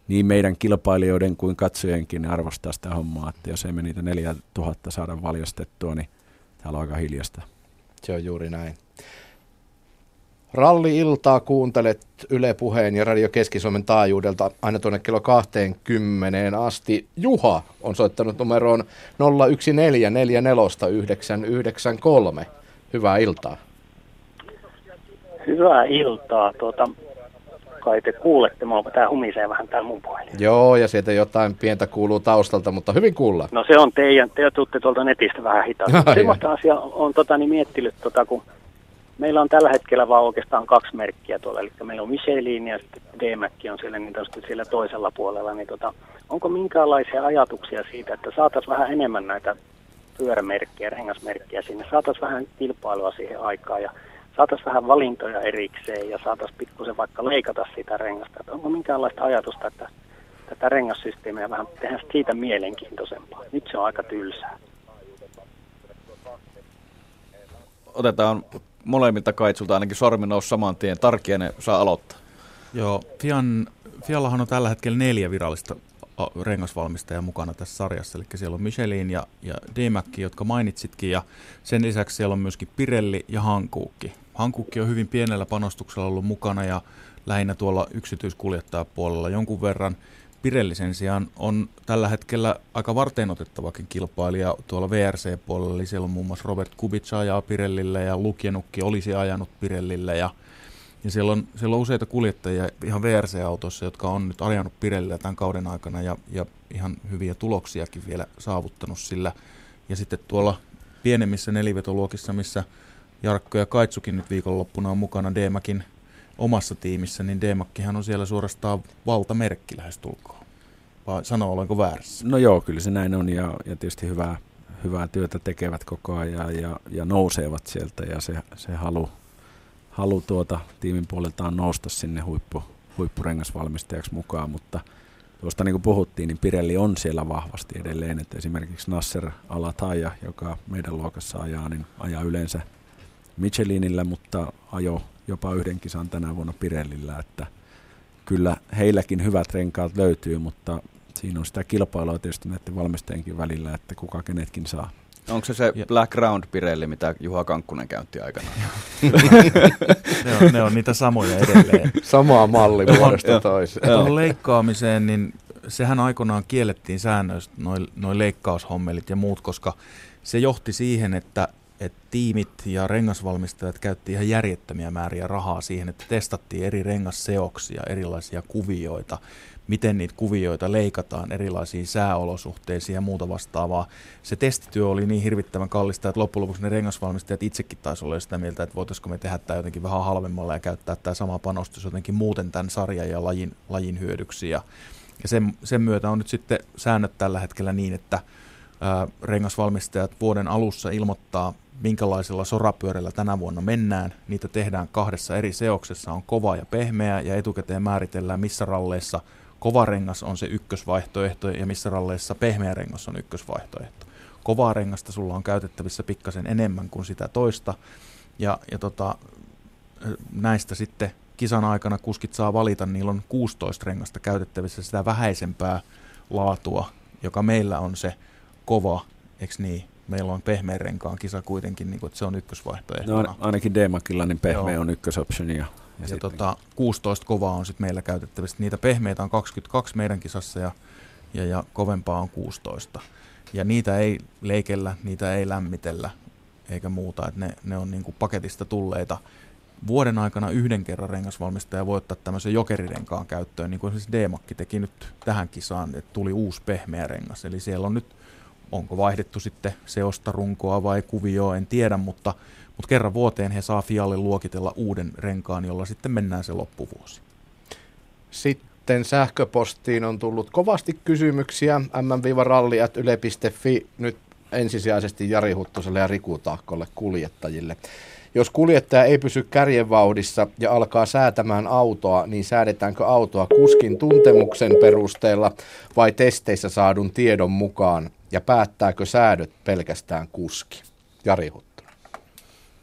niin meidän kilpailijoiden kuin katsojenkin arvostaa sitä hommaa, että jos emme niitä 4000 saada valjastettua, niin täällä on aika hiljasta. Se on juuri näin. Ralli-iltaa kuuntelet Yle Puheen ja Radio Keski-Suomen taajuudelta aina tuonne kello 20 asti. Juha on soittanut numeroon 01444993. Hyvää iltaa. Hyvää iltaa. Tuota, kai te kuulette mua, tää humisee vähän tää mun puhelin. Joo, ja sieltä jotain pientä kuuluu taustalta, mutta hyvin kuulla. No se on teidän, te tuutte tuolta netistä vähän hitaasti. Semmoista asiaa on tota, niin miettinyt, tota, kun meillä on tällä hetkellä vaan oikeastaan kaksi merkkiä tuolla, eli meillä on Michelin ja D-Mac on siellä, niin siellä toisella puolella, niin tota, onko minkäänlaisia ajatuksia siitä, että saataisiin vähän enemmän näitä pyörämerkkejä, rengasmerkkejä sinne, saataisiin vähän kilpailua siihen aikaan ja saataisiin vähän valintoja erikseen ja saataisiin pikkusen vaikka leikata sitä rengasta. Että onko minkäänlaista ajatusta, että tätä rengassysteemiä vähän tehdään siitä mielenkiintoisempaa. Nyt se on aika tylsää. Otetaan molemmilta kaitsulta ainakin sormi nousi saman tien. Tarkien saa aloittaa. Joo, Fian, Fiallahan on tällä hetkellä neljä virallista rengasvalmistajaa mukana tässä sarjassa. Eli siellä on Michelin ja, ja D-Mac, jotka mainitsitkin, ja sen lisäksi siellä on myöskin Pirelli ja Hankuukki. Hankuukki on hyvin pienellä panostuksella ollut mukana ja lähinnä tuolla yksityiskuljettajapuolella jonkun verran. Pirelli sen sijaan on tällä hetkellä aika varteenotettavakin kilpailija tuolla VRC-puolella, eli siellä on muun muassa Robert Kubica ajaa Pirellille ja Lukjenukki olisi ajanut Pirellille ja ja siellä on, siellä on useita kuljettajia ihan VRC-autossa, jotka on nyt ajanut Pirellillä tämän kauden aikana ja, ja ihan hyviä tuloksiakin vielä saavuttanut sillä. Ja sitten tuolla pienemmissä nelivetoluokissa, missä Jarkko ja Kaitsukin nyt viikonloppuna on mukana Deemakin omassa tiimissä, niin Deemakkihan on siellä suorastaan valtamerkki lähestulkoon. Vai sanoo, olenko väärässä? No joo, kyllä se näin on ja, ja tietysti hyvää, hyvää työtä tekevät koko ajan ja, ja nousevat sieltä ja se, se halu, halu tuota tiimin puoleltaan nousta sinne huippu, huippurengasvalmistajaksi mukaan, mutta tuosta niin kuin puhuttiin, niin Pirelli on siellä vahvasti edelleen, että esimerkiksi Nasser Alataja, joka meidän luokassa ajaa, niin ajaa yleensä Michelinillä, mutta ajo jopa yhden kisan tänä vuonna Pirellillä, että kyllä heilläkin hyvät renkaat löytyy, mutta siinä on sitä kilpailua tietysti näiden valmistajienkin välillä, että kuka kenetkin saa. Onko se se Black Round Pirelli, mitä Juha Kankkunen käytti aikanaan? ne, on, ne on niitä samoja edelleen. Samaa malli vuodesta toiseen. Tuohon leikkaamiseen, niin sehän aikoinaan kiellettiin säännöistä, noin noi leikkaushommelit ja muut, koska se johti siihen, että että tiimit ja rengasvalmistajat käytti ihan järjettömiä määriä rahaa siihen, että testattiin eri rengasseoksia, erilaisia kuvioita, miten niitä kuvioita leikataan erilaisiin sääolosuhteisiin ja muuta vastaavaa. Se testityö oli niin hirvittävän kallista, että loppujen lopuksi ne rengasvalmistajat itsekin taisi olla sitä mieltä, että voitaisiko me tehdä tämä jotenkin vähän halvemmalla ja käyttää tämä sama panostus jotenkin muuten tämän sarjan ja lajin, lajin hyödyksi. Ja, sen, sen myötä on nyt sitten säännöt tällä hetkellä niin, että rengasvalmistajat vuoden alussa ilmoittaa minkälaisella sorapyörällä tänä vuonna mennään. Niitä tehdään kahdessa eri seoksessa, on kova ja pehmeä ja etukäteen määritellään missä ralleissa kova rengas on se ykkösvaihtoehto ja missä ralleissa pehmeä rengas on ykkösvaihtoehto. Kovaa rengasta sulla on käytettävissä pikkasen enemmän kuin sitä toista ja, ja tota, näistä sitten kisan aikana kuskit saa valita, niillä on 16 rengasta käytettävissä sitä vähäisempää laatua, joka meillä on se kova, eikö niin? Meillä on pehmeä renkaan kisa kuitenkin, niin kuin, että se on ykkösvaihtoehto. No, ainakin D-Makilla niin pehmeä Joo. on ykkösoptioni. Ja, ja, ja tota, 16 kovaa on sitten meillä käytettävissä. Niitä pehmeitä on 22 meidän kisassa ja, ja, ja kovempaa on 16. Ja niitä ei leikellä, niitä ei lämmitellä eikä muuta. että ne, ne on niin kuin paketista tulleita. Vuoden aikana yhden kerran rengasvalmistaja voi ottaa tämmöisen jokerirenkaan käyttöön, niin kuin esimerkiksi D-Makki teki nyt tähän kisaan, että tuli uusi pehmeä rengas. Eli siellä on nyt onko vaihdettu sitten seosta runkoa vai kuvioa, en tiedä, mutta, mutta kerran vuoteen he saa Fialle luokitella uuden renkaan, jolla sitten mennään se loppuvuosi. Sitten sähköpostiin on tullut kovasti kysymyksiä mm-ralli.yle.fi nyt ensisijaisesti Jari Huttoselle ja Riku Tahkolle kuljettajille. Jos kuljettaja ei pysy kärjenvauhdissa ja alkaa säätämään autoa, niin säädetäänkö autoa kuskin tuntemuksen perusteella vai testeissä saadun tiedon mukaan? Ja päättääkö säädöt pelkästään kuski? Jari Huttunen.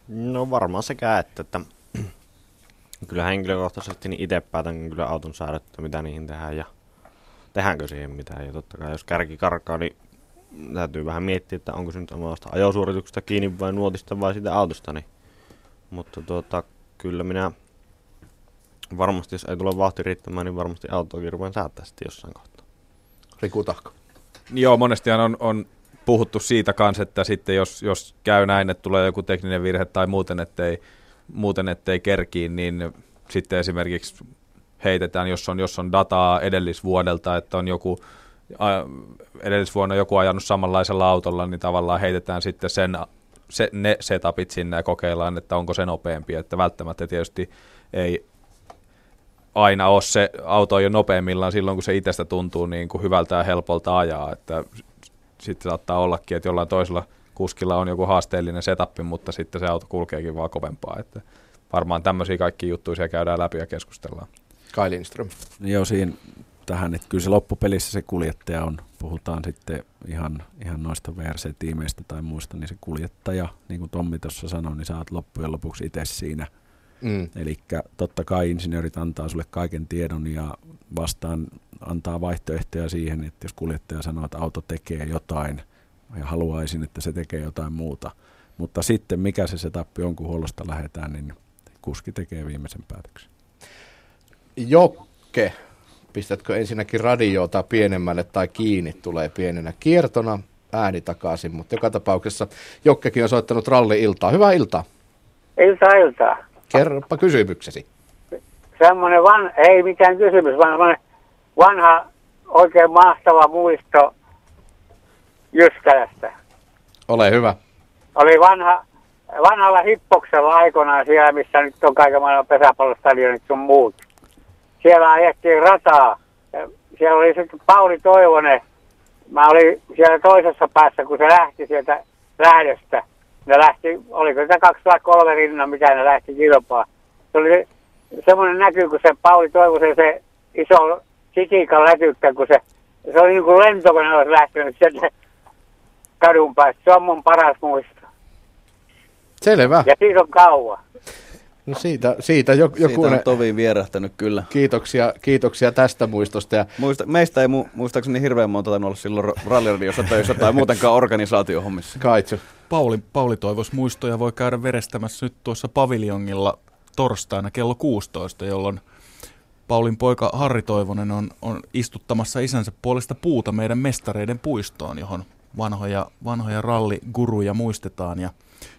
No varmaan sekä että, että kyllä henkilökohtaisesti niin itse päätän kyllä auton säädöt, mitä niihin tehdään ja tehdäänkö siihen mitään. Ja totta kai jos kärki karkaa, niin täytyy vähän miettiä, että onko se nyt omasta ajosuorituksesta kiinni vai nuotista vai siitä autosta. Niin. Mutta tuota, kyllä minä varmasti, jos ei tule vauhti riittämään, niin varmasti autoa rupean säättää sitten jossain kohtaa. Riku Tahko. Joo, monesti on, on puhuttu siitä kanssa, että sitten jos, jos käy näin, että tulee joku tekninen virhe tai muuten, ettei, muuten ettei kerkiin, niin sitten esimerkiksi heitetään, jos on, jos on dataa edellisvuodelta, että on joku edellisvuonna joku ajanut samanlaisella autolla, niin tavallaan heitetään sitten sen, se, ne setupit sinne ja kokeillaan, että onko se nopeampi, että välttämättä tietysti ei aina ole se auto jo nopeimmillaan silloin, kun se itsestä tuntuu niin kuin hyvältä ja helpolta ajaa, että sitten saattaa ollakin, että jollain toisella kuskilla on joku haasteellinen setup, mutta sitten se auto kulkeekin vaan kovempaa, että varmaan tämmöisiä kaikki juttuja siellä käydään läpi ja keskustellaan. Kai Lindström. Joo, siinä tähän, että kyllä se loppupelissä se kuljettaja on, puhutaan sitten ihan, ihan noista VRC-tiimeistä tai muista, niin se kuljettaja, niin kuin Tommi tuossa sanoi, niin sä oot loppujen lopuksi itse siinä – Mm. Eli totta kai insinöörit antaa sulle kaiken tiedon ja vastaan antaa vaihtoehtoja siihen, että jos kuljettaja sanoo, että auto tekee jotain ja haluaisin, että se tekee jotain muuta. Mutta sitten mikä se setappi on, kun huollosta lähdetään, niin kuski tekee viimeisen päätöksen. Jokke, pistätkö ensinnäkin radiota pienemmälle tai kiinni, tulee pienenä kiertona, ääni takaisin, mutta joka tapauksessa Jokkekin on soittanut ralli-iltaa. Hyvää iltaa. Iltaa, iltaa. Kerropa kysymyksesi. Semmoinen van, ei mikään kysymys, vaan semmoinen vanha, oikein mahtava muisto Jyskälästä. Ole hyvä. Oli vanha, vanhalla hippoksella aikoinaan siellä, missä nyt on kaiken maailman pesäpallostadionit sun muut. Siellä ajettiin rataa. Ja siellä oli sitten Pauli Toivonen. Mä olin siellä toisessa päässä, kun se lähti sieltä lähdöstä. Ne lähti, oliko se kaksi tai kolme rinnan, mitä ne lähti kilpaa. Se oli semmoinen näky, kun se Pauli Toivosen se iso sitikan lätykkä, kun se, se oli niin kuin lentokone olisi lähtenyt sieltä kadun päästä. Se on mun paras muisto. Selvä. Ja siitä on kauan. No siitä, siitä jo, joku Siitä on toviin vierähtänyt kyllä. Kiitoksia, kiitoksia tästä muistosta. Ja... Muista, meistä ei mu, muistaakseni hirveän monta tainnut olla silloin ralliradiossa töissä tai muutenkaan organisaatiohommissa. Kaitsu. Pauli, Pauli toivoisi muistoja voi käydä verestämässä nyt tuossa paviljongilla torstaina kello 16, jolloin Paulin poika Harri Toivonen on, on istuttamassa isänsä puolesta puuta meidän mestareiden puistoon, johon vanhoja, vanhoja ralliguruja muistetaan. Ja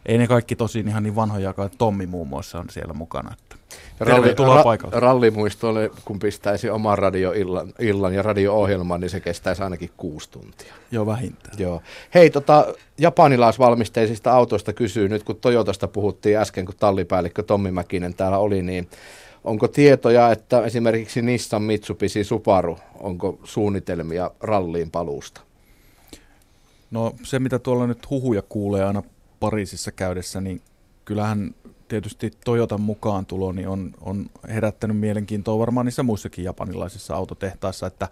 ei ne kaikki tosin ihan niin vanhoja, kuin Tommi muun muassa on siellä mukana. Että Ralli, ra, rallimuistolle, kun pistäisi oman radioillan illan ja radio-ohjelman, niin se kestäisi ainakin kuusi tuntia. Joo, vähintään. Joo. Hei, tota, japanilaisvalmisteisista autoista kysyy nyt, kun Toyotasta puhuttiin äsken, kun tallipäällikkö Tommi Mäkinen täällä oli, niin onko tietoja, että esimerkiksi Nissan, Mitsubishi, Subaru, onko suunnitelmia ralliin paluusta? No se, mitä tuolla nyt huhuja kuulee aina Pariisissa käydessä, niin kyllähän tietysti Toyotan mukaan tulo niin on, on herättänyt mielenkiintoa varmaan niissä muissakin japanilaisissa autotehtaissa, että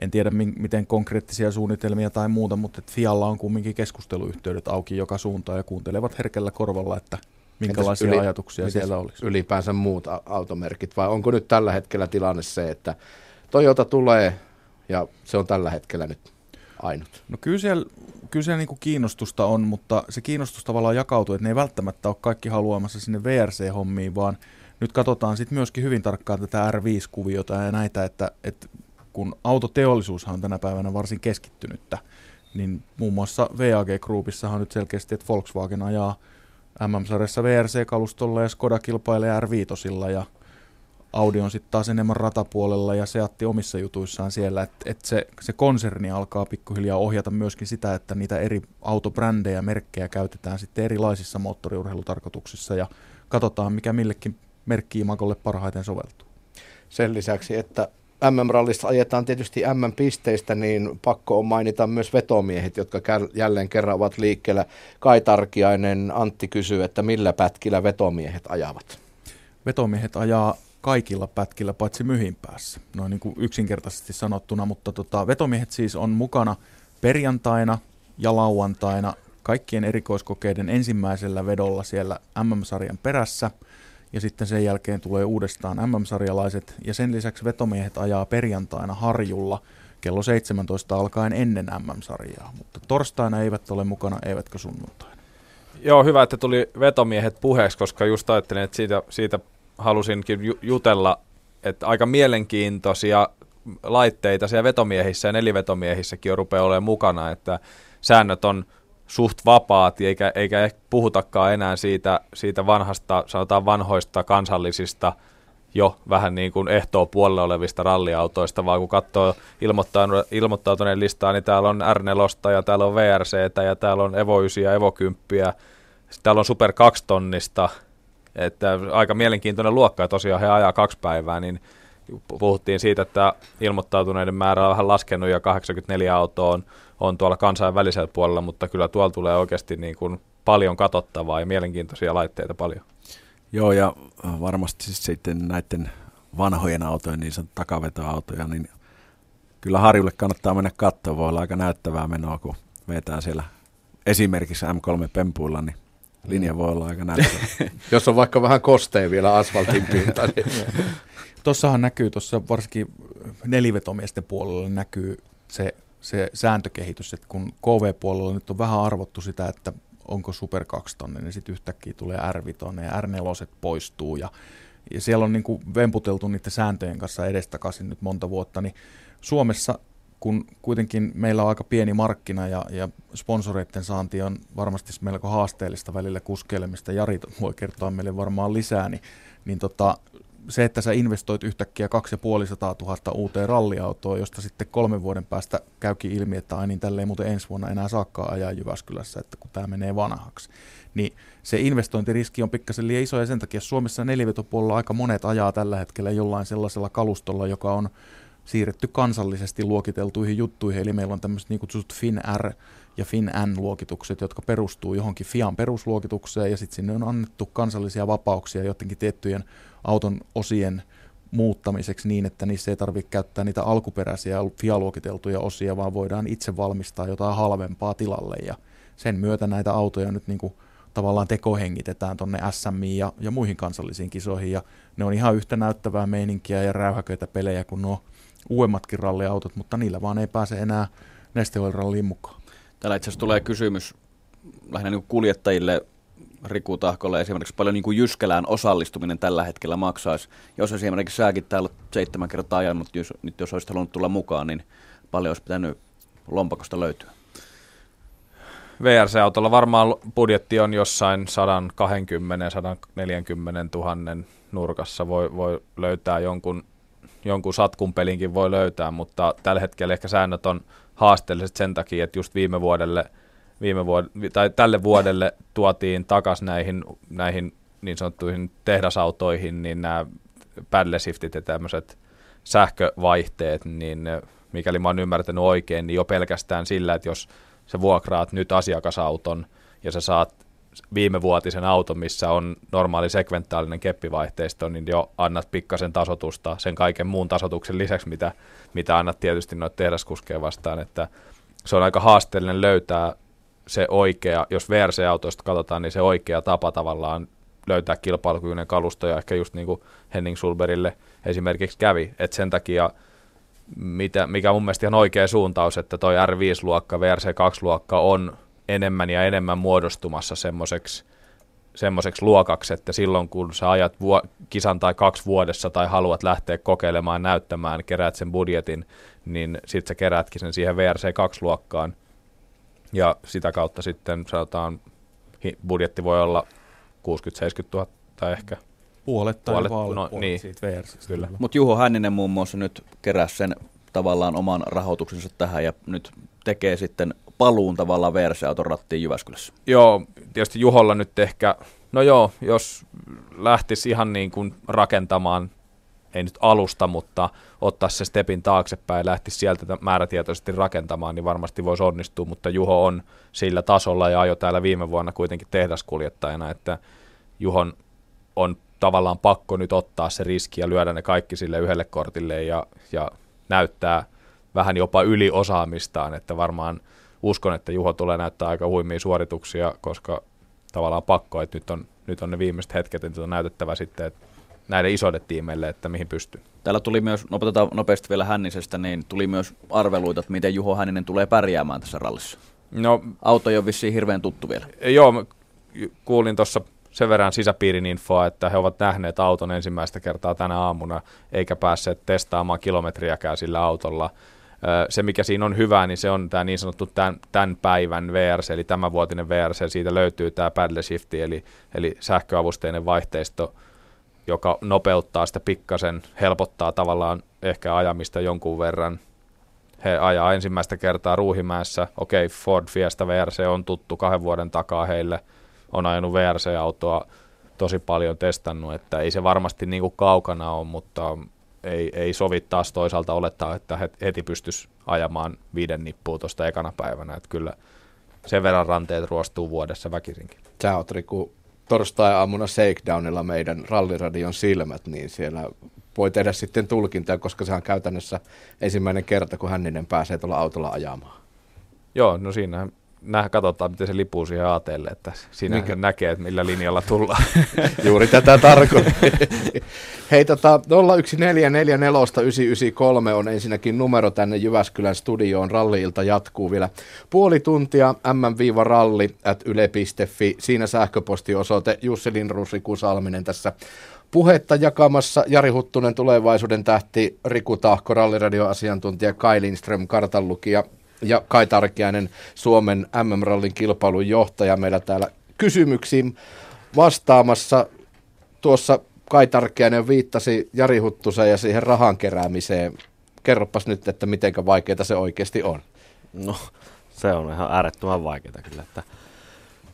en tiedä miten konkreettisia suunnitelmia tai muuta, mutta Fialla on kumminkin keskusteluyhteydet auki joka suuntaan ja kuuntelevat herkällä korvalla, että minkälaisia yli, ajatuksia siellä olisi. Ylipäänsä muut automerkit, vai onko nyt tällä hetkellä tilanne se, että Toyota tulee ja se on tällä hetkellä nyt ainut? No kyllä siellä, kyllä siellä niin kuin kiinnostusta on, mutta se kiinnostus tavallaan jakautuu, että ne ei välttämättä ole kaikki haluamassa sinne VRC-hommiin, vaan nyt katsotaan sitten myöskin hyvin tarkkaan tätä R5-kuviota ja näitä, että, että kun autoteollisuushan on tänä päivänä varsin keskittynyttä, niin muun muassa VAG Groupissahan on nyt selkeästi, että Volkswagen ajaa MM-sarjassa VRC-kalustolla ja Skoda kilpailee R5 ja Audi on sitten taas enemmän ratapuolella ja Seatti omissa jutuissaan siellä, että et se, se konserni alkaa pikkuhiljaa ohjata myöskin sitä, että niitä eri autobrändejä ja merkkejä käytetään sitten erilaisissa moottoriurheilutarkoituksissa ja katsotaan, mikä millekin merkkiimakolle parhaiten soveltuu. Sen lisäksi, että MM-rallissa ajetaan tietysti MM-pisteistä, niin pakko on mainita myös vetomiehet, jotka jälleen kerran ovat liikkeellä. Kai Tarkiainen, Antti kysyy, että millä pätkillä vetomiehet ajavat? Vetomiehet ajaa kaikilla pätkillä paitsi myhin päässä, noin niin kuin yksinkertaisesti sanottuna, mutta tota, vetomiehet siis on mukana perjantaina ja lauantaina kaikkien erikoiskokeiden ensimmäisellä vedolla siellä MM-sarjan perässä, ja sitten sen jälkeen tulee uudestaan MM-sarjalaiset, ja sen lisäksi vetomiehet ajaa perjantaina Harjulla kello 17 alkaen ennen MM-sarjaa, mutta torstaina eivät ole mukana, eivätkä sunnuntaina. Joo, hyvä, että tuli vetomiehet puheeksi, koska just ajattelin, että siitä, siitä halusinkin ju- jutella, että aika mielenkiintoisia laitteita siellä vetomiehissä ja nelivetomiehissäkin on rupeaa olemaan mukana, että säännöt on suht vapaat, eikä, eikä ehkä puhutakaan enää siitä, siitä vanhasta, sanotaan vanhoista kansallisista jo vähän niin kuin ehtoa puolella olevista ralliautoista, vaan kun katsoo ilmoittautuneen listaa, niin täällä on R4 ja täällä on VRC ja täällä on Evo 9 ja Evo 10 täällä on Super 2 tonnista, että aika mielenkiintoinen luokka, ja tosiaan he ajaa kaksi päivää, niin puhuttiin siitä, että ilmoittautuneiden määrä on vähän laskenut ja 84 autoa on, on tuolla kansainvälisellä puolella, mutta kyllä tuolla tulee oikeasti niin kuin paljon katsottavaa ja mielenkiintoisia laitteita paljon. Joo, ja varmasti siis sitten näiden vanhojen autojen, niin sanottu takavetoautoja, niin kyllä Harjulle kannattaa mennä katsoa. Voi olla aika näyttävää menoa, kun vetää siellä esimerkiksi M3 Pempuilla, niin linja voi olla aika näyttävä. Jos on vaikka vähän kosteen vielä asfaltin pinta. Niin. Tuossahan näkyy, tuossa varsinkin nelivetomiesten puolella näkyy se, se sääntökehitys, että kun KV-puolella nyt on vähän arvottu sitä, että onko Super 2 tonne, niin sitten yhtäkkiä tulee R5 ja R4 poistuu ja, ja siellä on niin kuin vemputeltu niiden sääntöjen kanssa edestakaisin nyt monta vuotta, niin Suomessa kun kuitenkin meillä on aika pieni markkina ja, ja sponsoreiden saanti on varmasti melko haasteellista välillä kuskeilemista, Jari voi kertoa meille varmaan lisää, niin, niin tota, se, että sä investoit yhtäkkiä 2500 000 uuteen ralliautoon, josta sitten kolmen vuoden päästä käykin ilmi, että ai niin tälleen muuten ensi vuonna enää saakkaan ajaa Jyväskylässä, että kun tämä menee vanhaksi. Niin se investointiriski on pikkasen liian iso ja sen takia Suomessa nelivetopuolella aika monet ajaa tällä hetkellä jollain sellaisella kalustolla, joka on siirretty kansallisesti luokiteltuihin juttuihin, eli meillä on tämmöiset niin kutsutut FinR ja FinN-luokitukset, jotka perustuu johonkin FIAN perusluokitukseen, ja sitten sinne on annettu kansallisia vapauksia jotenkin tiettyjen auton osien muuttamiseksi niin, että niissä ei tarvitse käyttää niitä alkuperäisiä FIA-luokiteltuja osia, vaan voidaan itse valmistaa jotain halvempaa tilalle, ja sen myötä näitä autoja nyt niin kuin tavallaan tekohengitetään tuonne SMI ja, ja muihin kansallisiin kisoihin, ja ne on ihan yhtä näyttävää meininkiä ja räyhäköitä pelejä kuin nuo uudemmatkin ralliautot, mutta niillä vaan ei pääse enää Neste ralliin mukaan. Täällä itse asiassa tulee kysymys lähinnä niin kuljettajille Riku Tahkolle esimerkiksi paljon niin kuin Jyskälään osallistuminen tällä hetkellä maksaisi. Jos esimerkiksi säkin täällä seitsemän kertaa ajanut, jos, nyt jos olisit halunnut tulla mukaan, niin paljon olisi pitänyt lompakosta löytyä. VRC-autolla varmaan budjetti on jossain 120-140 000 nurkassa. Voi, voi löytää jonkun jonkun satkun pelinkin voi löytää, mutta tällä hetkellä ehkä säännöt on haasteelliset sen takia, että just viime vuodelle, viime vuod- tai tälle vuodelle tuotiin takaisin näihin, näihin niin sanottuihin tehdasautoihin, niin nämä paddleshiftit ja tämmöiset sähkövaihteet, niin mikäli mä oon ymmärtänyt oikein, niin jo pelkästään sillä, että jos sä vuokraat nyt asiakasauton ja sä saat viimevuotisen auton, missä on normaali sekventaalinen keppivaihteisto, niin jo annat pikkasen tasotusta sen kaiken muun tasotuksen lisäksi, mitä, mitä annat tietysti noita tehdaskuskeja vastaan, että se on aika haasteellinen löytää se oikea, jos VRC-autoista katsotaan, niin se oikea tapa tavallaan löytää kilpailukykyinen kalusto, ja ehkä just niin kuin Henning Sulberille esimerkiksi kävi, että sen takia mitä, mikä mun mielestä ihan oikea suuntaus, että toi R5-luokka, VRC2-luokka on enemmän ja enemmän muodostumassa semmoiseksi semmoiseksi luokaksi, että silloin kun sä ajat vuo, kisan tai kaksi vuodessa tai haluat lähteä kokeilemaan, näyttämään, keräät sen budjetin, niin sitten sä keräätkin sen siihen VRC2-luokkaan. Ja sitä kautta sitten sanotaan, budjetti voi olla 60-70 000 tai ehkä puolet tai puolet, puolet, no, puolet niin, siitä VRC. Kyllä. Mutta Juho Hänninen muun muassa nyt keräsi sen tavallaan oman rahoituksensa tähän ja nyt tekee sitten paluun tavallaan VRC-auton rattiin Jyväskylässä? Joo, tietysti Juholla nyt ehkä, no joo, jos lähtisi ihan niin kuin rakentamaan, ei nyt alusta, mutta ottaa se stepin taaksepäin ja lähtisi sieltä määrätietoisesti rakentamaan, niin varmasti voisi onnistua, mutta Juho on sillä tasolla ja ajo täällä viime vuonna kuitenkin tehdaskuljettajana, että Juhon on tavallaan pakko nyt ottaa se riski ja lyödä ne kaikki sille yhdelle kortille ja, ja näyttää vähän jopa yliosaamistaan, että varmaan – uskon, että Juho tulee näyttää aika huimia suorituksia, koska tavallaan pakko, että nyt on, nyt on ne viimeiset hetket, että on näytettävä sitten että näille isoille tiimeille, että mihin pystyy. Täällä tuli myös, nopetetaan nopeasti vielä Hännisestä, niin tuli myös arveluita, että miten Juho Hänninen tulee pärjäämään tässä rallissa. No, Auto ei ole vissiin hirveän tuttu vielä. Joo, kuulin tuossa sen verran sisäpiirin infoa, että he ovat nähneet auton ensimmäistä kertaa tänä aamuna, eikä päässeet testaamaan kilometriäkään sillä autolla se, mikä siinä on hyvää, niin se on tämä niin sanottu tämän, tämän päivän VRC, eli tämänvuotinen VRC, siitä löytyy tämä paddle shifti, eli, eli sähköavusteinen vaihteisto, joka nopeuttaa sitä pikkasen, helpottaa tavallaan ehkä ajamista jonkun verran. He ajaa ensimmäistä kertaa Ruuhimäessä, okei, okay, Ford Fiesta VRC on tuttu kahden vuoden takaa heille, on ajanut VRC-autoa tosi paljon testannut, että ei se varmasti niin kuin kaukana ole, mutta ei, ei sovi taas toisaalta olettaa, että heti pystyisi ajamaan viiden nippua tuosta ekana päivänä. Että kyllä sen verran ranteet ruostuu vuodessa väkisinkin. Sä oot Riku torstai-aamuna Shakedownilla meidän ralliradion silmät, niin siellä voi tehdä sitten tulkintaa, koska se on käytännössä ensimmäinen kerta, kun Hänninen pääsee tuolla autolla ajamaan. Joo, no siinä nää, katsotaan, miten se lipuu siihen ATlle, että siinä Mikä? näkee, että millä linjalla tullaan. Juuri tätä tarkoitin. Hei, tota, 01444993 on ensinnäkin numero tänne Jyväskylän studioon. Ralliilta jatkuu vielä puoli tuntia. mm-ralli at yle.fi. Siinä sähköpostiosoite Jussi Lindruus, Riku Salminen tässä puhetta jakamassa Jari Huttunen, tulevaisuuden tähti, Riku Tahko, ralliradioasiantuntija, Kai Lindström, kartanlukija ja Kai Tarkiainen, Suomen MM-rallin kilpailun johtaja meillä täällä kysymyksiin vastaamassa. Tuossa Kai Tarkiainen viittasi Jari Huttuseen ja siihen rahan keräämiseen. Kerropas nyt, että miten vaikeaa se oikeasti on. No, se on ihan äärettömän vaikeaa kyllä, että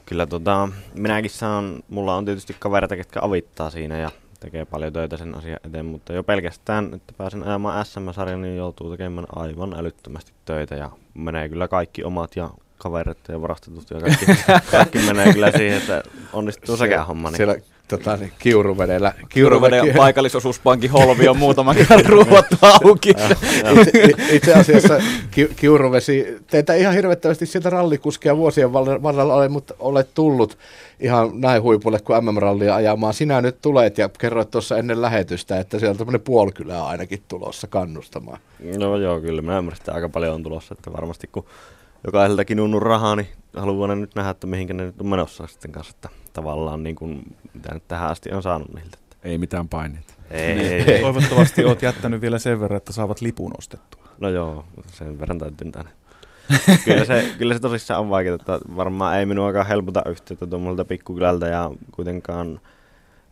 kyllä tota, minäkin saan, mulla on tietysti kavereita, ketkä avittaa siinä ja tekee paljon töitä sen asian eteen, mutta jo pelkästään, että pääsen ajamaan SM-sarjan, niin joutuu tekemään aivan älyttömästi töitä ja menee kyllä kaikki omat ja kaverit ja varastetut ja kaikki, kaikki menee kyllä siihen, että onnistuu sekä homma. Niin. Siellä tota, niin, kiuruvedellä. Kiuruveden paikallisosuuspankin holvi on muutama kerran ruuvattu auki. itse, itse asiassa ki, kiuruvesi, teitä ihan hirvettävästi sieltä rallikuskia vuosien varrella ole, mutta olet tullut ihan näin huipulle kuin MM-rallia ajamaan. Sinä nyt tulet ja kerroit tuossa ennen lähetystä, että siellä on tämmöinen puolikylä ainakin tulossa kannustamaan. No joo, kyllä mä ymmärrän, että aika paljon on tulossa, että varmasti kun jokaiseltakin nunnun rahaa, niin haluan nyt nähdä, että mihinkä ne nyt on menossa sitten kanssa, että tavallaan niin kuin, mitä nyt tähän asti on saanut niiltä. Ei mitään paineita. Ei, niin. ei, ei. Toivottavasti olet jättänyt vielä sen verran, että saavat lipun ostettua. No joo, sen verran täytyy tänne. kyllä, se, kyllä se tosissaan on vaikeaa, että varmaan ei minuakaan helpota yhteyttä tuommoilta pikkukylältä ja kuitenkaan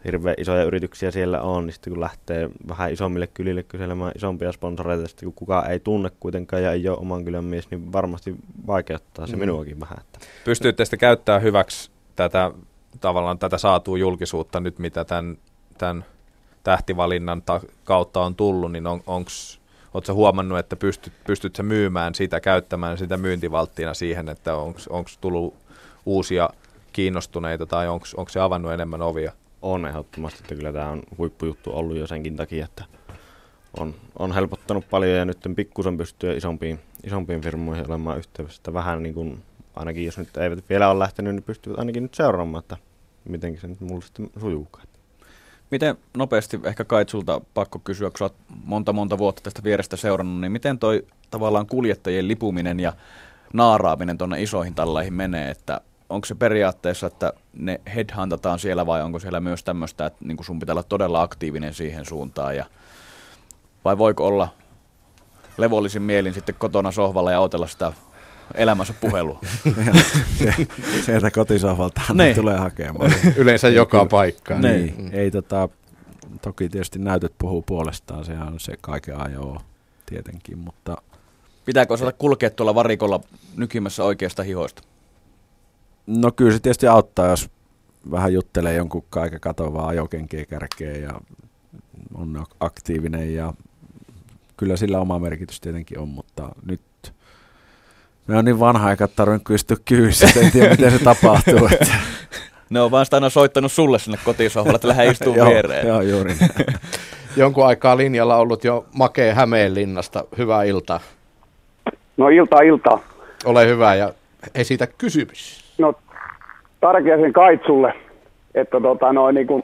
hirveän isoja yrityksiä siellä on, niin sitten kun lähtee vähän isommille kylille kyselemään isompia sponsoreita, sitten kun kukaan ei tunne kuitenkaan ja ei ole oman kylän mies, niin varmasti vaikeuttaa se mm. minuakin vähän. Että. Pystytte sitten käyttämään hyväksi tätä tavallaan tätä saatua julkisuutta nyt, mitä tämän, tämän tähtivalinnan ta- kautta on tullut, niin on, onks, Oletko huomannut, että pystyt, pystyt sä myymään sitä, käyttämään sitä myyntivalttina siihen, että onko tullut uusia kiinnostuneita tai onko se avannut enemmän ovia? On ehdottomasti, että kyllä tämä on huippujuttu ollut jo senkin takia, että on, on helpottanut paljon ja nyt pikkusen pystyy isompiin, isompiin firmoihin olemaan yhteydessä. Vähän niin kuin, ainakin jos nyt eivät vielä ole lähtenyt, niin pystyvät ainakin nyt seuraamaan, että miten se nyt mulle sitten sujuukaan. Miten nopeasti, ehkä Kait sulta pakko kysyä, kun olet monta monta vuotta tästä vierestä seurannut, niin miten toi tavallaan kuljettajien lipuminen ja naaraaminen tuonne isoihin tallaihin menee, että onko se periaatteessa, että ne headhuntataan siellä vai onko siellä myös tämmöistä, että niin sun pitää olla todella aktiivinen siihen suuntaan ja vai voiko olla levollisin mielin sitten kotona sohvalla ja otella sitä elämänsä puhelua. Sieltä kotisohvalta niin. tulee hakemaan. Yleensä joka paikkaan. Niin. niin. Ei, tota, toki tietysti näytöt puhuu puolestaan, sehän on se kaiken ajoa tietenkin, mutta... Pitääkö osata kulkea tuolla varikolla nykymässä oikeasta hihoista? No kyllä se tietysti auttaa, jos vähän juttelee jonkun kaiken katovaa ajokenkiä kärkeä ja on aktiivinen ja kyllä sillä oma merkitys tietenkin on, mutta nyt me on niin vanha aika tarvinnut kysyä kyyssä, en tiedä miten se tapahtuu. Että. Ne on vaan aina soittanut sulle sinne kotisohvalle, että lähde istuu viereen. joo, juuri. Jonkun aikaa linjalla ollut jo Makee Hämeenlinnasta. Hyvää iltaa. No ilta ilta. Ole hyvä ja esitä kysymys. No sen Kaitsulle, että tota, noin, niin kuin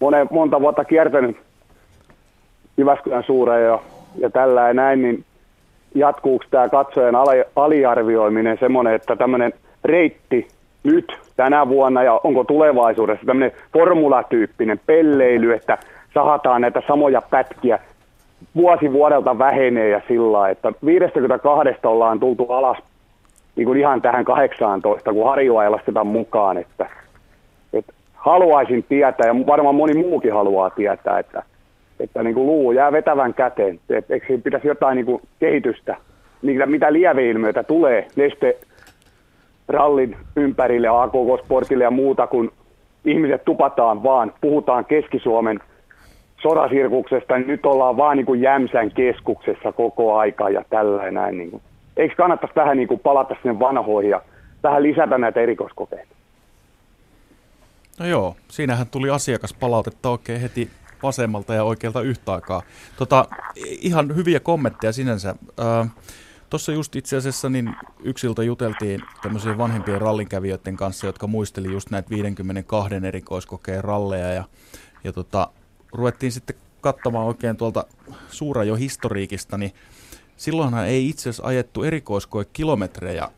monen, monta vuotta kiertänyt Jyväskylän suureen ja, ja tällä ja näin, niin jatkuuko tämä katsojen aliarvioiminen semmoinen, että tämmöinen reitti nyt tänä vuonna ja onko tulevaisuudessa tämmöinen formulatyyppinen pelleily, että sahataan näitä samoja pätkiä. Vuosi vuodelta vähenee ja sillä että 52 ollaan tultu alas niin kuin ihan tähän 18, kun Harjoa ei lasketa mukaan, että, että haluaisin tietää, ja varmaan moni muukin haluaa tietää, että että niin kuin luu jää vetävän käteen. Et, eikö siinä pitäisi jotain niin kuin kehitystä, mitä, mitä lieveilmiöitä tulee Neste rallin ympärille, AKK-sportille ja muuta, kun ihmiset tupataan vaan, puhutaan Keski-Suomen sodasirkuksesta, niin nyt ollaan vaan niin kuin Jämsän keskuksessa koko aika ja tällä näin. Niin kuin. Eikö kannattaisi vähän niin kuin palata sinne vanhoihin ja vähän lisätä näitä erikoiskokeita? No joo, siinähän tuli asiakaspalautetta oikein heti vasemmalta ja oikealta yhtä aikaa. Tota, ihan hyviä kommentteja sinänsä. Ö, Tuossa just itse asiassa niin yksiltä juteltiin tämmöisen vanhempien rallinkävijöiden kanssa, jotka muisteli just näitä 52 erikoiskokeen ralleja ja, ja tota, ruvettiin sitten katsomaan oikein tuolta jo historiikista, niin silloinhan ei itse asiassa ajettu erikoiskoe kilometrejä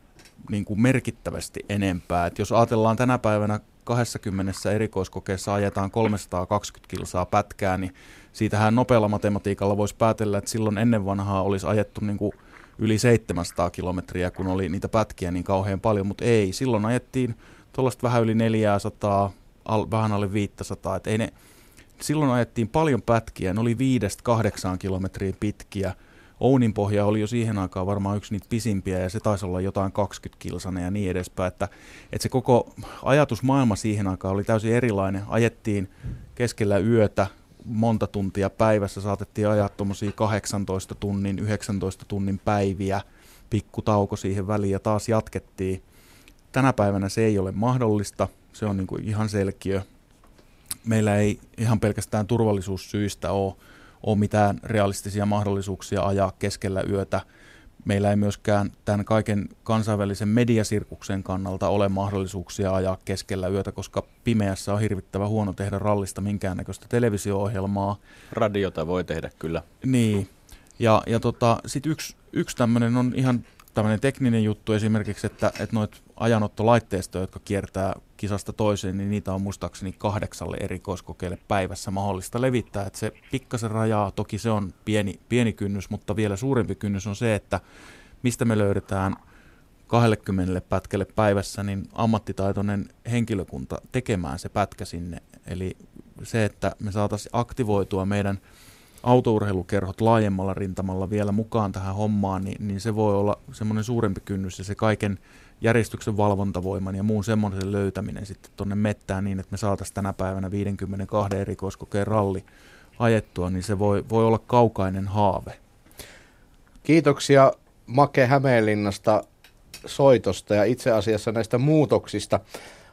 niin kuin merkittävästi enempää. Et jos ajatellaan tänä päivänä 20 erikoiskokeessa ajetaan 320 kilsaa pätkää, niin siitähän nopealla matematiikalla voisi päätellä, että silloin ennen vanhaa olisi ajettu niin kuin yli 700 kilometriä, kun oli niitä pätkiä niin kauhean paljon, mutta ei. Silloin ajettiin tuollaista vähän yli 400, al, vähän alle 500, että ei ne, silloin ajettiin paljon pätkiä, ne oli 5-8 kilometriä pitkiä. Ounin pohja oli jo siihen aikaan varmaan yksi niitä pisimpiä ja se taisi olla jotain 20 kilsana ja niin edespäin. Että, että se koko ajatusmaailma siihen aikaan oli täysin erilainen. Ajettiin keskellä yötä monta tuntia päivässä, saatettiin ajaa tuommoisia 18 tunnin, 19 tunnin päiviä, pikku tauko siihen väliin ja taas jatkettiin. Tänä päivänä se ei ole mahdollista, se on niin kuin ihan selkiö. Meillä ei ihan pelkästään turvallisuussyistä ole, ole mitään realistisia mahdollisuuksia ajaa keskellä yötä – meillä ei myöskään tämän kaiken kansainvälisen mediasirkuksen kannalta ole mahdollisuuksia ajaa keskellä yötä, koska pimeässä on hirvittävä huono tehdä rallista minkäännäköistä televisio-ohjelmaa. Radiota voi tehdä kyllä. Niin, ja, ja tota, sitten yksi, yksi tämmöinen on ihan tämmöinen tekninen juttu esimerkiksi, että, että noit ajanottolaitteistoja, jotka kiertää kisasta toiseen, niin niitä on muistaakseni kahdeksalle erikoiskokeille päivässä mahdollista levittää. Että se pikkasen rajaa, toki se on pieni, pieni kynnys, mutta vielä suurempi kynnys on se, että mistä me löydetään 20 pätkälle päivässä niin ammattitaitoinen henkilökunta tekemään se pätkä sinne. Eli se, että me saataisiin aktivoitua meidän – autourheilukerhot laajemmalla rintamalla vielä mukaan tähän hommaan, niin, niin se voi olla semmoinen suurempi kynnys ja se kaiken järjestyksen valvontavoiman ja muun semmoisen löytäminen sitten tuonne mettään niin, että me saataisiin tänä päivänä 52 erikoiskokeen ralli ajettua, niin se voi, voi olla kaukainen haave. Kiitoksia Make Hämeenlinnasta soitosta ja itse asiassa näistä muutoksista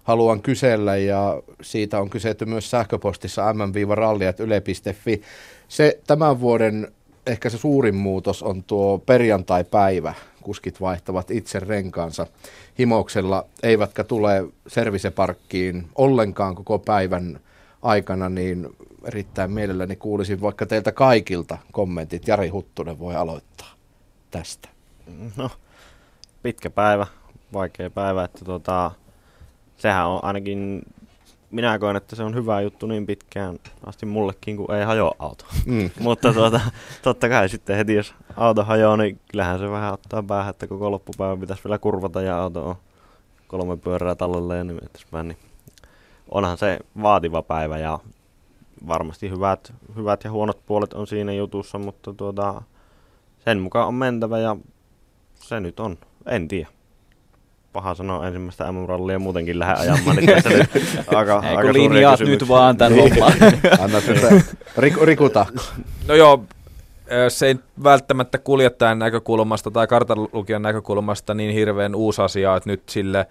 haluan kysellä ja siitä on kyselty myös sähköpostissa mm-ralli.yle.fi. Se tämän vuoden ehkä se suurin muutos on tuo perjantai-päivä. Kuskit vaihtavat itse renkaansa himoksella, eivätkä tule serviseparkkiin ollenkaan koko päivän aikana, niin erittäin mielelläni kuulisin vaikka teiltä kaikilta kommentit. Jari Huttunen voi aloittaa tästä. No, pitkä päivä, vaikea päivä, että tota, sehän on ainakin minä koen, että se on hyvä juttu niin pitkään asti mullekin, kun ei hajoa auto. Mm. Mutta tuota, totta kai sitten heti, jos auto hajoaa, niin kyllähän se vähän ottaa päähän, että koko loppupäivä pitäisi vielä kurvata ja auto on kolme pyörää tallelle ja niin. Niin onhan se vaativa päivä ja varmasti hyvät, hyvät ja huonot puolet on siinä jutussa, mutta tuota, sen mukaan on mentävä ja se nyt on. En tiedä paha sanoa ensimmäistä MM-rallia muutenkin lähde ajamaan, niin tässä nyt aika, Ei, aika linjaat nyt vaan tämän niin. homman. Anna tätä Riku, Riku No joo, se ei välttämättä kuljettajan näkökulmasta tai kartanlukijan näkökulmasta niin hirveän uusi asia, että nyt sille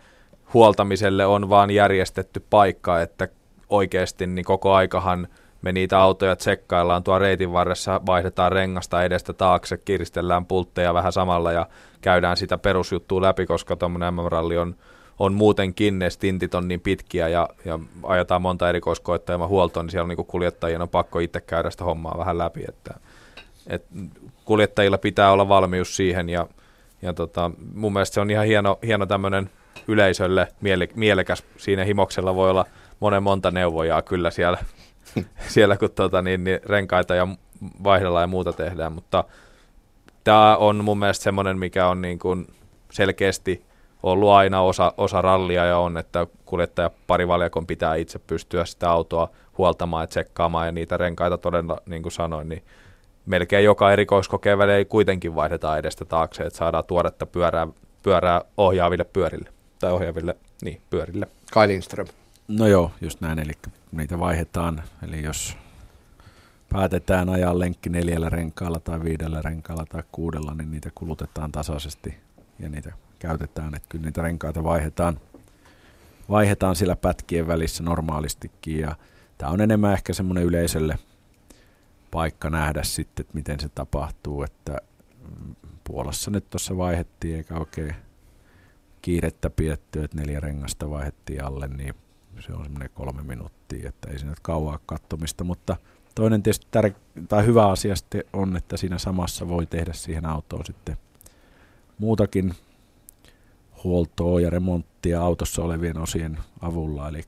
huoltamiselle on vaan järjestetty paikka, että oikeasti niin koko aikahan me niitä autoja tsekkaillaan. Tuo reitin varressa, vaihdetaan rengasta edestä taakse, kiristellään pultteja vähän samalla ja käydään sitä perusjuttua läpi, koska tuommoinen MM-ralli on, on muutenkin, ne stintit on niin pitkiä ja, ja ajetaan monta erikoiskoetta ja huoltoon, niin siellä niin kuljettajien on pakko itse käydä sitä hommaa vähän läpi, että, et kuljettajilla pitää olla valmius siihen ja, ja tota, mun mielestä se on ihan hieno, hieno tämmöinen yleisölle miele, mielekäs, siinä himoksella voi olla monen monta neuvojaa kyllä siellä, siellä kun tota, niin, niin renkaita ja vaihdellaan ja muuta tehdään, mutta tämä on mun mielestä semmoinen, mikä on niin kuin selkeästi ollut aina osa, osa rallia ja on, että kuljettaja parivaljakon pitää itse pystyä sitä autoa huoltamaan ja tsekkaamaan ja niitä renkaita todella, niin kuin sanoin, niin melkein joka erikoiskokeen välein kuitenkin vaihdetaan edestä taakse, että saadaan tuoretta pyörää, pyörää ohjaaville pyörille tai ohjaaville niin, pyörille. Kai Lindström. No joo, just näin, eli niitä vaihdetaan, eli jos päätetään ajaa lenkki neljällä renkaalla tai viidellä renkaalla tai kuudella, niin niitä kulutetaan tasaisesti ja niitä käytetään, että kyllä niitä renkaita vaihdetaan, vaihdetaan sillä pätkien välissä normaalistikin ja tämä on enemmän ehkä semmoinen yleisölle paikka nähdä sitten, että miten se tapahtuu, että Puolassa nyt tuossa vaihettiin eikä oikein kiirettä pidetty, että neljä rengasta vaihettiin alle, niin se on semmoinen kolme minuuttia, että ei siinä kauaa kattomista, mutta toinen tietysti tär- tai hyvä asia sitten on, että siinä samassa voi tehdä siihen autoon sitten muutakin huoltoa ja remonttia autossa olevien osien avulla, eli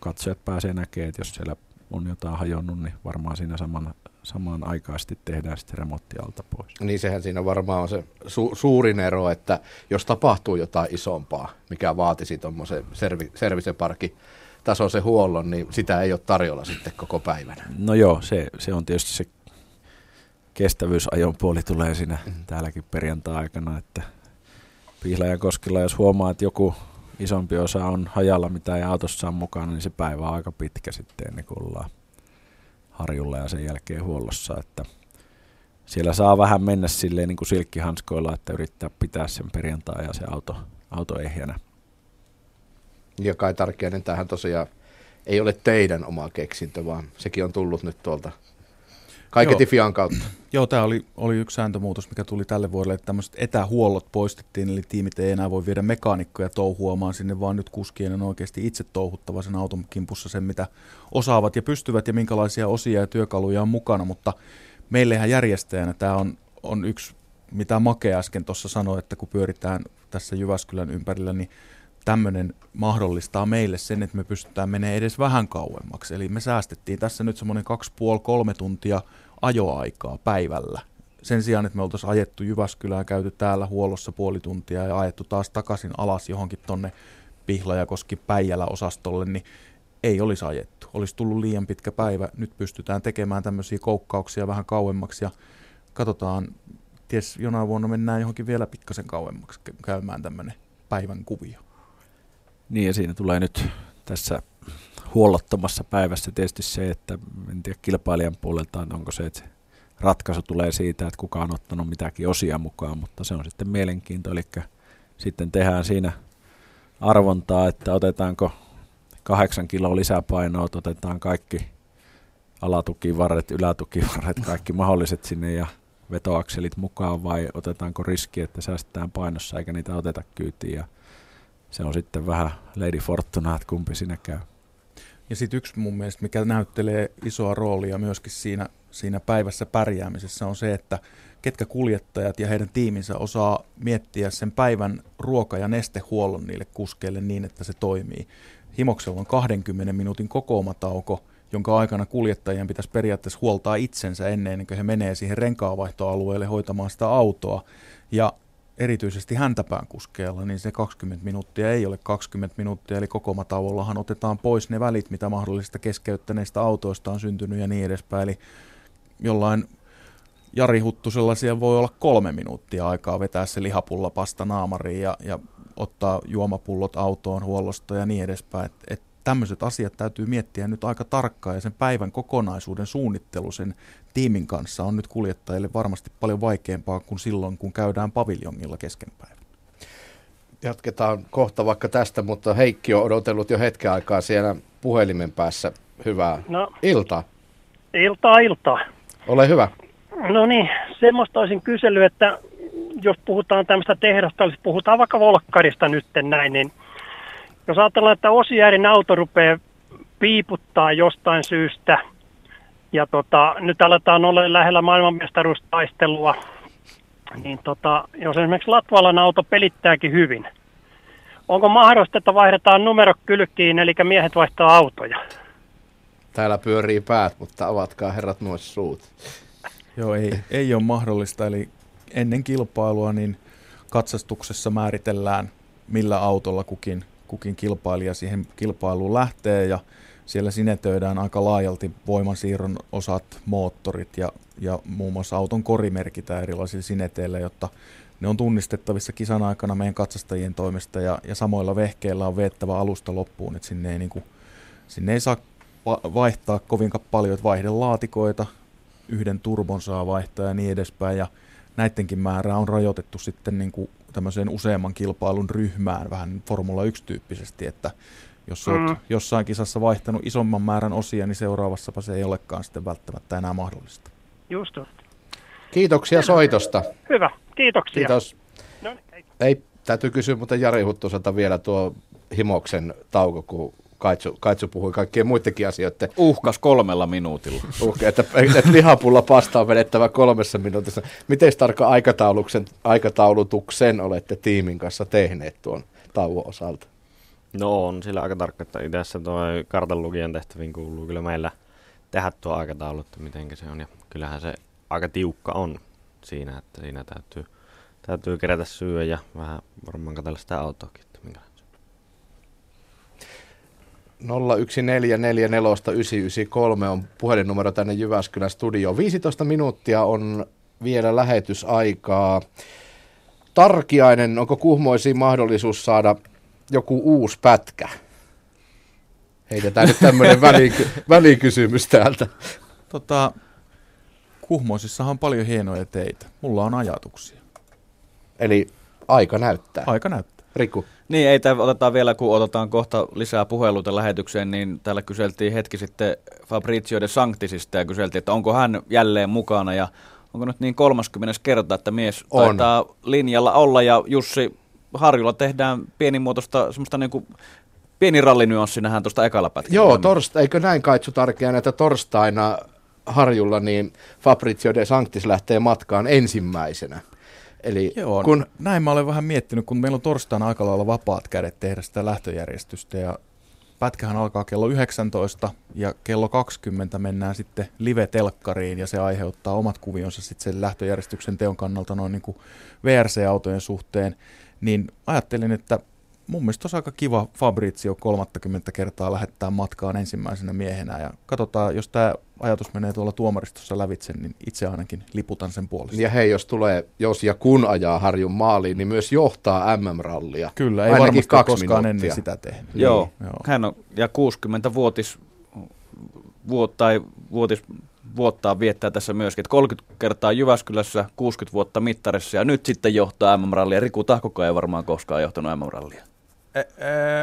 katsojat pääsee näkemään, että jos siellä on jotain hajonnut, niin varmaan siinä saman, samaan aikaisesti tehdään sitten remontti alta pois. Niin sehän siinä varmaan on se su- suurin ero, että jos tapahtuu jotain isompaa, mikä vaatisi tuommoisen servi- serviseparkin tasoisen huollon, niin sitä ei ole tarjolla sitten koko päivänä. No joo, se, se on tietysti se kestävyysajon puoli tulee siinä mm. täälläkin perjantai-aikana, että Pihlajakoskella, jos huomaa, että joku isompi osa on hajalla, mitä ei autossa on mukana, niin se päivä on aika pitkä sitten ennen kuin ollaan harjulla ja sen jälkeen huollossa. Että siellä saa vähän mennä silleen niin kuin silkkihanskoilla, että yrittää pitää sen perjantai ja se auto, auto ehjänä. Ja Kai Tarkkiainen, tähän tosiaan ei ole teidän oma keksintö, vaan sekin on tullut nyt tuolta Kaiketi Fian kautta. Joo, tämä oli, oli yksi sääntömuutos, mikä tuli tälle vuodelle, että tämmöiset etähuollot poistettiin, eli tiimit ei enää voi viedä mekaanikkoja touhuamaan sinne, vaan nyt kuskien on oikeasti itse touhuttava sen auton kimpussa sen, mitä osaavat ja pystyvät ja minkälaisia osia ja työkaluja on mukana, mutta meillehän järjestäjänä tämä on, on yksi, mitä Make äsken tuossa sanoi, että kun pyöritään tässä Jyväskylän ympärillä, niin tämmöinen mahdollistaa meille sen, että me pystytään menemään edes vähän kauemmaksi. Eli me säästettiin tässä nyt semmoinen 2,5-3 tuntia ajoaikaa päivällä. Sen sijaan, että me oltaisiin ajettu Jyväskylään, käyty täällä huollossa puoli tuntia ja ajettu taas takaisin alas johonkin tonne Pihlajakoski Päijälä osastolle, niin ei olisi ajettu. Olisi tullut liian pitkä päivä. Nyt pystytään tekemään tämmöisiä koukkauksia vähän kauemmaksi ja katsotaan, ties jonain vuonna mennään johonkin vielä pikkasen kauemmaksi käymään tämmöinen päivän kuvio. Niin ja siinä tulee nyt tässä huollottomassa päivässä tietysti se, että en tiedä kilpailijan puolelta, onko se, että ratkaisu tulee siitä, että kuka on ottanut mitäkin osia mukaan, mutta se on sitten mielenkiinto, eli sitten tehdään siinä arvontaa, että otetaanko kahdeksan kiloa lisäpainoa, otetaan kaikki alatukivarret, ylätukivarret, kaikki mahdolliset sinne ja vetoakselit mukaan vai otetaanko riski, että säästetään painossa eikä niitä oteta kyytiin ja se on sitten vähän Lady Fortuna, että kumpi sinne käy. Ja sitten yksi mun mielestä, mikä näyttelee isoa roolia myöskin siinä, siinä päivässä pärjäämisessä, on se, että ketkä kuljettajat ja heidän tiiminsä osaa miettiä sen päivän ruoka- ja nestehuollon niille kuskeille niin, että se toimii. Himoksella on 20 minuutin kokoomatauko, jonka aikana kuljettajien pitäisi periaatteessa huoltaa itsensä ennen kuin he menee siihen renkaavaihtoalueelle hoitamaan sitä autoa. Ja erityisesti häntäpään kuskeella, niin se 20 minuuttia ei ole 20 minuuttia, eli kokomatauollahan otetaan pois ne välit, mitä mahdollista keskeyttäneistä autoista on syntynyt ja niin edespäin. Eli jollain Jari Huttusella siellä voi olla kolme minuuttia aikaa vetää se lihapulla pasta naamariin ja, ja ottaa juomapullot autoon huollosta ja niin edespäin. Et, et tämmöiset asiat täytyy miettiä nyt aika tarkkaan ja sen päivän kokonaisuuden suunnittelu sen tiimin kanssa on nyt kuljettajille varmasti paljon vaikeampaa kuin silloin, kun käydään paviljongilla keskenpäivän. Jatketaan kohta vaikka tästä, mutta Heikki on odotellut jo hetken aikaa siellä puhelimen päässä. Hyvää no, iltaa. Iltaa, iltaa. Ole hyvä. No niin, semmoista olisin kysellyt, että jos puhutaan tämmöistä tehdasta, jos puhutaan vaikka Volkkarista nyt näin, niin jos ajatellaan, että Osijäärin auto rupeaa piiputtaa jostain syystä, ja tota, nyt aletaan olla lähellä maailmanmestaruustaistelua, niin tota, jos esimerkiksi Latvalan auto pelittääkin hyvin, onko mahdollista, että vaihdetaan numero kylkiin, eli miehet vaihtaa autoja? Täällä pyörii päät, mutta avatkaa herrat noissa suut. Joo, ei, ei ole mahdollista. Eli ennen kilpailua niin katsastuksessa määritellään, millä autolla kukin kukin kilpailija siihen kilpailuun lähtee ja siellä sinetöidään aika laajalti voimansiirron osat, moottorit ja, ja muun muassa auton kori merkitään erilaisilla sineteillä, jotta ne on tunnistettavissa kisan aikana meidän katsastajien toimesta ja, ja samoilla vehkeillä on veettävä alusta loppuun, että sinne ei, niin kuin, sinne ei saa vaihtaa kovin paljon, että vaihdelaatikoita, yhden turbon saa vaihtaa ja niin edespäin ja näidenkin määrää on rajoitettu sitten niin kuin tämmöiseen useamman kilpailun ryhmään vähän Formula 1-tyyppisesti, että jos olet mm. jossain kisassa vaihtanut isomman määrän osia, niin seuraavassapa se ei olekaan sitten välttämättä enää mahdollista. Just Kiitoksia soitosta. Hyvä, kiitoksia. Kiitos. No, niin, hei. Ei, täytyy kysyä muuten Jari Huttuselta vielä tuo Himoksen tauko, kun Kaitsu, Kaitsu puhui kaikkien muidenkin asioiden. Uhkas kolmella minuutilla. Uhka, että, että lihapulla pasta on vedettävä kolmessa minuutissa. Miten tarkka aikatauluksen, aikataulutuksen olette tiimin kanssa tehneet tuon tauon osalta? No on sillä aika tarkka, että itse tuo kartanlukijan tehtäviin kuuluu kyllä meillä tehdä tuo aikataulu, että miten se on. Ja kyllähän se aika tiukka on siinä, että siinä täytyy, täytyy kerätä syö ja vähän varmaan katsella sitä autoakin, että minkä 01444993 on puhelinnumero tänne Jyväskylän studioon. 15 minuuttia on vielä lähetysaikaa. Tarkiainen, onko Kuhmoisiin mahdollisuus saada joku uusi pätkä? Heitetään nyt tämmöinen väliky- välikysymys täältä. Tota, Kuhmoisissahan on paljon hienoja teitä. Mulla on ajatuksia. Eli aika näyttää. Aika näyttää. Riku. Niin, ei tämä otetaan vielä, kun otetaan kohta lisää puheluita lähetykseen, niin täällä kyseltiin hetki sitten Fabrizio de Sanctisista ja kyseltiin, että onko hän jälleen mukana ja onko nyt niin 30 kerta, että mies On. taitaa linjalla olla ja Jussi Harjulla tehdään pienimuotoista semmoista niin kuin pieni rallinyanssi nähdään tuosta ekalla pätkällä. Joo, torsta, eikö näin Kaitsu Tarkiainen, että torstaina Harjulla niin Fabrizio de Sanctis lähtee matkaan ensimmäisenä. Eli Joo, kun näin mä olen vähän miettinyt, kun meillä on torstaina aika lailla vapaat kädet tehdä sitä lähtöjärjestystä ja pätkähän alkaa kello 19 ja kello 20 mennään sitten live-telkkariin ja se aiheuttaa omat kuvionsa sitten sen lähtöjärjestyksen teon kannalta noin niin kuin VRC-autojen suhteen, niin ajattelin, että mun mielestä olisi aika kiva Fabrizio 30 kertaa lähettää matkaan ensimmäisenä miehenä ja katsotaan, jos tämä ajatus menee tuolla tuomaristossa lävitse, niin itse ainakin liputan sen puolesta. ja hei, jos tulee, jos ja kun ajaa Harjun maaliin, niin myös johtaa MM-rallia. Kyllä, ei Ainakin varmasti kaksi koskaan minuuttia. ennen sitä tehnyt. Joo, Joo. hän on, ja 60-vuotis vuot, tai vuotis, vuottaa viettää tässä myöskin. Että 30 kertaa Jyväskylässä, 60 vuotta mittarissa ja nyt sitten johtaa MM-rallia. Riku Tahkoka ei varmaan koskaan johtanut MM-rallia. E, e,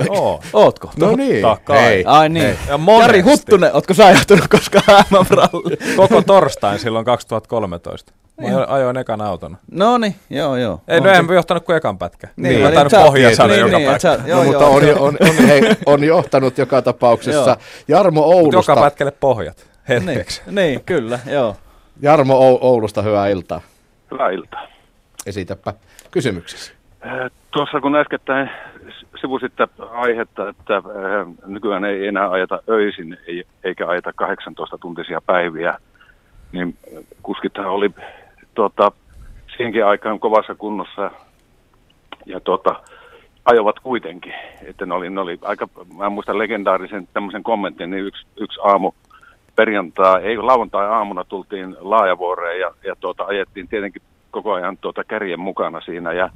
oo. Ootko? No niin. Totta kai. Hei. Ai niin. Ja Jari. Huttunen, ootko sä johtanut koskaan MM-rallia? Koko torstain silloin 2013. Mä ajoin- ajoin ekan auton. No niin, joo joo. Ei, no mä johtanut kuin ekan pätkä. Niin, Niin, mä niin, pohjasana niin, joka niin, pätkä. sä- joo, no, mutta joo, on, joo. on, on, hei, on johtanut joka tapauksessa. Jarmo Mut Oulusta. Joka pätkälle pohjat. Niin, Hetkeksi. niin, kyllä, joo. Jarmo Ou- Oulusta, hyvää iltaa. Hyvää iltaa. Esitäpä kysymyksesi. Eh, Tuossa kun äskettäin sivusitte aihetta, että eh, nykyään ei enää ajeta öisin ei- eikä ajeta 18-tuntisia päiviä, niin kuskithan oli tota, siihenkin aikaan kovassa kunnossa ja tota, ajoivat kuitenkin. Että ne oli, ne oli aika, mä muistan legendaarisen tämmöisen kommentin, niin yksi, yksi aamu perjantai, ei lauantai-aamuna tultiin Laajavuoreen ja, ja tuota, ajettiin tietenkin koko ajan tuota kärjen mukana siinä ja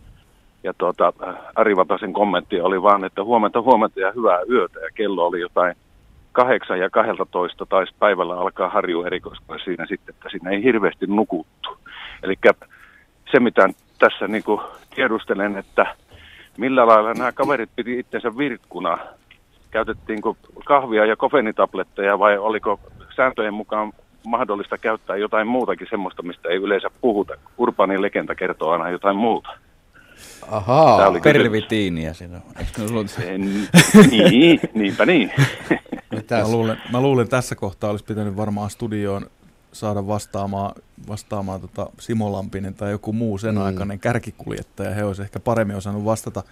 ja tuota, äh, Ari Vatasen kommentti oli vaan, että huomenta, huomenta ja hyvää yötä. Ja kello oli jotain kahdeksan ja 12 taisi päivällä alkaa harju erikoiskoe siinä sitten, että siinä ei hirveästi nukuttu. Eli se, mitä tässä niin tiedustelen, että millä lailla nämä kaverit piti itsensä virkkuna. Käytettiinkö kahvia ja kofeinitabletteja vai oliko sääntöjen mukaan mahdollista käyttää jotain muutakin semmoista, mistä ei yleensä puhuta. Urbaani legenda kertoo aina jotain muuta. Ahaa. oli kysymys. Pervitiiniä siinä En, niin, niinpä niin. Mä luulen, mä luulen, tässä kohtaa olisi pitänyt varmaan studioon saada vastaamaan, vastaamaan tota Simo Lampinen tai joku muu sen Mm. mm. aikainen kärkikuljettaja. He olisi ehkä paremmin osannut vastata.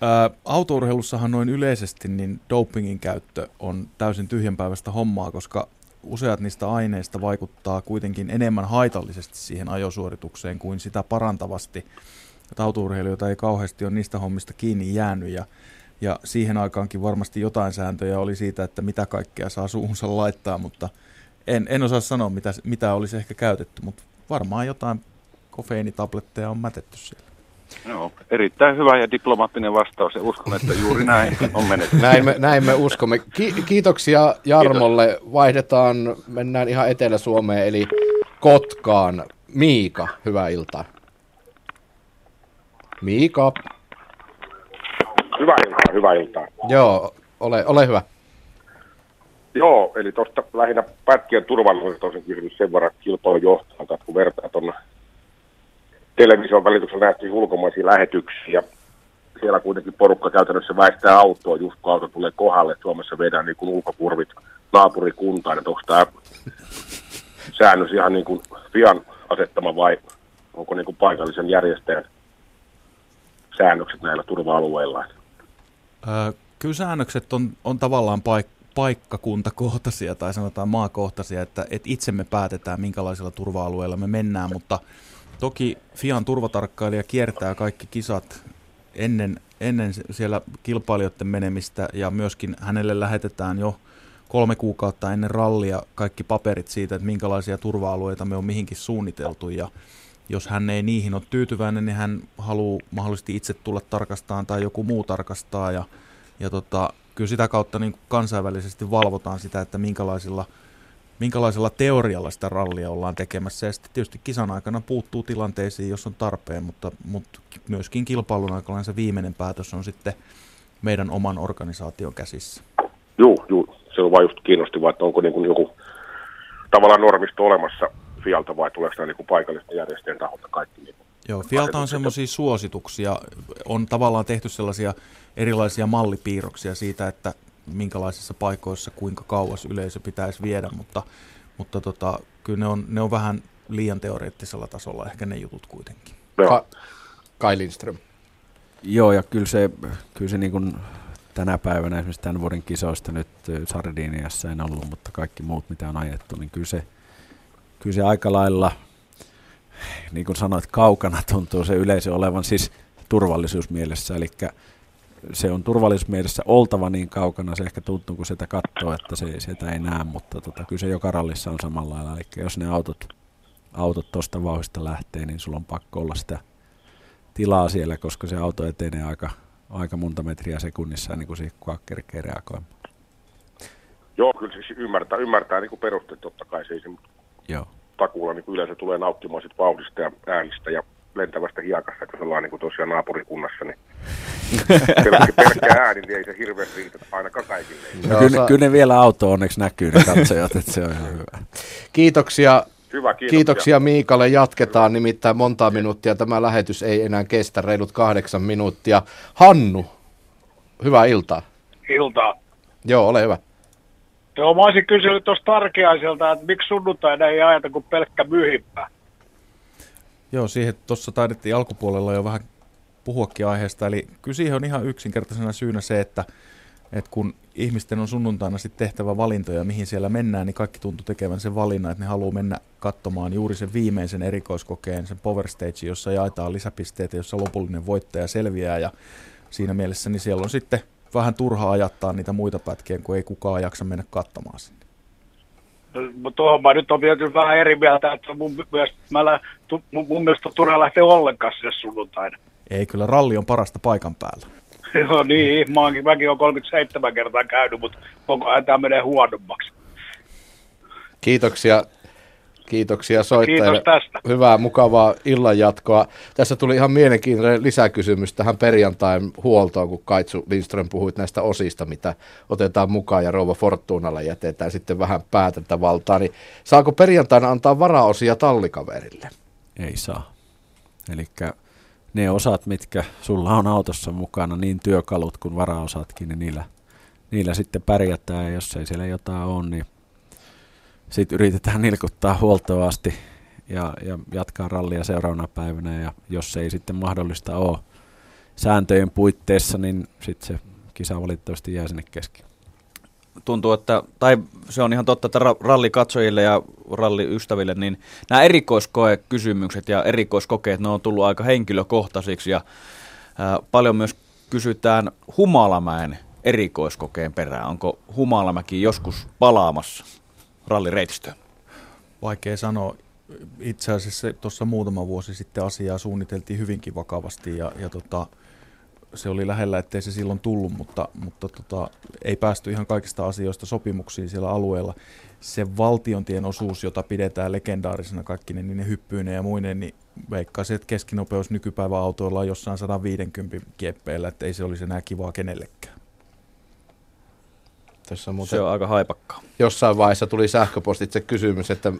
Ää, autourheilussahan noin yleisesti niin dopingin käyttö on täysin tyhjänpäiväistä hommaa, koska useat niistä aineista vaikuttaa kuitenkin enemmän haitallisesti siihen ajosuoritukseen kuin sitä parantavasti. Että autourheilijoita ei kauheasti ole niistä hommista kiinni jäänyt ja, ja siihen aikaankin varmasti jotain sääntöjä oli siitä, että mitä kaikkea saa suuhunsa laittaa, mutta en, en osaa sanoa, mitä, mitä olisi ehkä käytetty, mutta varmaan jotain kofeiinitabletteja on mätetty siellä. No, erittäin hyvä ja diplomaattinen vastaus ja uskon, että juuri näin on menetty. Näin me, näin me uskomme. Ki- kiitoksia Jarmolle. Vaihdetaan, mennään ihan Etelä-Suomeen, eli Kotkaan. Miika, hyvää iltaa. Miika, Hyvää iltaa, hyvää iltaa. joo, ole, ole hyvä. Joo, eli tuosta lähinnä pätkien turvallisuudesta olisin kysymys sen verran kilpailujohtajalta, että kun vertaa tuonne television välityksellä nähtiin ulkomaisia lähetyksiä. Siellä kuitenkin porukka käytännössä väistää autoa, just kun auto tulee kohdalle. Suomessa vedään niin kuin ulkokurvit naapurikuntaan, että onko tämä säännös ihan niin kuin pian asettama vai onko niin kuin paikallisen järjestäjän säännökset näillä turva-alueilla? Öö, kyllä säännökset on, on tavallaan paik- paikkakuntakohtaisia tai sanotaan maakohtaisia, että, että itse me päätetään, minkälaisilla turva-alueilla me mennään, mutta toki FIAN turvatarkkailija kiertää kaikki kisat ennen, ennen siellä kilpailijoiden menemistä ja myöskin hänelle lähetetään jo kolme kuukautta ennen rallia kaikki paperit siitä, että minkälaisia turva-alueita me on mihinkin suunniteltu ja jos hän ei niihin ole tyytyväinen, niin hän haluaa mahdollisesti itse tulla tarkastamaan tai joku muu tarkastaa ja, ja tota, kyllä sitä kautta niin kansainvälisesti valvotaan sitä, että minkälaisilla, minkälaisella teorialla sitä rallia ollaan tekemässä. Ja sitten tietysti kisan aikana puuttuu tilanteisiin, jos on tarpeen, mutta, mutta myöskin kilpailun aikana se viimeinen päätös on sitten meidän oman organisaation käsissä. Joo, joo. Se on vain just kiinnostavaa, että onko niin kuin joku tavallaan normisto olemassa Fialta vai tuleeko nämä niin paikallisten järjestöjen taholta kaikki? Niin Joo, Fialta on semmoisia suosituksia. On tavallaan tehty sellaisia erilaisia mallipiirroksia siitä, että minkälaisissa paikoissa kuinka kauas yleisö pitäisi viedä, mutta, mutta tota, kyllä ne on, ne on vähän liian teoreettisella tasolla ehkä ne jutut kuitenkin. Ka- Kai Lindström. Joo, ja kyllä se, kyllä se niin kuin tänä päivänä esimerkiksi tämän vuoden kisoista nyt Sardiniassa en ollut, mutta kaikki muut mitä on ajettu, niin kyllä se, kyllä se aika lailla, niin kuin sanoit, kaukana tuntuu se yleisö olevan siis turvallisuusmielessä, eli se on turvallisuusmielessä oltava niin kaukana, se ehkä tuntuu, kun sitä katsoo, että se, sitä ei näe, mutta tota, kyllä se joka rallissa on samalla lailla. Eli jos ne autot autot tuosta vauhista lähtee, niin sulla on pakko olla sitä tilaa siellä, koska se auto etenee aika, aika monta metriä sekunnissa niin kuin siihen kerkee reagoimaan. Joo, kyllä siis ymmärtää, ymmärtää niin kuin perusteet totta kai se, mutta Joo. Takuulla niin yleensä tulee nauttimaan sit vauhdista ja äänistä ja lentävästä hiekasta, että jos ollaan niin kuin tosiaan naapurikunnassa, niin pelkkä, pelkkä ääni, niin ei se hirveästi riitä ainakaan kaikille. No, kyllä, kyllä ne vielä auto onneksi näkyy ne katsojat, että se on ihan hyvä. Kiitoksia Hyvä, kiitoksia. kiitoksia Miikalle. Jatketaan nimittäin monta minuuttia. Tämä lähetys ei enää kestä reilut kahdeksan minuuttia. Hannu, hyvää iltaa. Iltaa. Joo, ole hyvä. Joo, mä olisin kysynyt tuosta Tarkiaiselta, että miksi sunnuntaina ei ajata kuin pelkkä myhippä? Joo, siihen tuossa taidettiin alkupuolella jo vähän puhuakin aiheesta. Eli kyllä siihen on ihan yksinkertaisena syynä se, että, että kun ihmisten on sunnuntaina sitten tehtävä valintoja, mihin siellä mennään, niin kaikki tuntuu tekevän sen valinnan, että ne haluaa mennä katsomaan juuri sen viimeisen erikoiskokeen, sen Power Stage, jossa jaetaan lisäpisteitä, jossa lopullinen voittaja selviää. Ja siinä mielessä niin siellä on sitten vähän turhaa ajattaa niitä muita pätkiä, kun ei kukaan jaksa mennä katsomaan sinne. No, tuohon mä nyt on vielä vähän eri mieltä, että mun mielestä, mä lä, tu, mun, mun mielestä turha lähteä ollenkaan sinne sunnuntaina. Ei, kyllä ralli on parasta paikan päällä. Joo niin, mä oonkin, mäkin olen 37 kertaa käynyt, mutta koko ajan tämä menee huonommaksi. Kiitoksia. Kiitoksia soittajille. Kiitos tästä. Hyvää, mukavaa illanjatkoa. Tässä tuli ihan mielenkiintoinen lisäkysymys tähän perjantain huoltoon, kun Kaitsu Lindström puhuit näistä osista, mitä otetaan mukaan ja Rouva Fortunalle jätetään sitten vähän päätäntävaltaa. Niin saako perjantaina antaa varaosia tallikaverille? Ei saa. Eli ne osat, mitkä sulla on autossa mukana, niin työkalut kuin varaosatkin, niin niillä, niillä sitten pärjätään. Ja jos ei siellä jotain ole, niin sitten yritetään nilkuttaa huoltoa asti ja, ja jatkaa rallia seuraavana päivänä. Ja jos ei sitten mahdollista ole sääntöjen puitteissa, niin sitten se kisa valitettavasti jää sinne kesken tuntuu, että, tai se on ihan totta, että rallikatsojille ja ralliystäville, niin nämä erikoiskoekysymykset ja erikoiskokeet, ne on tullut aika henkilökohtaisiksi ja ää, paljon myös kysytään Humalamäen erikoiskokeen perään. Onko Humalamäki joskus palaamassa rallireitistöön? Vaikea sanoa. Itse asiassa tuossa muutama vuosi sitten asiaa suunniteltiin hyvinkin vakavasti ja, ja tota, se oli lähellä, ettei se silloin tullut, mutta, mutta tota, ei päästy ihan kaikista asioista sopimuksiin siellä alueella. Se valtiontien osuus, jota pidetään legendaarisena kaikki niin ne hyppyinen ja muinen, niin veikkaisin, että keskinopeus nykypäivän autoilla on jossain 150 kieppeillä, että ei se olisi enää kivaa kenellekään. Tässä on muuten se on aika haipakkaa. Jossain vaiheessa tuli sähköpostitse kysymys, että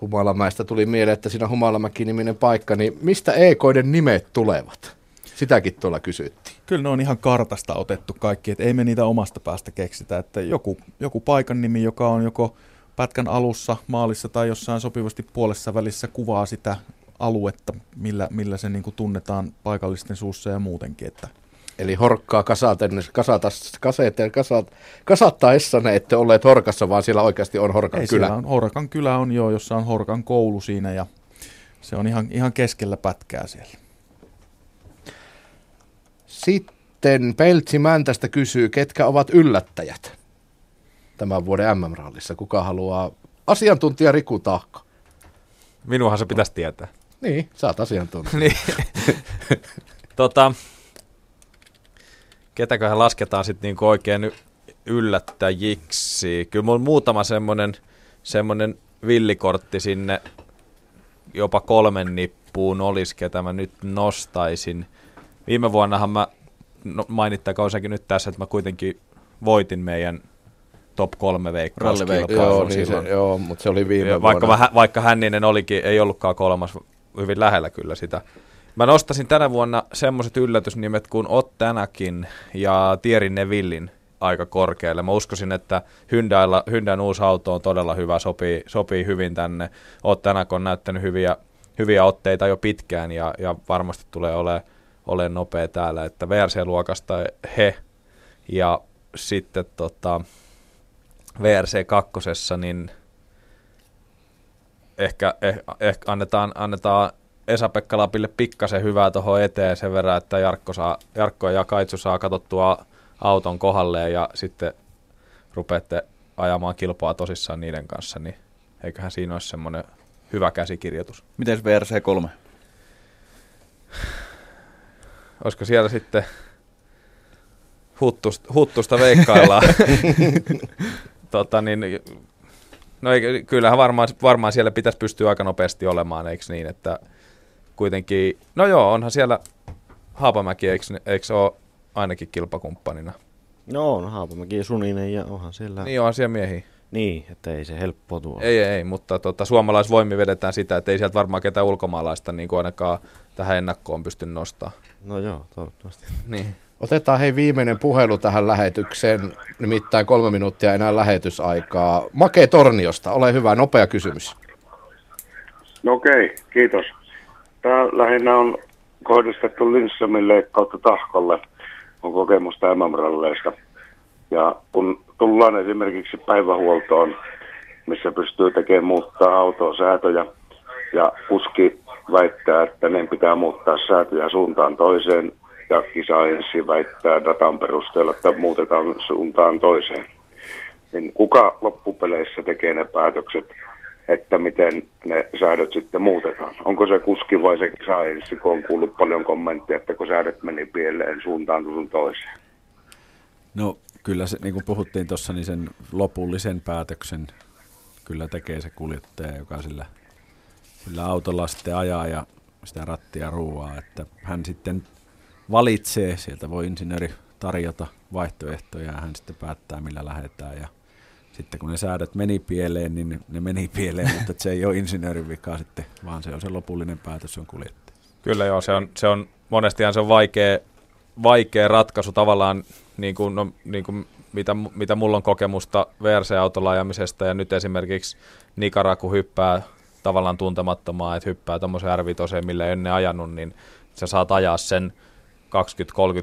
Humalamäestä tuli mieleen, että siinä Humalamäki-niminen paikka, niin mistä EKiden nimet tulevat? Sitäkin tuolla kysyttiin. Kyllä ne on ihan kartasta otettu kaikki, että ei me niitä omasta päästä keksitä. Että joku, joku paikan nimi, joka on joko pätkän alussa, maalissa tai jossain sopivasti puolessa välissä kuvaa sitä aluetta, millä, millä se niin kuin tunnetaan paikallisten suussa ja muutenkin. Että Eli horkkaa kasaten, kasata, kaseteen, kasat, kasattaessa ne ette olleet Horkassa, vaan siellä oikeasti on Horkan Ei, kylä. On, Horkan kylä on jo, jossa on Horkan koulu siinä ja se on ihan, ihan keskellä pätkää siellä. Sitten Peltsi Mäntästä kysyy, ketkä ovat yllättäjät tämän vuoden MM-rallissa? Kuka haluaa? Asiantuntija Riku Tahko. Minuahan se pitäisi tietää. Niin, sä oot asiantuntija. niin. tota, ketäköhän lasketaan sitten niinku oikein yllättäjiksi. Kyllä mulla on muutama semmoinen semmonen villikortti sinne jopa kolmen nippuun olisi, ketä mä nyt nostaisin. Viime vuonnahan mä, no mainittakoon sekin nyt tässä, että mä kuitenkin voitin meidän top kolme veikkauskilpailun joo, niin se, joo, mutta se oli viime vaikka, vuonna. Mä, vaikka Hänninen olikin, ei ollutkaan kolmas, hyvin lähellä kyllä sitä. Mä nostasin tänä vuonna semmoiset yllätysnimet kuin Ott Tänäkin ja Thierry Nevillin aika korkealle. Mä uskoisin, että Hyundailla, Hyundain uusi auto on todella hyvä, sopii, sopii hyvin tänne. Ott Tänäk on näyttänyt hyviä, hyviä otteita jo pitkään ja, ja varmasti tulee olemaan ole nopea täällä, että VRC-luokasta he ja sitten tota, VRC kakkosessa, niin ehkä, eh, ehkä annetaan, annetaan Esa-Pekka Lapille pikkasen hyvää tuohon eteen sen verran, että Jarkko, saa, Jarkko ja Kaitsu saa katsottua auton kohdalleen ja sitten rupeatte ajamaan kilpaa tosissaan niiden kanssa, niin eiköhän siinä olisi semmoinen hyvä käsikirjoitus. Miten VRC 3? Olisiko siellä sitten huttusta, huttusta veikkaillaan? tota, niin, no ei, kyllähän varmaan, varmaan siellä pitäisi pystyä aika nopeasti olemaan, eikö niin, että kuitenkin, no joo, onhan siellä Haapamäki, eikö, eikö ole ainakin kilpakumppanina? No on Haapamäki ja Suninen ja onhan siellä... Niin onhan siellä miehiä. Niin, että ei se helppo tuo. Ei, ei, mutta tota, suomalaisvoimi vedetään sitä, että ei sieltä varmaan ketään ulkomaalaista niin kuin ainakaan tähän ennakkoon pysty nostaa. No joo, toivottavasti. Niin. Otetaan hei viimeinen puhelu tähän lähetykseen, nimittäin kolme minuuttia enää lähetysaikaa. Make Torniosta, ole hyvä, nopea kysymys. No okei, kiitos. Tämä lähinnä on kohdistettu Linssamille kautta Tahkolle. On kokemusta MM-ralleista. Ja kun tullaan esimerkiksi päivähuoltoon, missä pystyy tekemään muuttaa autoa säätöjä, ja kuski väittää, että ne pitää muuttaa säätöjä suuntaan toiseen, ja kisaajenssi väittää datan perusteella, että muutetaan suuntaan toiseen. Niin kuka loppupeleissä tekee ne päätökset, että miten ne säädöt sitten muutetaan? Onko se kuski vai se kisaajenssi, kun on kuullut paljon kommentteja, että kun säädöt meni pieleen suuntaan sun toiseen? No kyllä se, niin kuin puhuttiin tuossa, niin sen lopullisen päätöksen kyllä tekee se kuljettaja, joka sillä, sillä autolla sitten ajaa ja sitä rattia ruuaa, että hän sitten valitsee, sieltä voi insinööri tarjota vaihtoehtoja ja hän sitten päättää millä lähdetään ja sitten kun ne säädöt meni pieleen, niin ne meni pieleen, mutta se ei ole insinöörin vika sitten, vaan se on se lopullinen päätös on kuljettaja. Kyllä joo, se on, se on monestihan se on vaikea, vaikea ratkaisu tavallaan, niin kuin, no, niin kuin mitä, mitä mulla on kokemusta VRC-autolla ajamisesta ja nyt esimerkiksi Nikara, kun hyppää tavallaan tuntemattomaa, että hyppää tuommoisen r millä ennen ajanut, niin sä saat ajaa sen 20-30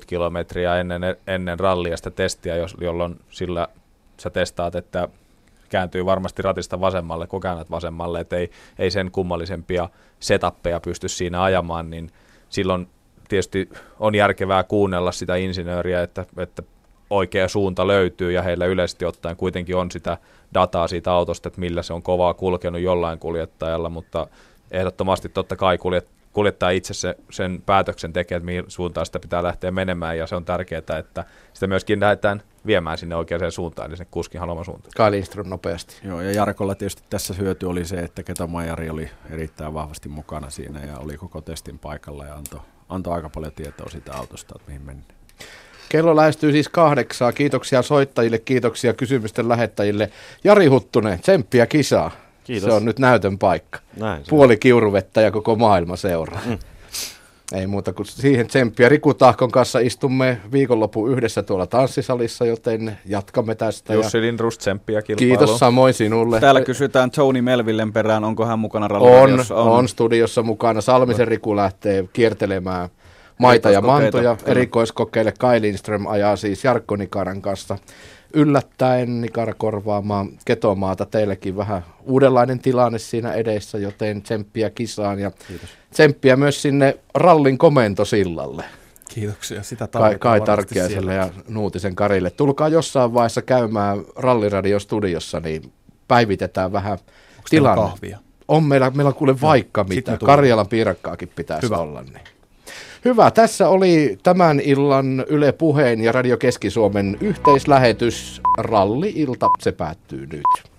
kilometriä ennen, ennen rallia sitä testiä, jolloin sillä sä testaat, että kääntyy varmasti ratista vasemmalle, kun käännät vasemmalle, että ei, ei sen kummallisempia setappeja pysty siinä ajamaan, niin silloin tietysti on järkevää kuunnella sitä insinööriä, että, että oikea suunta löytyy ja heillä yleisesti ottaen kuitenkin on sitä dataa siitä autosta, että millä se on kovaa kulkenut jollain kuljettajalla, mutta ehdottomasti totta kai kuljet, kuljettaja itse se, sen päätöksen tekee, että mihin suuntaan sitä pitää lähteä menemään ja se on tärkeää, että sitä myöskin lähdetään viemään sinne oikeaan suuntaan, eli sen kuskin haluaman suuntaan. Kai Lindström nopeasti. Joo, ja Jarkolla tietysti tässä hyöty oli se, että Keto Majari oli erittäin vahvasti mukana siinä ja oli koko testin paikalla ja antoi, antoi aika paljon tietoa siitä autosta, että mihin mennään. Kello lähestyy siis kahdeksaa. Kiitoksia soittajille, kiitoksia kysymysten lähettäjille. Jari Huttunen, tsemppiä kisaa. Kiitos. Se on nyt näytön paikka. Näin Puoli kiuruvettä ja koko maailma seuraa. Mm. Ei muuta kuin siihen tsemppiä. Riku Tahkon kanssa istumme viikonloppu yhdessä tuolla tanssisalissa, joten jatkamme tästä. Jussi Lindrus, tsemppiä Kiitos samoin sinulle. Täällä kysytään Tony Melvillen perään, onko hän mukana on, on, on studiossa mukana. Salmisen Riku lähtee kiertelemään maita ja mantoja. Erikoiskokeille Kai Lindström ajaa siis Jarkko Nikaran kanssa yllättäen Nikara korvaamaan ketomaata. Teillekin vähän uudenlainen tilanne siinä edessä, joten tsemppiä kisaan ja Kiitos. tsemppiä myös sinne rallin komentosillalle. Kiitoksia, sitä Kai, Kai Tarkkiaiselle ja Nuutisen Karille. Tulkaa jossain vaiheessa käymään Ralliradio studiossa, niin päivitetään vähän Onko tilanne. kahvia? On meillä, meillä on kuule vaikka no, mitä. Karjalan piirakkaakin pitäisi Hyvä. olla. Niin. Hyvä, tässä oli tämän illan Yle Puheen ja Radio Keski-Suomen yhteislähetys. Ralli-ilta, se päättyy nyt.